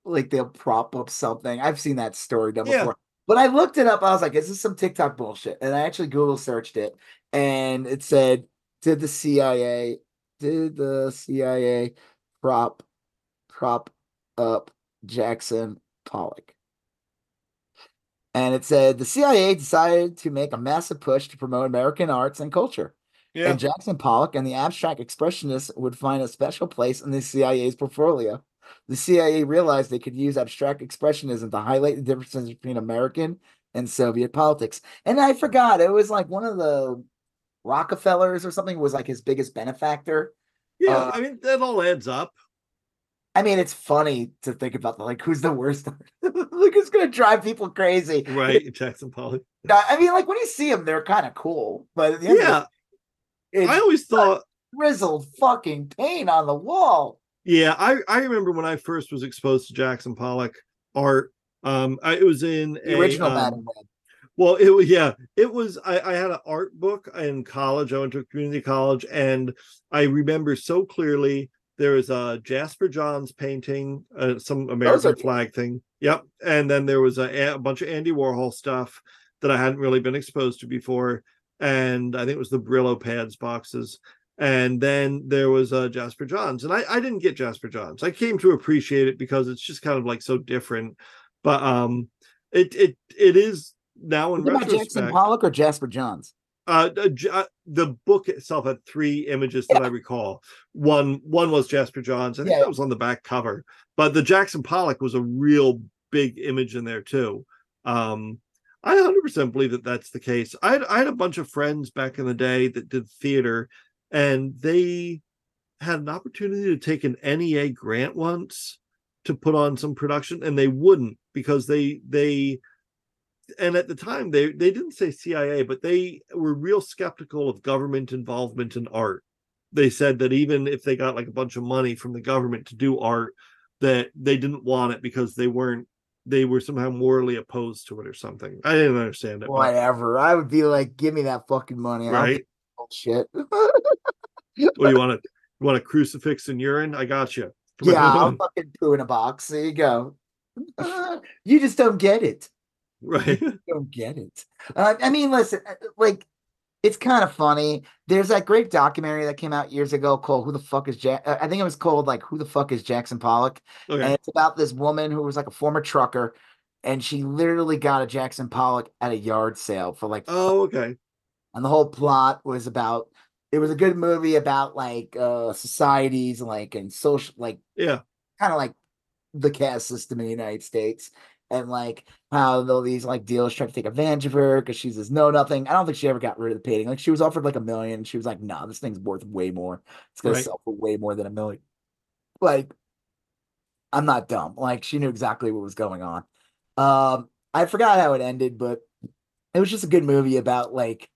Speaker 1: like they'll prop up something. I've seen that story done
Speaker 2: Yeah.
Speaker 1: before. But I looked it up. I was like, is this some TikTok bullshit? And I actually Google searched it and it said, did the CIA did the CIA prop prop up Jackson Pollock? And it said the CIA decided to make a massive push to promote American arts and culture.
Speaker 2: Yeah.
Speaker 1: And Jackson Pollock and the abstract expressionists would find a special place in the CIA's portfolio. The CIA realized they could use abstract expressionism to highlight the differences between American and Soviet politics. And I forgot, it was like one of the Rockefellers or something was like his biggest benefactor.
Speaker 2: Yeah,
Speaker 1: uh,
Speaker 2: I mean that all adds up.
Speaker 1: I mean, it's funny to think about the like who's the worst. like it's gonna drive people crazy.
Speaker 2: Right, Jackson Pollock.
Speaker 1: I mean, like when you see them, they're kind of cool, but at the end of
Speaker 2: Yeah, I always thought
Speaker 1: grizzled fucking paint on the wall.
Speaker 2: Yeah, I I remember when I first was exposed to Jackson Pollock art. Um, I, it was in
Speaker 1: The
Speaker 2: a,
Speaker 1: original
Speaker 2: um,
Speaker 1: Batman.
Speaker 2: Well, it was yeah, it was. I, I had an art book in college. I went to a community college, and I remember so clearly there was a Jasper Johns painting, uh, some American
Speaker 1: are-
Speaker 2: flag thing. Yep, and then there was a, a bunch of Andy Warhol stuff that I hadn't really been exposed to before. and I think it was the Brillo pads boxes. And then there was uh, Jasper Johns, and I, I didn't get Jasper Johns. I came to appreciate it because it's just kind of like so different. But um, it it it is now in
Speaker 1: Is it about Jackson. Pollock or Jasper Johns?
Speaker 2: Uh, the, uh, the book itself had three images that I recall. One one was Jasper Johns. I think
Speaker 1: Yeah.
Speaker 2: that was on the back cover. But the Jackson Pollock was a real big image in there too. Um, I 100% believe that that's the case. I had, I had a bunch of friends back in the day that did theater, and they had an opportunity to take an NEA grant once to put on some production, and they wouldn't because they they and at the time they they didn't say CIA, but they were real skeptical of government involvement in art. They said that even if they got like a bunch of money from the government to do art, that they didn't want it because they weren't they were somehow morally opposed to it or something. I didn't understand it. but-
Speaker 1: Whatever. I would be like, give me that fucking money.
Speaker 2: Right?
Speaker 1: shit.
Speaker 2: What do you want to you want a crucifix and urine? I got you.
Speaker 1: yeah, I'll fucking poo in a box. There you go. you just don't get it.
Speaker 2: Right.
Speaker 1: Don't get it. Uh, I mean, listen, uh, like it's kind of funny. There's that great documentary that came out years ago called "Who the Fuck Is Jack?" I think it was called like "Who the Fuck Is Jackson Pollock," and it's about this woman who was like a former trucker, and she literally got a Jackson Pollock at a yard sale for like
Speaker 2: Oh, okay.
Speaker 1: and the whole plot was about it was a good movie about like uh societies like and social like
Speaker 2: Yeah.
Speaker 1: kind of like the caste system in the United States and like how all these like dealers try to take advantage of her because she's this know nothing. I don't think she ever got rid of the painting. Like she was offered like a million. She was like, nah, this thing's worth way more. It's gonna
Speaker 2: Right.
Speaker 1: sell for way more than a million. Like, I'm not dumb. Like she knew exactly what was going on. Um, I forgot how it ended, but it was just a good movie about like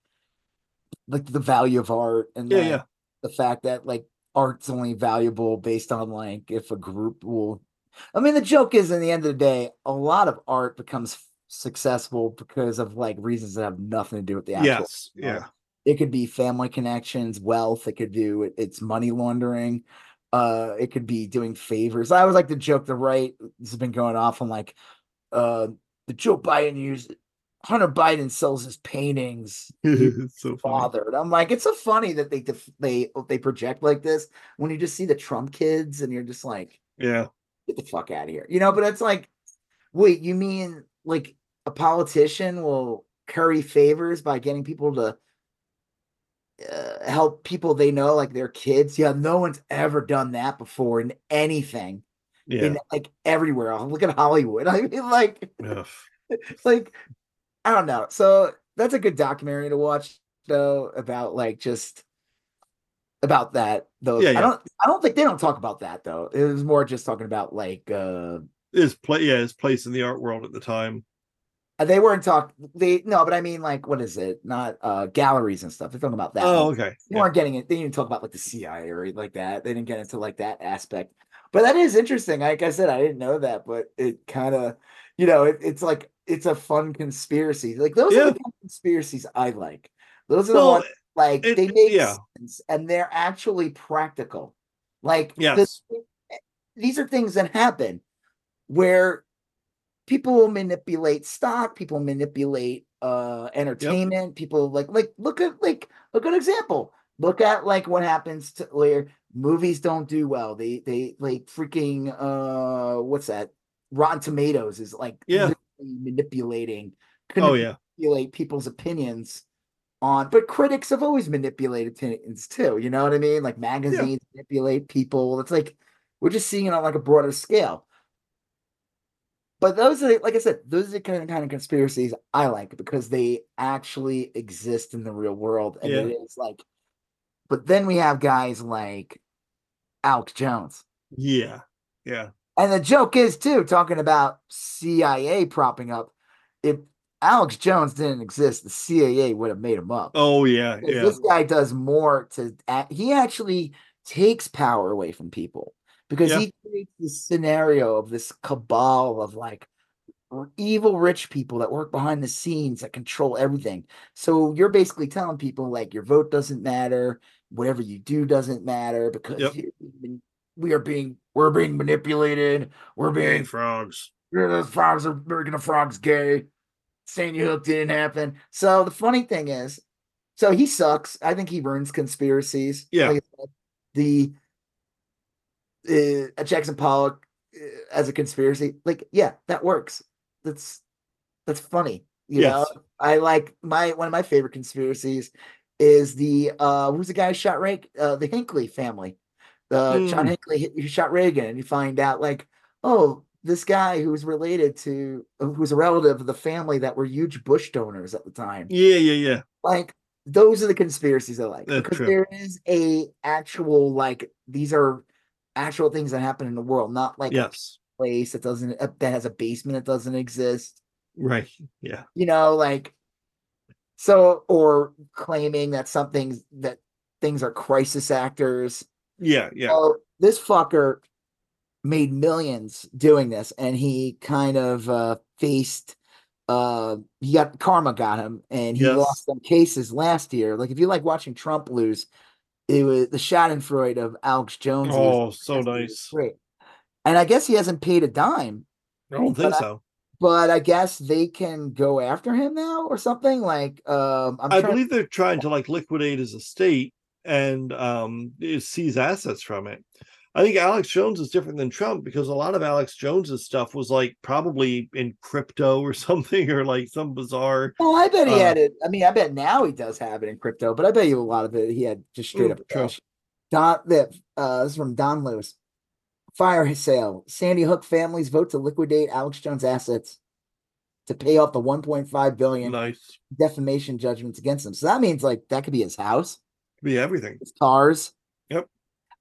Speaker 1: like the value of art and
Speaker 2: Yeah,
Speaker 1: like,
Speaker 2: yeah.
Speaker 1: the fact that like art's only valuable based on like if a group will I mean the joke is in the end of the day a lot of art becomes successful because of like reasons that have nothing to do with the actual
Speaker 2: Yes. Yeah.
Speaker 1: it could be family connections wealth it could do it, it's money laundering uh it could be doing favors i always like to joke the right this has been going off on like uh the joe biden used hunter biden sells his paintings
Speaker 2: it's so.
Speaker 1: And I'm like, it's so funny that they def- they they project like this when you just see the Trump kids and you're just like,
Speaker 2: Yeah.
Speaker 1: Get the fuck out of here, you know. But it's like, wait, you mean like a politician will curry favors by getting people to uh, help people they know, like their kids? Yeah, no one's ever done that before in anything.
Speaker 2: Yeah.
Speaker 1: In like everywhere. Oh, Look at Hollywood. I mean, like, like I don't know. So that's a good documentary to watch though about like just about that though.
Speaker 2: Yeah,
Speaker 1: I don't I don't think they don't talk about that though. It was more just talking about like uh
Speaker 2: His play yeah, his place in the art world at the time.
Speaker 1: they weren't talk they no, but I mean like what is it? Not uh galleries and stuff. They're talking about that.
Speaker 2: Oh, okay.
Speaker 1: They
Speaker 2: Yeah.
Speaker 1: weren't getting it. They didn't talk about like the CIA or like that. They didn't get into like that aspect. But that is interesting. Like I said, I didn't know that, but it kind of, you know, it, it's like it's a fun conspiracy. Like those are the conspiracies I like. Those are the ones like
Speaker 2: it-
Speaker 1: they make
Speaker 2: yeah.
Speaker 1: sense and they're actually practical. Like
Speaker 2: Yes.
Speaker 1: these are things that happen where people will manipulate stock, people manipulate uh entertainment, people like like look at like a good example. Look at like what happens to where movies don't do well. They they like freaking uh what's that? Rotten Tomatoes is like
Speaker 2: Yeah.
Speaker 1: manipulating
Speaker 2: Oh yeah.
Speaker 1: manipulate people's opinions on but critics have always manipulated opinions too you know what i mean like magazines manipulate people it's like we're just seeing it on like a broader scale but those are like i said those are the kind of kind of conspiracies i like because they actually exist in the real world and it is like but then we have guys like alex jones
Speaker 2: Yeah. Yeah.
Speaker 1: and the joke is too, talking about CIA propping up. If Alex Jones didn't exist, the CIA would have made him up.
Speaker 2: Oh yeah. Yeah.
Speaker 1: This guy does more to. act- He actually takes power away from people because
Speaker 2: Yeah.
Speaker 1: he creates this scenario of this cabal of like evil rich people that work behind the scenes that control everything. So you're basically telling people like your vote doesn't matter, whatever you do doesn't matter because
Speaker 2: Yep.
Speaker 1: we are being we're being manipulated. We're
Speaker 2: Being frogs.
Speaker 1: yeah, those frogs are making the frogs gay. Sandy Hook didn't happen. So the funny thing is, So he sucks. I think he ruins conspiracies.
Speaker 2: Yeah.
Speaker 1: Like said, the uh, Jackson Pollock uh, as a conspiracy, like yeah, that works. That's that's funny. You
Speaker 2: Yes.
Speaker 1: know, I like my one of my favorite conspiracies is the uh who's the guy who shot Reagan? Uh, the Hinckley family. Uh, John
Speaker 2: Mm.
Speaker 1: Hinckley who shot Reagan, and you find out like, oh, this guy who's related to who's a relative of the family that were huge Bush donors at the time
Speaker 2: Yeah, yeah, yeah.
Speaker 1: like those are the conspiracies I like
Speaker 2: That's
Speaker 1: because
Speaker 2: true.
Speaker 1: there is a actual like these are actual things that happen in the world, not like a
Speaker 2: Yes.
Speaker 1: place that doesn't that has a basement that doesn't exist.
Speaker 2: Right. Yeah.
Speaker 1: You know, like so or claiming that something that things are crisis actors.
Speaker 2: Yeah. Yeah.
Speaker 1: Well, this fucker made millions doing this, and he kind of uh faced uh he got karma got him and he
Speaker 2: Yes.
Speaker 1: lost some cases last year. Like if you like watching Trump lose, it was the Schadenfreude of Alex Jones.
Speaker 2: Oh, so
Speaker 1: last year was
Speaker 2: nice.
Speaker 1: Great. And I guess he hasn't paid a dime,
Speaker 2: I don't think
Speaker 1: But I-
Speaker 2: so.
Speaker 1: but I guess they can go after him now or something. Like um I'm
Speaker 2: I believe they're trying to like liquidate his estate and um seize assets from it. I think Alex Jones is different than Trump because a lot of Alex Jones's stuff was like probably in crypto or something or like some bizarre.
Speaker 1: Oh, I bet he
Speaker 2: Uh,
Speaker 1: had it. I mean, I bet now he does have it in crypto, but I bet you a lot of it he had just straight
Speaker 2: Mm,
Speaker 1: up cash. Don that uh this is from Don Lewis. Fire sale. Sandy Hook families vote to liquidate Alex Jones assets to pay off the 1.5 billion
Speaker 2: Nice.
Speaker 1: defamation judgments against him. So that means like that could be his house, could
Speaker 2: Be everything.
Speaker 1: his cars.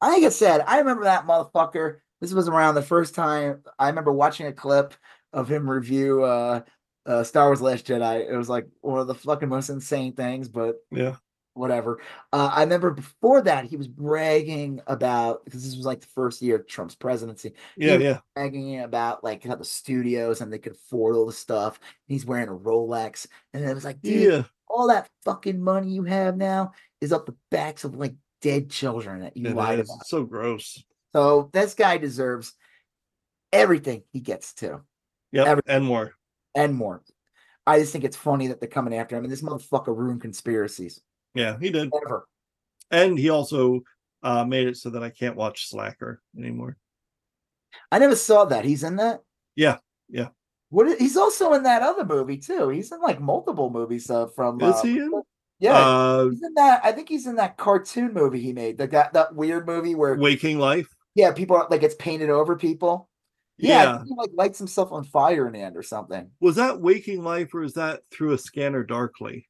Speaker 1: I think I said I remember that motherfucker. This was around the first time I remember watching a clip of him review uh uh Star Wars Last Jedi. It was like one of the fucking most insane things, but
Speaker 2: Yeah.
Speaker 1: whatever. Uh, I remember before that he was bragging about because this was like the first year of Trump's presidency.
Speaker 2: Yeah. Yeah.
Speaker 1: Bragging about like how the studios and they could afford all the stuff. He's wearing a Rolex, and it was like, dude,
Speaker 2: Yeah.
Speaker 1: all that fucking money you have now is up the backs of like dead children that you
Speaker 2: It
Speaker 1: lied
Speaker 2: is.
Speaker 1: about.
Speaker 2: So gross.
Speaker 1: So this guy deserves everything he gets to
Speaker 2: Yep.
Speaker 1: Every-
Speaker 2: and more.
Speaker 1: and more. I just think it's funny that they're coming after him, and this motherfucker ruined conspiracies.
Speaker 2: Yeah, he did.
Speaker 1: Ever.
Speaker 2: And he also uh made it so that I can't watch Slacker anymore.
Speaker 1: I never saw that. He's in that.
Speaker 2: Yeah, yeah.
Speaker 1: What? Is, he's also in that other movie too. He's in like multiple movies. Uh, from
Speaker 2: Is
Speaker 1: uh,
Speaker 2: he in?
Speaker 1: Yeah,
Speaker 2: Uh
Speaker 1: he's in that. I think he's in that cartoon movie he made. That that, that weird movie where
Speaker 2: Waking Life.
Speaker 1: yeah, people are like it's painted over people. Yeah,
Speaker 2: Yeah.
Speaker 1: he like lights himself on fire in the end or something.
Speaker 2: Was that Waking Life or is that through a scanner darkly?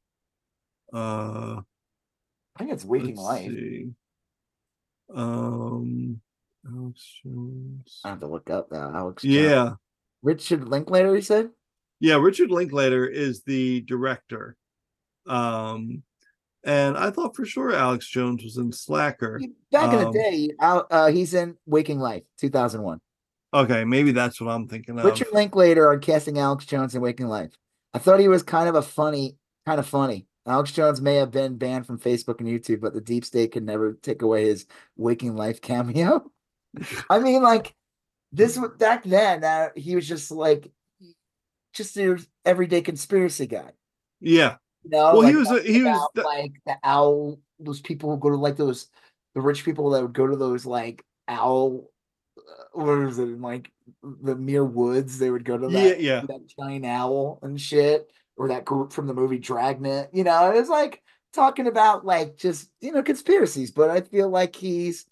Speaker 2: Uh
Speaker 1: I think it's Waking
Speaker 2: let's
Speaker 1: Life.
Speaker 2: see. Um Alex Jones.
Speaker 1: I have to look up that. Alex. Jones.
Speaker 2: Yeah.
Speaker 1: Richard Linklater. He said.
Speaker 2: Yeah, Richard Linklater is the director. Um and I thought for sure Alex Jones was in Slacker.
Speaker 1: Back in the
Speaker 2: Um,
Speaker 1: day, uh, he's in Waking Life, 2001.
Speaker 2: Okay, maybe that's what I'm thinking of.
Speaker 1: Richard Linklater on casting Alex Jones in Waking Life. I thought he was kind of a funny, kind of funny. Alex Jones may have been banned from Facebook and YouTube, but the deep state could never take away his Waking Life cameo. I mean, like this was back then. Uh, he was just like just your everyday conspiracy guy.
Speaker 2: Yeah. Well, he was a- he was the-
Speaker 1: like the owl. Those people who go to like those the rich people that would go to those like owl. uh, What is it? Like the Muir Woods. They would go to that,
Speaker 2: Yeah, yeah.
Speaker 1: that giant owl and shit, or that group from the movie Dragnet. You know, it was like talking about like just you know conspiracies. But I feel like he's.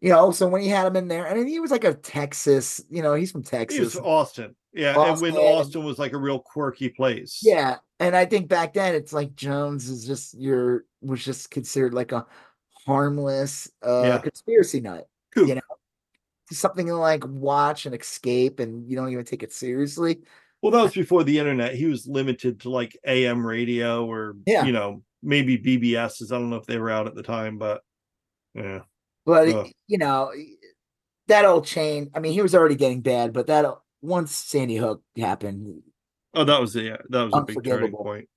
Speaker 1: You know, so when he had him in there, I mean, he was like a Texas, you know, he's from
Speaker 2: He
Speaker 1: Texas.
Speaker 2: was Austin. Yeah, and when
Speaker 1: Austin.
Speaker 2: Austin was like a real quirky place.
Speaker 1: Yeah, and I think back then it's like Jones is just your was just considered like a harmless uh
Speaker 2: Yeah.
Speaker 1: conspiracy nut.
Speaker 2: Cool.
Speaker 1: You know, something to like watch and escape, and you don't even take it seriously.
Speaker 2: Well, that was before the internet. He was limited to like AM radio or
Speaker 1: Yeah.
Speaker 2: you know, maybe BBSs. I don't know if they were out at the time, but yeah.
Speaker 1: But you know, that old chain. I mean, he was already getting bad, but that once Sandy Hook happened,
Speaker 2: Oh, that was the yeah, that was a big turning point.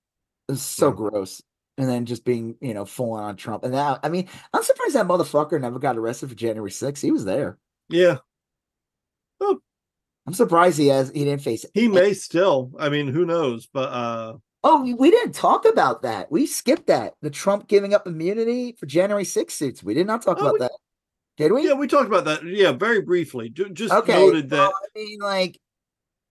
Speaker 1: It's so
Speaker 2: Yeah.
Speaker 1: gross. And then just being, you know, full on Trump. And now, I mean, I'm surprised that motherfucker never got arrested for January 6th. He was there.
Speaker 2: Yeah,
Speaker 1: I'm surprised he has he didn't face it.
Speaker 2: he may still. I mean, who knows? But uh
Speaker 1: Oh, we- didn't talk about that. We skipped that. The Trump giving up immunity for January 6th suits. We did not talk
Speaker 2: Oh,
Speaker 1: about
Speaker 2: we-
Speaker 1: that. Did we?
Speaker 2: Yeah, we talked about that. Yeah, very briefly. Ju- Just
Speaker 1: okay.
Speaker 2: noted
Speaker 1: well,
Speaker 2: that
Speaker 1: I mean, like,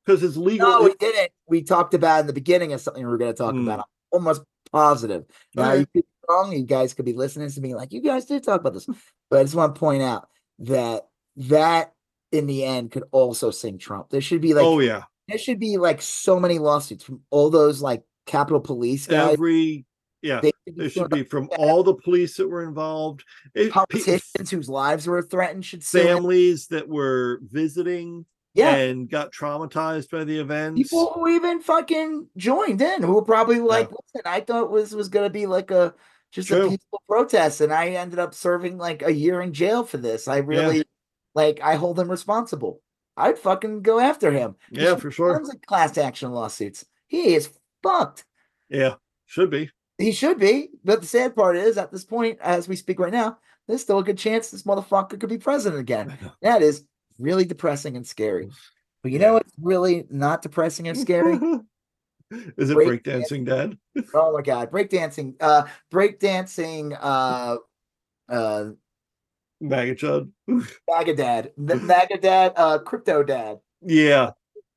Speaker 2: because it's legal.
Speaker 1: no, we didn't. We talked about in the beginning of something we were going to talk
Speaker 2: Hmm.
Speaker 1: about. I'm almost positive. Now,
Speaker 2: Okay.
Speaker 1: you could be wrong. You guys could be listening to me like, you guys did talk about this. But I just want to point out that that in the end could also sing Trump. There should be like,
Speaker 2: oh yeah,
Speaker 1: there should be like so many lawsuits from all those like Capitol Police guys.
Speaker 2: every yeah.
Speaker 1: They should be
Speaker 2: There should be from all the police that were involved, it,
Speaker 1: politicians whose lives were threatened should
Speaker 2: families that were visiting
Speaker 1: Yeah,
Speaker 2: and got traumatized by the events.
Speaker 1: people who even fucking joined in who were probably like, listen, I thought was was gonna be like a just a peaceful protest, and I ended up serving like a year in jail for this. I really like I hold him responsible. I'd fucking go after him.
Speaker 2: Yeah, for sure.
Speaker 1: Tons of class action lawsuits. He is fucked.
Speaker 2: Yeah, should be.
Speaker 1: He should be. But the sad part is, at this point, as we speak right now, there's still a good chance this motherfucker could be president again. That is really depressing and scary. But you
Speaker 2: Yeah.
Speaker 1: know what's really not depressing and scary?
Speaker 2: Is it
Speaker 1: Break
Speaker 2: breakdancing dad?
Speaker 1: oh my god, breakdancing. Uh breakdancing uh uh
Speaker 2: Magachud.
Speaker 1: Magadad. The Magadad, uh crypto dad.
Speaker 2: Yeah.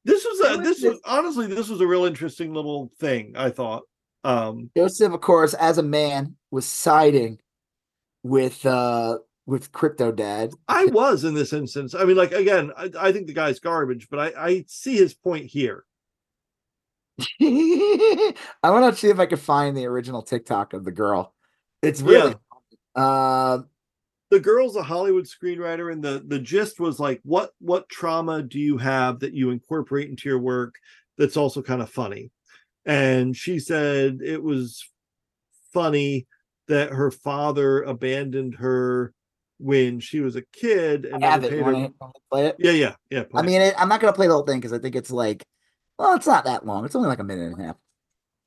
Speaker 2: This was a this was honestly this was a real interesting little thing, I thought. Um
Speaker 1: Joseph, of course, as a man, was siding with uh with crypto dad.
Speaker 2: I was in this instance. I mean, like again, I, I think the guy's garbage, but I, I see his point here.
Speaker 1: I want to see if I can find the original TikTok of the girl. It's really uh
Speaker 2: The girl's a Hollywood screenwriter, and the the gist was like, what what trauma do you have that you incorporate into your work that's also kind of funny? And she said it was funny that her father abandoned her when she was a kid and
Speaker 1: I have it.
Speaker 2: paid
Speaker 1: Wanna-
Speaker 2: her.
Speaker 1: wanna play it.
Speaker 2: Yeah, yeah, yeah.
Speaker 1: I mean, it, I'm not gonna play the whole thing because I think it's like, well, it's not that long. It's only like a minute and a half.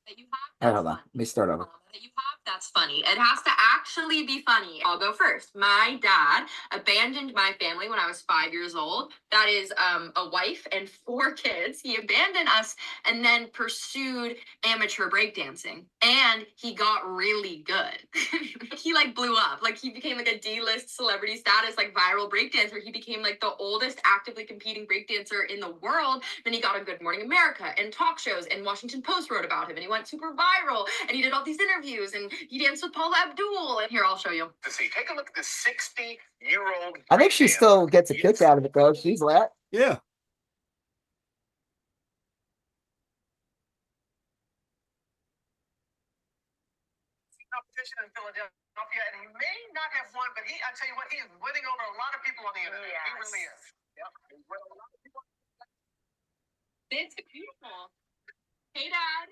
Speaker 4: that you
Speaker 1: All right,
Speaker 4: have.
Speaker 1: hold on. Let me start over.
Speaker 4: That you have. That's funny. It has to actually be funny. I'll go first. My dad abandoned my family when I was five years old. That is um, a wife and four kids. He abandoned us and then pursued amateur breakdancing. And he got really good. he like blew up. Like he became like a D-list celebrity status, like viral breakdancer. He became like the oldest actively competing breakdancer in the world. Then he got a Good Morning America and talk shows, and Washington Post wrote about him, and he went super viral, and he did all these interviews, and he danced with Paula Abdul. And here, I'll show you.
Speaker 5: to see. Take a look at the 60 year old.
Speaker 1: I think she still gets a kick out of it though. She's lat.
Speaker 2: yeah.
Speaker 5: competition in Philadelphia, and he may not have won, but he, I tell you what, he is winning over a lot of people on the internet. He really is. Yep. He's winning a lot of people.
Speaker 4: It's beautiful. Hey, Dad.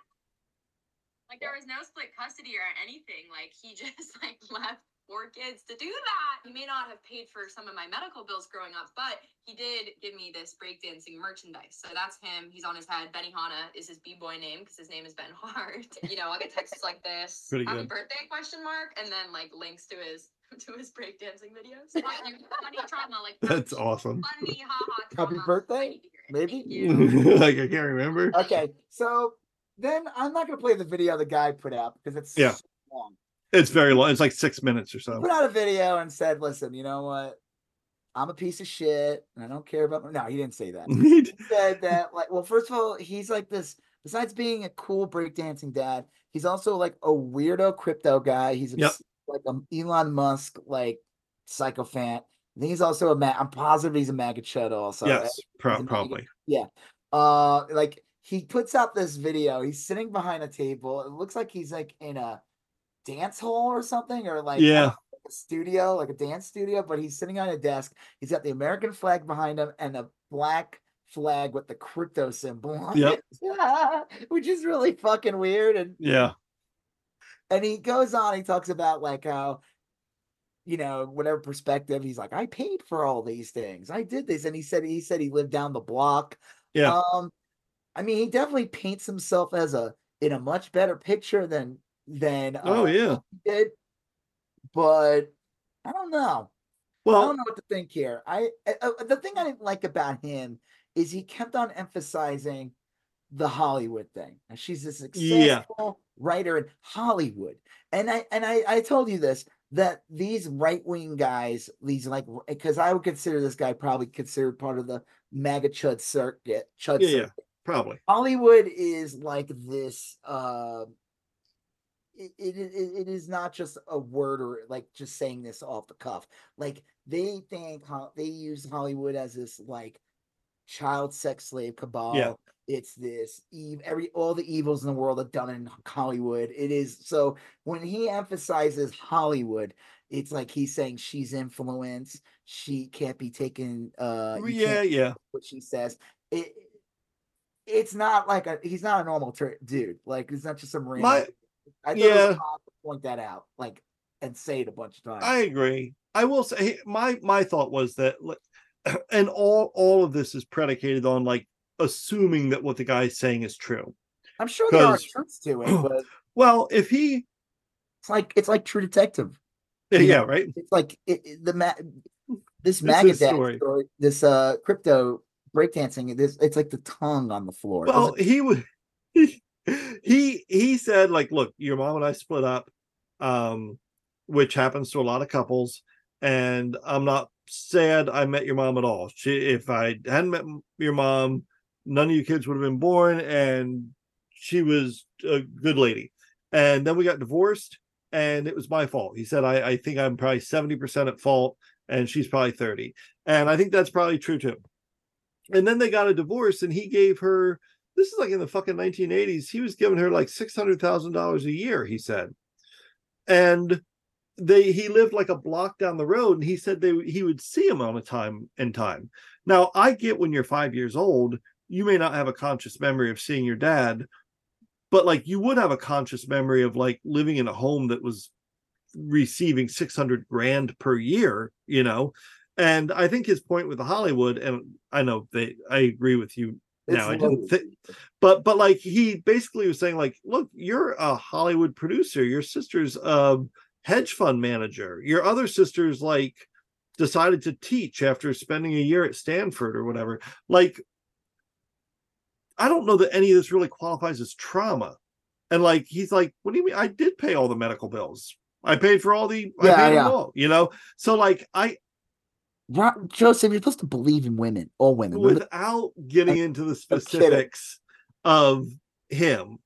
Speaker 4: Like there was no split custody or anything. Like he just like left four kids to do that. He may not have paid for some of my medical bills growing up, but he did give me this breakdancing merchandise. So that's him. He's on his head. Benny Hanna is his b-boy name because his name is Ben Hart. You know, I'll get texts like this.
Speaker 2: Pretty
Speaker 4: Happy
Speaker 2: good.
Speaker 4: birthday question mark and then like links to his to his breakdancing videos. Funny funny trauma, like
Speaker 2: That's
Speaker 4: funny-
Speaker 2: awesome.
Speaker 4: Funny, haha.
Speaker 1: Happy birthday,
Speaker 4: I need to hear it.
Speaker 1: maybe?
Speaker 2: Like I can't remember.
Speaker 1: Okay, so then I'm not gonna play the video the guy put out because it's
Speaker 2: Yeah.
Speaker 1: so long.
Speaker 2: It's very long. It's like six minutes or
Speaker 1: He
Speaker 2: so.
Speaker 1: put out a video and said, "Listen, you know what? I'm a piece of shit, and I don't care about." No, he didn't say that. He said that, like, well, first of all, he's like this. Besides being a cool breakdancing dad, he's also like a weirdo crypto guy. He's
Speaker 2: Yep.
Speaker 1: like an Elon Musk like psychophant. I think he's also a ma- I'm positive he's a MAGA chud also.
Speaker 2: yes, pro- probably.
Speaker 1: Uh, like he puts out this video. He's sitting behind a table. It looks like he's like in a dance hall or something, or like
Speaker 2: Yeah.
Speaker 1: a studio, like a dance studio. But he's sitting on a desk. He's got the American flag behind him and a black flag with the crypto symbol on
Speaker 2: Yep.
Speaker 1: it, which is really fucking weird. And
Speaker 2: Yeah.
Speaker 1: and he goes on. He talks about like how you know whatever perspective he's like i paid for all these things i did this and he said he said he lived down the block
Speaker 2: Yeah.
Speaker 1: um i mean he definitely paints himself as a in a much better picture than than
Speaker 2: Oh
Speaker 1: uh,
Speaker 2: yeah.
Speaker 1: he did but i don't know
Speaker 2: Well, i
Speaker 1: don't know what to think here i uh, uh, the thing i didn't like about him is he kept on emphasizing the Hollywood thing. And she's a
Speaker 2: Yeah.
Speaker 1: successful writer in Hollywood. And I and I I told you this that these right wing guys, these like because I would consider this guy probably considered part of the MAGA chud circuit. Chud
Speaker 2: Yeah, yeah.
Speaker 1: circuit.
Speaker 2: Probably.
Speaker 1: Hollywood is like this. Uh, it, it, it, is not just a word or like just saying this off the cuff. Like they think they use Hollywood as this like child sex slave cabal. Yeah. It's this eve every all the evils in the world are done in Hollywood. It is so when he emphasizes Hollywood, it's like he's saying she's influence. She can't be taken. Uh,
Speaker 2: yeah, yeah.
Speaker 1: what she says. It it's not like a he's not a normal dude. Like it's not just some random.
Speaker 2: My-
Speaker 1: I thought it was
Speaker 2: yeah.
Speaker 1: to point that out, like and say it a bunch of times.
Speaker 2: I agree. I will say my my thought was that like, and all all of this is predicated on like assuming that what the guy is saying is true.
Speaker 1: I'm sure there are truths to it, but
Speaker 2: Well, if he
Speaker 1: it's like it's like True Detective.
Speaker 2: yeah,
Speaker 1: Yeah.
Speaker 2: right.
Speaker 1: It's like it, it- the ma- this
Speaker 2: It's
Speaker 1: Magadad
Speaker 2: his story.
Speaker 1: story. this uh crypto breakdancing. This it's like the tongue on the floor.
Speaker 2: Well,
Speaker 1: doesn't-
Speaker 2: he would he, he he said like, look, your mom and I split up, um, which happens to a lot of couples, and I'm not sad I met your mom at all. She, if I hadn't met your mom, none of you kids would have been born, and she was a good lady. And then we got divorced, and it was my fault. He said, I, I think I'm probably 70% at fault, and she's probably 30. And I think that's probably true too. And then they got a divorce, and he gave her this is like in the fucking 1980s. He was giving her like $600,000 a year, he said. And they he lived like a block down the road and he said they he would see him on a time in time. Now, I get when you're 5 years old, you may not have a conscious memory of seeing your dad, but like you would have a conscious memory of like living in a home that was receiving 600 grand per year, you know. And I think his point with the Hollywood and I know they I agree with you now. I didn't think but but like he basically was saying like look you're a hollywood producer. Your sister's a hedge fund manager. Your other sister's like decided to teach after spending a year at stanford or whatever. Like i don't know that any of this really qualifies as trauma. And like he's like what do you mean? I did pay all the medical bills. I paid for all the i
Speaker 1: Yeah,
Speaker 2: paid
Speaker 1: yeah.
Speaker 2: them all you know? So like i
Speaker 1: Ro- Joseph, you're supposed to believe in women, all women.
Speaker 2: Without getting into the specifics of him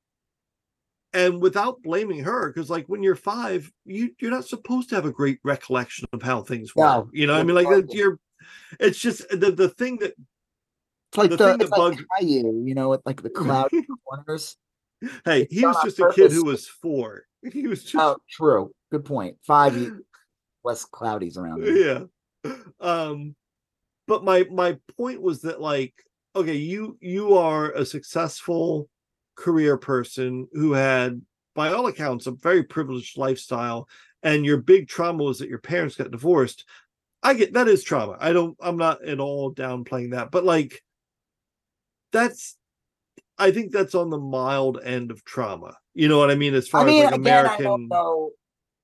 Speaker 2: and without blaming her because like when you're five you you're not supposed to have a great recollection of how things
Speaker 1: No,
Speaker 2: work you know i mean like uh,
Speaker 1: horrible.
Speaker 2: you're it's just the the thing that
Speaker 1: It's like
Speaker 2: the
Speaker 1: the,
Speaker 2: thing that
Speaker 1: it's like Caillou, you know, with like the cloud corners.
Speaker 2: hey
Speaker 1: It's
Speaker 2: he was just a kid who was four he was oh, just
Speaker 1: Oh, true. Good point. Five less cloudies around. them.
Speaker 2: yeah um but my my point was that like okay you you are a successful career person who had by all accounts a very privileged lifestyle and your big trauma was that your parents got divorced. I get that is trauma. I don't i'm not at all downplaying that but like that's i think that's on the mild end of trauma. You know what i mean? As far
Speaker 1: I mean,
Speaker 2: as like
Speaker 1: again,
Speaker 2: american
Speaker 1: I don't know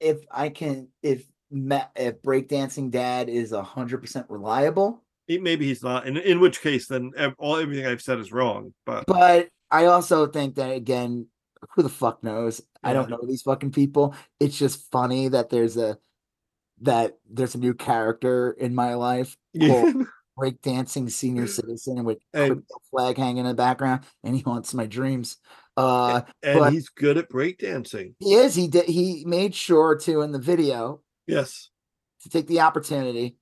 Speaker 1: if I can if if breakdancing dad is a hundred percent reliable,
Speaker 2: He- maybe he's not in, in which case then all everything i've said is wrong but
Speaker 1: but I also think that again, who the fuck knows? I don't know these fucking people. It's just funny that there's a that there's a new character in my life called breakdancing senior citizen with
Speaker 2: And-
Speaker 1: flag hanging in the background, and he haunts my dreams. Uh,
Speaker 2: and
Speaker 1: but-
Speaker 2: he's good at breakdancing
Speaker 1: he is. He did. He made sure to in the video
Speaker 2: yes
Speaker 1: to take the opportunity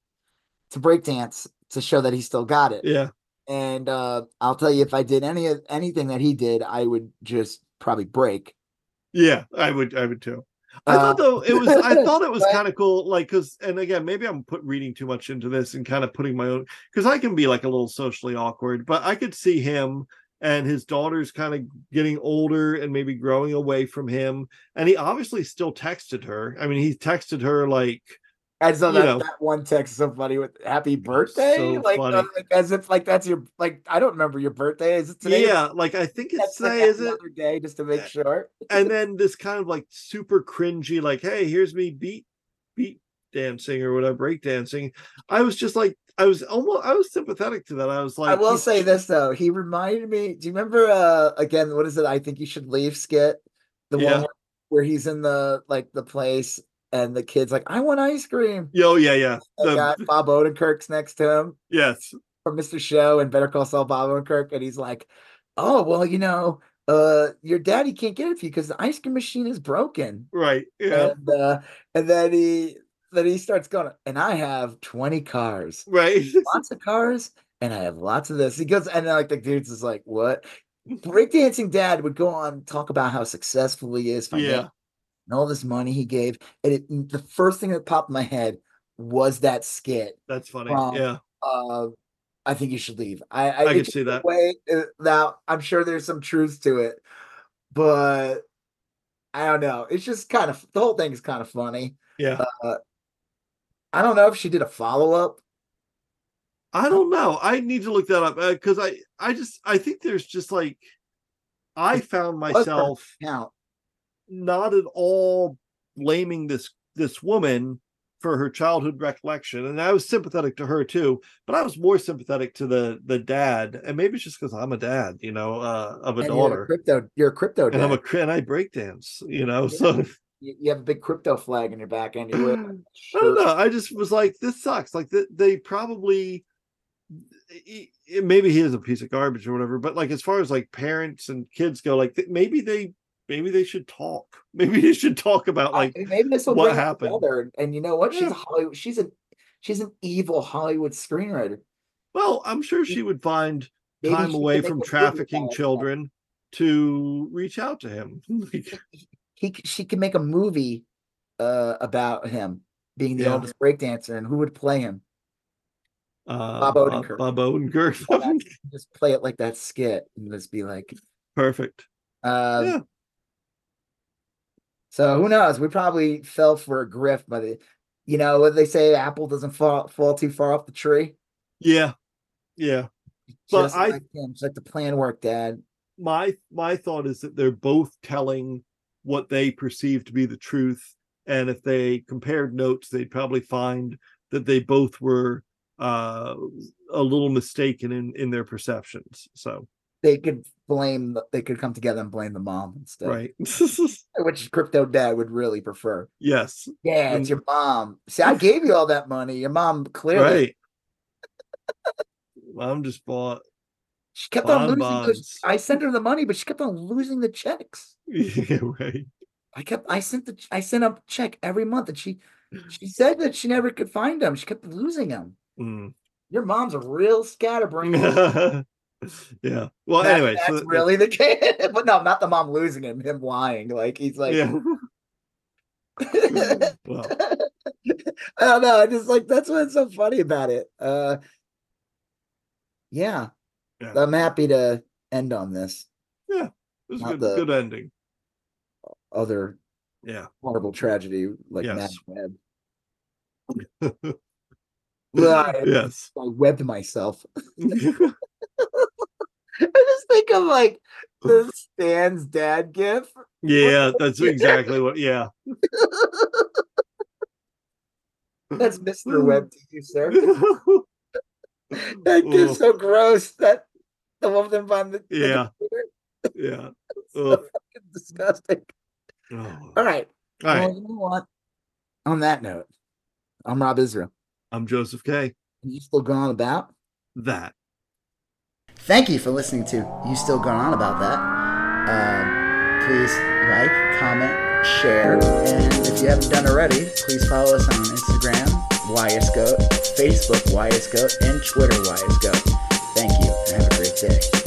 Speaker 1: to breakdance to show that he still got it.
Speaker 2: yeah
Speaker 1: And uh, I'll tell you, if I did any of anything that he did, I would just probably break.
Speaker 2: yeah i would i would too i
Speaker 1: Uh,
Speaker 2: thought though it was i thought it was kind of cool like because and again maybe i'm put reading too much into this and kind of putting my own because i can be like a little socially awkward but i could see him and his daughter's kind of getting older and maybe growing away from him and he obviously still texted her i mean he texted her like
Speaker 1: I saw that,
Speaker 2: know.
Speaker 1: that one text so funny with "Happy Birthday,"
Speaker 2: So
Speaker 1: like, uh, like as if like that's your like I don't remember your birthday. Is it today?
Speaker 2: yeah like i think it's
Speaker 1: Text like
Speaker 2: today is it
Speaker 1: other day just to make sure.
Speaker 2: and then this kind of like super cringy, like, hey, here's me beat beat dancing or whatever, break dancing. I was just like, I was almost, I was sympathetic to that. I was like,
Speaker 1: I will say this though. He reminded me. Do you remember uh again, what is it? I think you should leave skit. The
Speaker 2: Yeah.
Speaker 1: one where, he's in the like the place and the kid's like, I want ice cream.
Speaker 2: Yo, yeah, yeah, The-
Speaker 1: Bob Odenkirk's next to him
Speaker 2: yes,
Speaker 1: from Mr. Show and Better Call Saul Bob Odenkirk, and he's like, Oh, well, you know, uh your daddy can't get it for you because the ice cream machine is broken.
Speaker 2: right, yeah,
Speaker 1: And uh and then he then he starts going, and I have 20 cars.
Speaker 2: right,
Speaker 1: lots of cars and I have lots of this. He goes and then, like the dude's is like, what? Breakdancing dad would go on talk about how successful he is
Speaker 2: yeah,
Speaker 1: and all this money he gave. And it, the first thing that popped in my head was that skit.
Speaker 2: that's funny.
Speaker 1: Um,
Speaker 2: yeah,
Speaker 1: Uh, I think you should leave. I I,
Speaker 2: I can see that.
Speaker 1: Way uh, now, I'm sure there's some truth to it, but I don't know. It's just kind of the whole thing is kind of funny.
Speaker 2: yeah.
Speaker 1: I don't know if she did a follow up.
Speaker 2: I don't know. I need to look that up because I, I just, I think there's just like, I found myself not at all blaming this this woman for her childhood recollection and i was sympathetic to her too but i was more sympathetic to the the dad and maybe it's just because i'm a dad you know uh of a
Speaker 1: And you're a
Speaker 2: daughter
Speaker 1: crypto. You're a crypto.
Speaker 2: and i'm a
Speaker 1: dad.
Speaker 2: and i break dance you know
Speaker 1: Yeah.
Speaker 2: so
Speaker 1: you, you have a big crypto flag in your back and you wear like, mm. a
Speaker 2: i don't know i just was like this sucks like th- they probably he- he- maybe he is a piece of garbage or whatever but like as far as like parents and kids go like maybe they maybe they should talk maybe they should talk about
Speaker 1: I-
Speaker 2: like
Speaker 1: maybe this will
Speaker 2: what happened.
Speaker 1: together. And, and you know what? She's a Hollywood. She's a she's an evil Hollywood screenwriter.
Speaker 2: Well, I'm sure she would find
Speaker 1: Maybe
Speaker 2: time away from trafficking children to reach out to him.
Speaker 1: He she can make a movie uh about him being the
Speaker 2: Yeah.
Speaker 1: oldest breakdancer and who would play him.
Speaker 2: Uh,
Speaker 1: Bob Odenkirk.
Speaker 2: Bob Odenkirk.
Speaker 1: Just play it like that skit and just be like,
Speaker 2: Perfect.
Speaker 1: uh,
Speaker 2: Yeah.
Speaker 1: So who knows? We probably fell for a grift, but it, you know what they say: apple doesn't fall fall too far off the tree.
Speaker 2: Yeah. Yeah. But
Speaker 1: Just
Speaker 2: I-
Speaker 1: him, just like the plan worked, Dad.
Speaker 2: My my thought is that they're both telling what they perceive to be the truth. And if they compared notes, they'd probably find that they both were uh a little mistaken in in their perceptions. So
Speaker 1: They could blame. They could come together and blame the mom instead,
Speaker 2: right.
Speaker 1: which crypto dad would really prefer.
Speaker 2: yes.
Speaker 1: Yeah, it's your mom. See, I gave you all that money. Your mom clearly
Speaker 2: Right. I'm just bought.
Speaker 1: She kept on losing. Those, I sent her the money, but she kept on losing the checks.
Speaker 2: Yeah, right.
Speaker 1: I kept. I sent the. I sent a check every month, and she. She said that she never could find them. She kept losing them.
Speaker 2: Mm.
Speaker 1: Your mom's a real scatterbrain.
Speaker 2: yeah. Well,
Speaker 1: That-
Speaker 2: anyway,
Speaker 1: that's
Speaker 2: so that-
Speaker 1: really the case. but no, not the mom losing him. Him lying. Like he's like.
Speaker 2: yeah. well,
Speaker 1: I don't know. I just like that's what's so funny about it. Uh yeah.
Speaker 2: Yeah.
Speaker 1: I'm happy to end on this.
Speaker 2: Yeah, it was a
Speaker 1: Not
Speaker 2: good,
Speaker 1: the-
Speaker 2: good ending.
Speaker 1: Other
Speaker 2: Yeah.
Speaker 1: horrible tragedy like Mad
Speaker 2: Yes.
Speaker 1: Web. Well, I,
Speaker 2: yes.
Speaker 1: I webbed myself. I just think of like the Stan's dad gif.
Speaker 2: yeah, that's exactly what. Yeah.
Speaker 1: That's Mr. Webb to you, sir. That
Speaker 2: Oh,
Speaker 1: so gross. That the them on the
Speaker 2: Yeah. yeah.
Speaker 1: So fucking disgusting.
Speaker 2: Oh.
Speaker 1: All right.
Speaker 2: All right.
Speaker 1: Well, you know what? On that note, I'm Rob Israel.
Speaker 2: I'm Joseph K.
Speaker 1: And you still going on about?
Speaker 2: That.
Speaker 1: Thank you for listening to You Still Going On About That. Um, please like, comment, share, and if you haven't done already, please follow us on Instagram, YSGoat, Facebook, YSGoat, and Twitter, YSGoat. Thank you, and have a great day.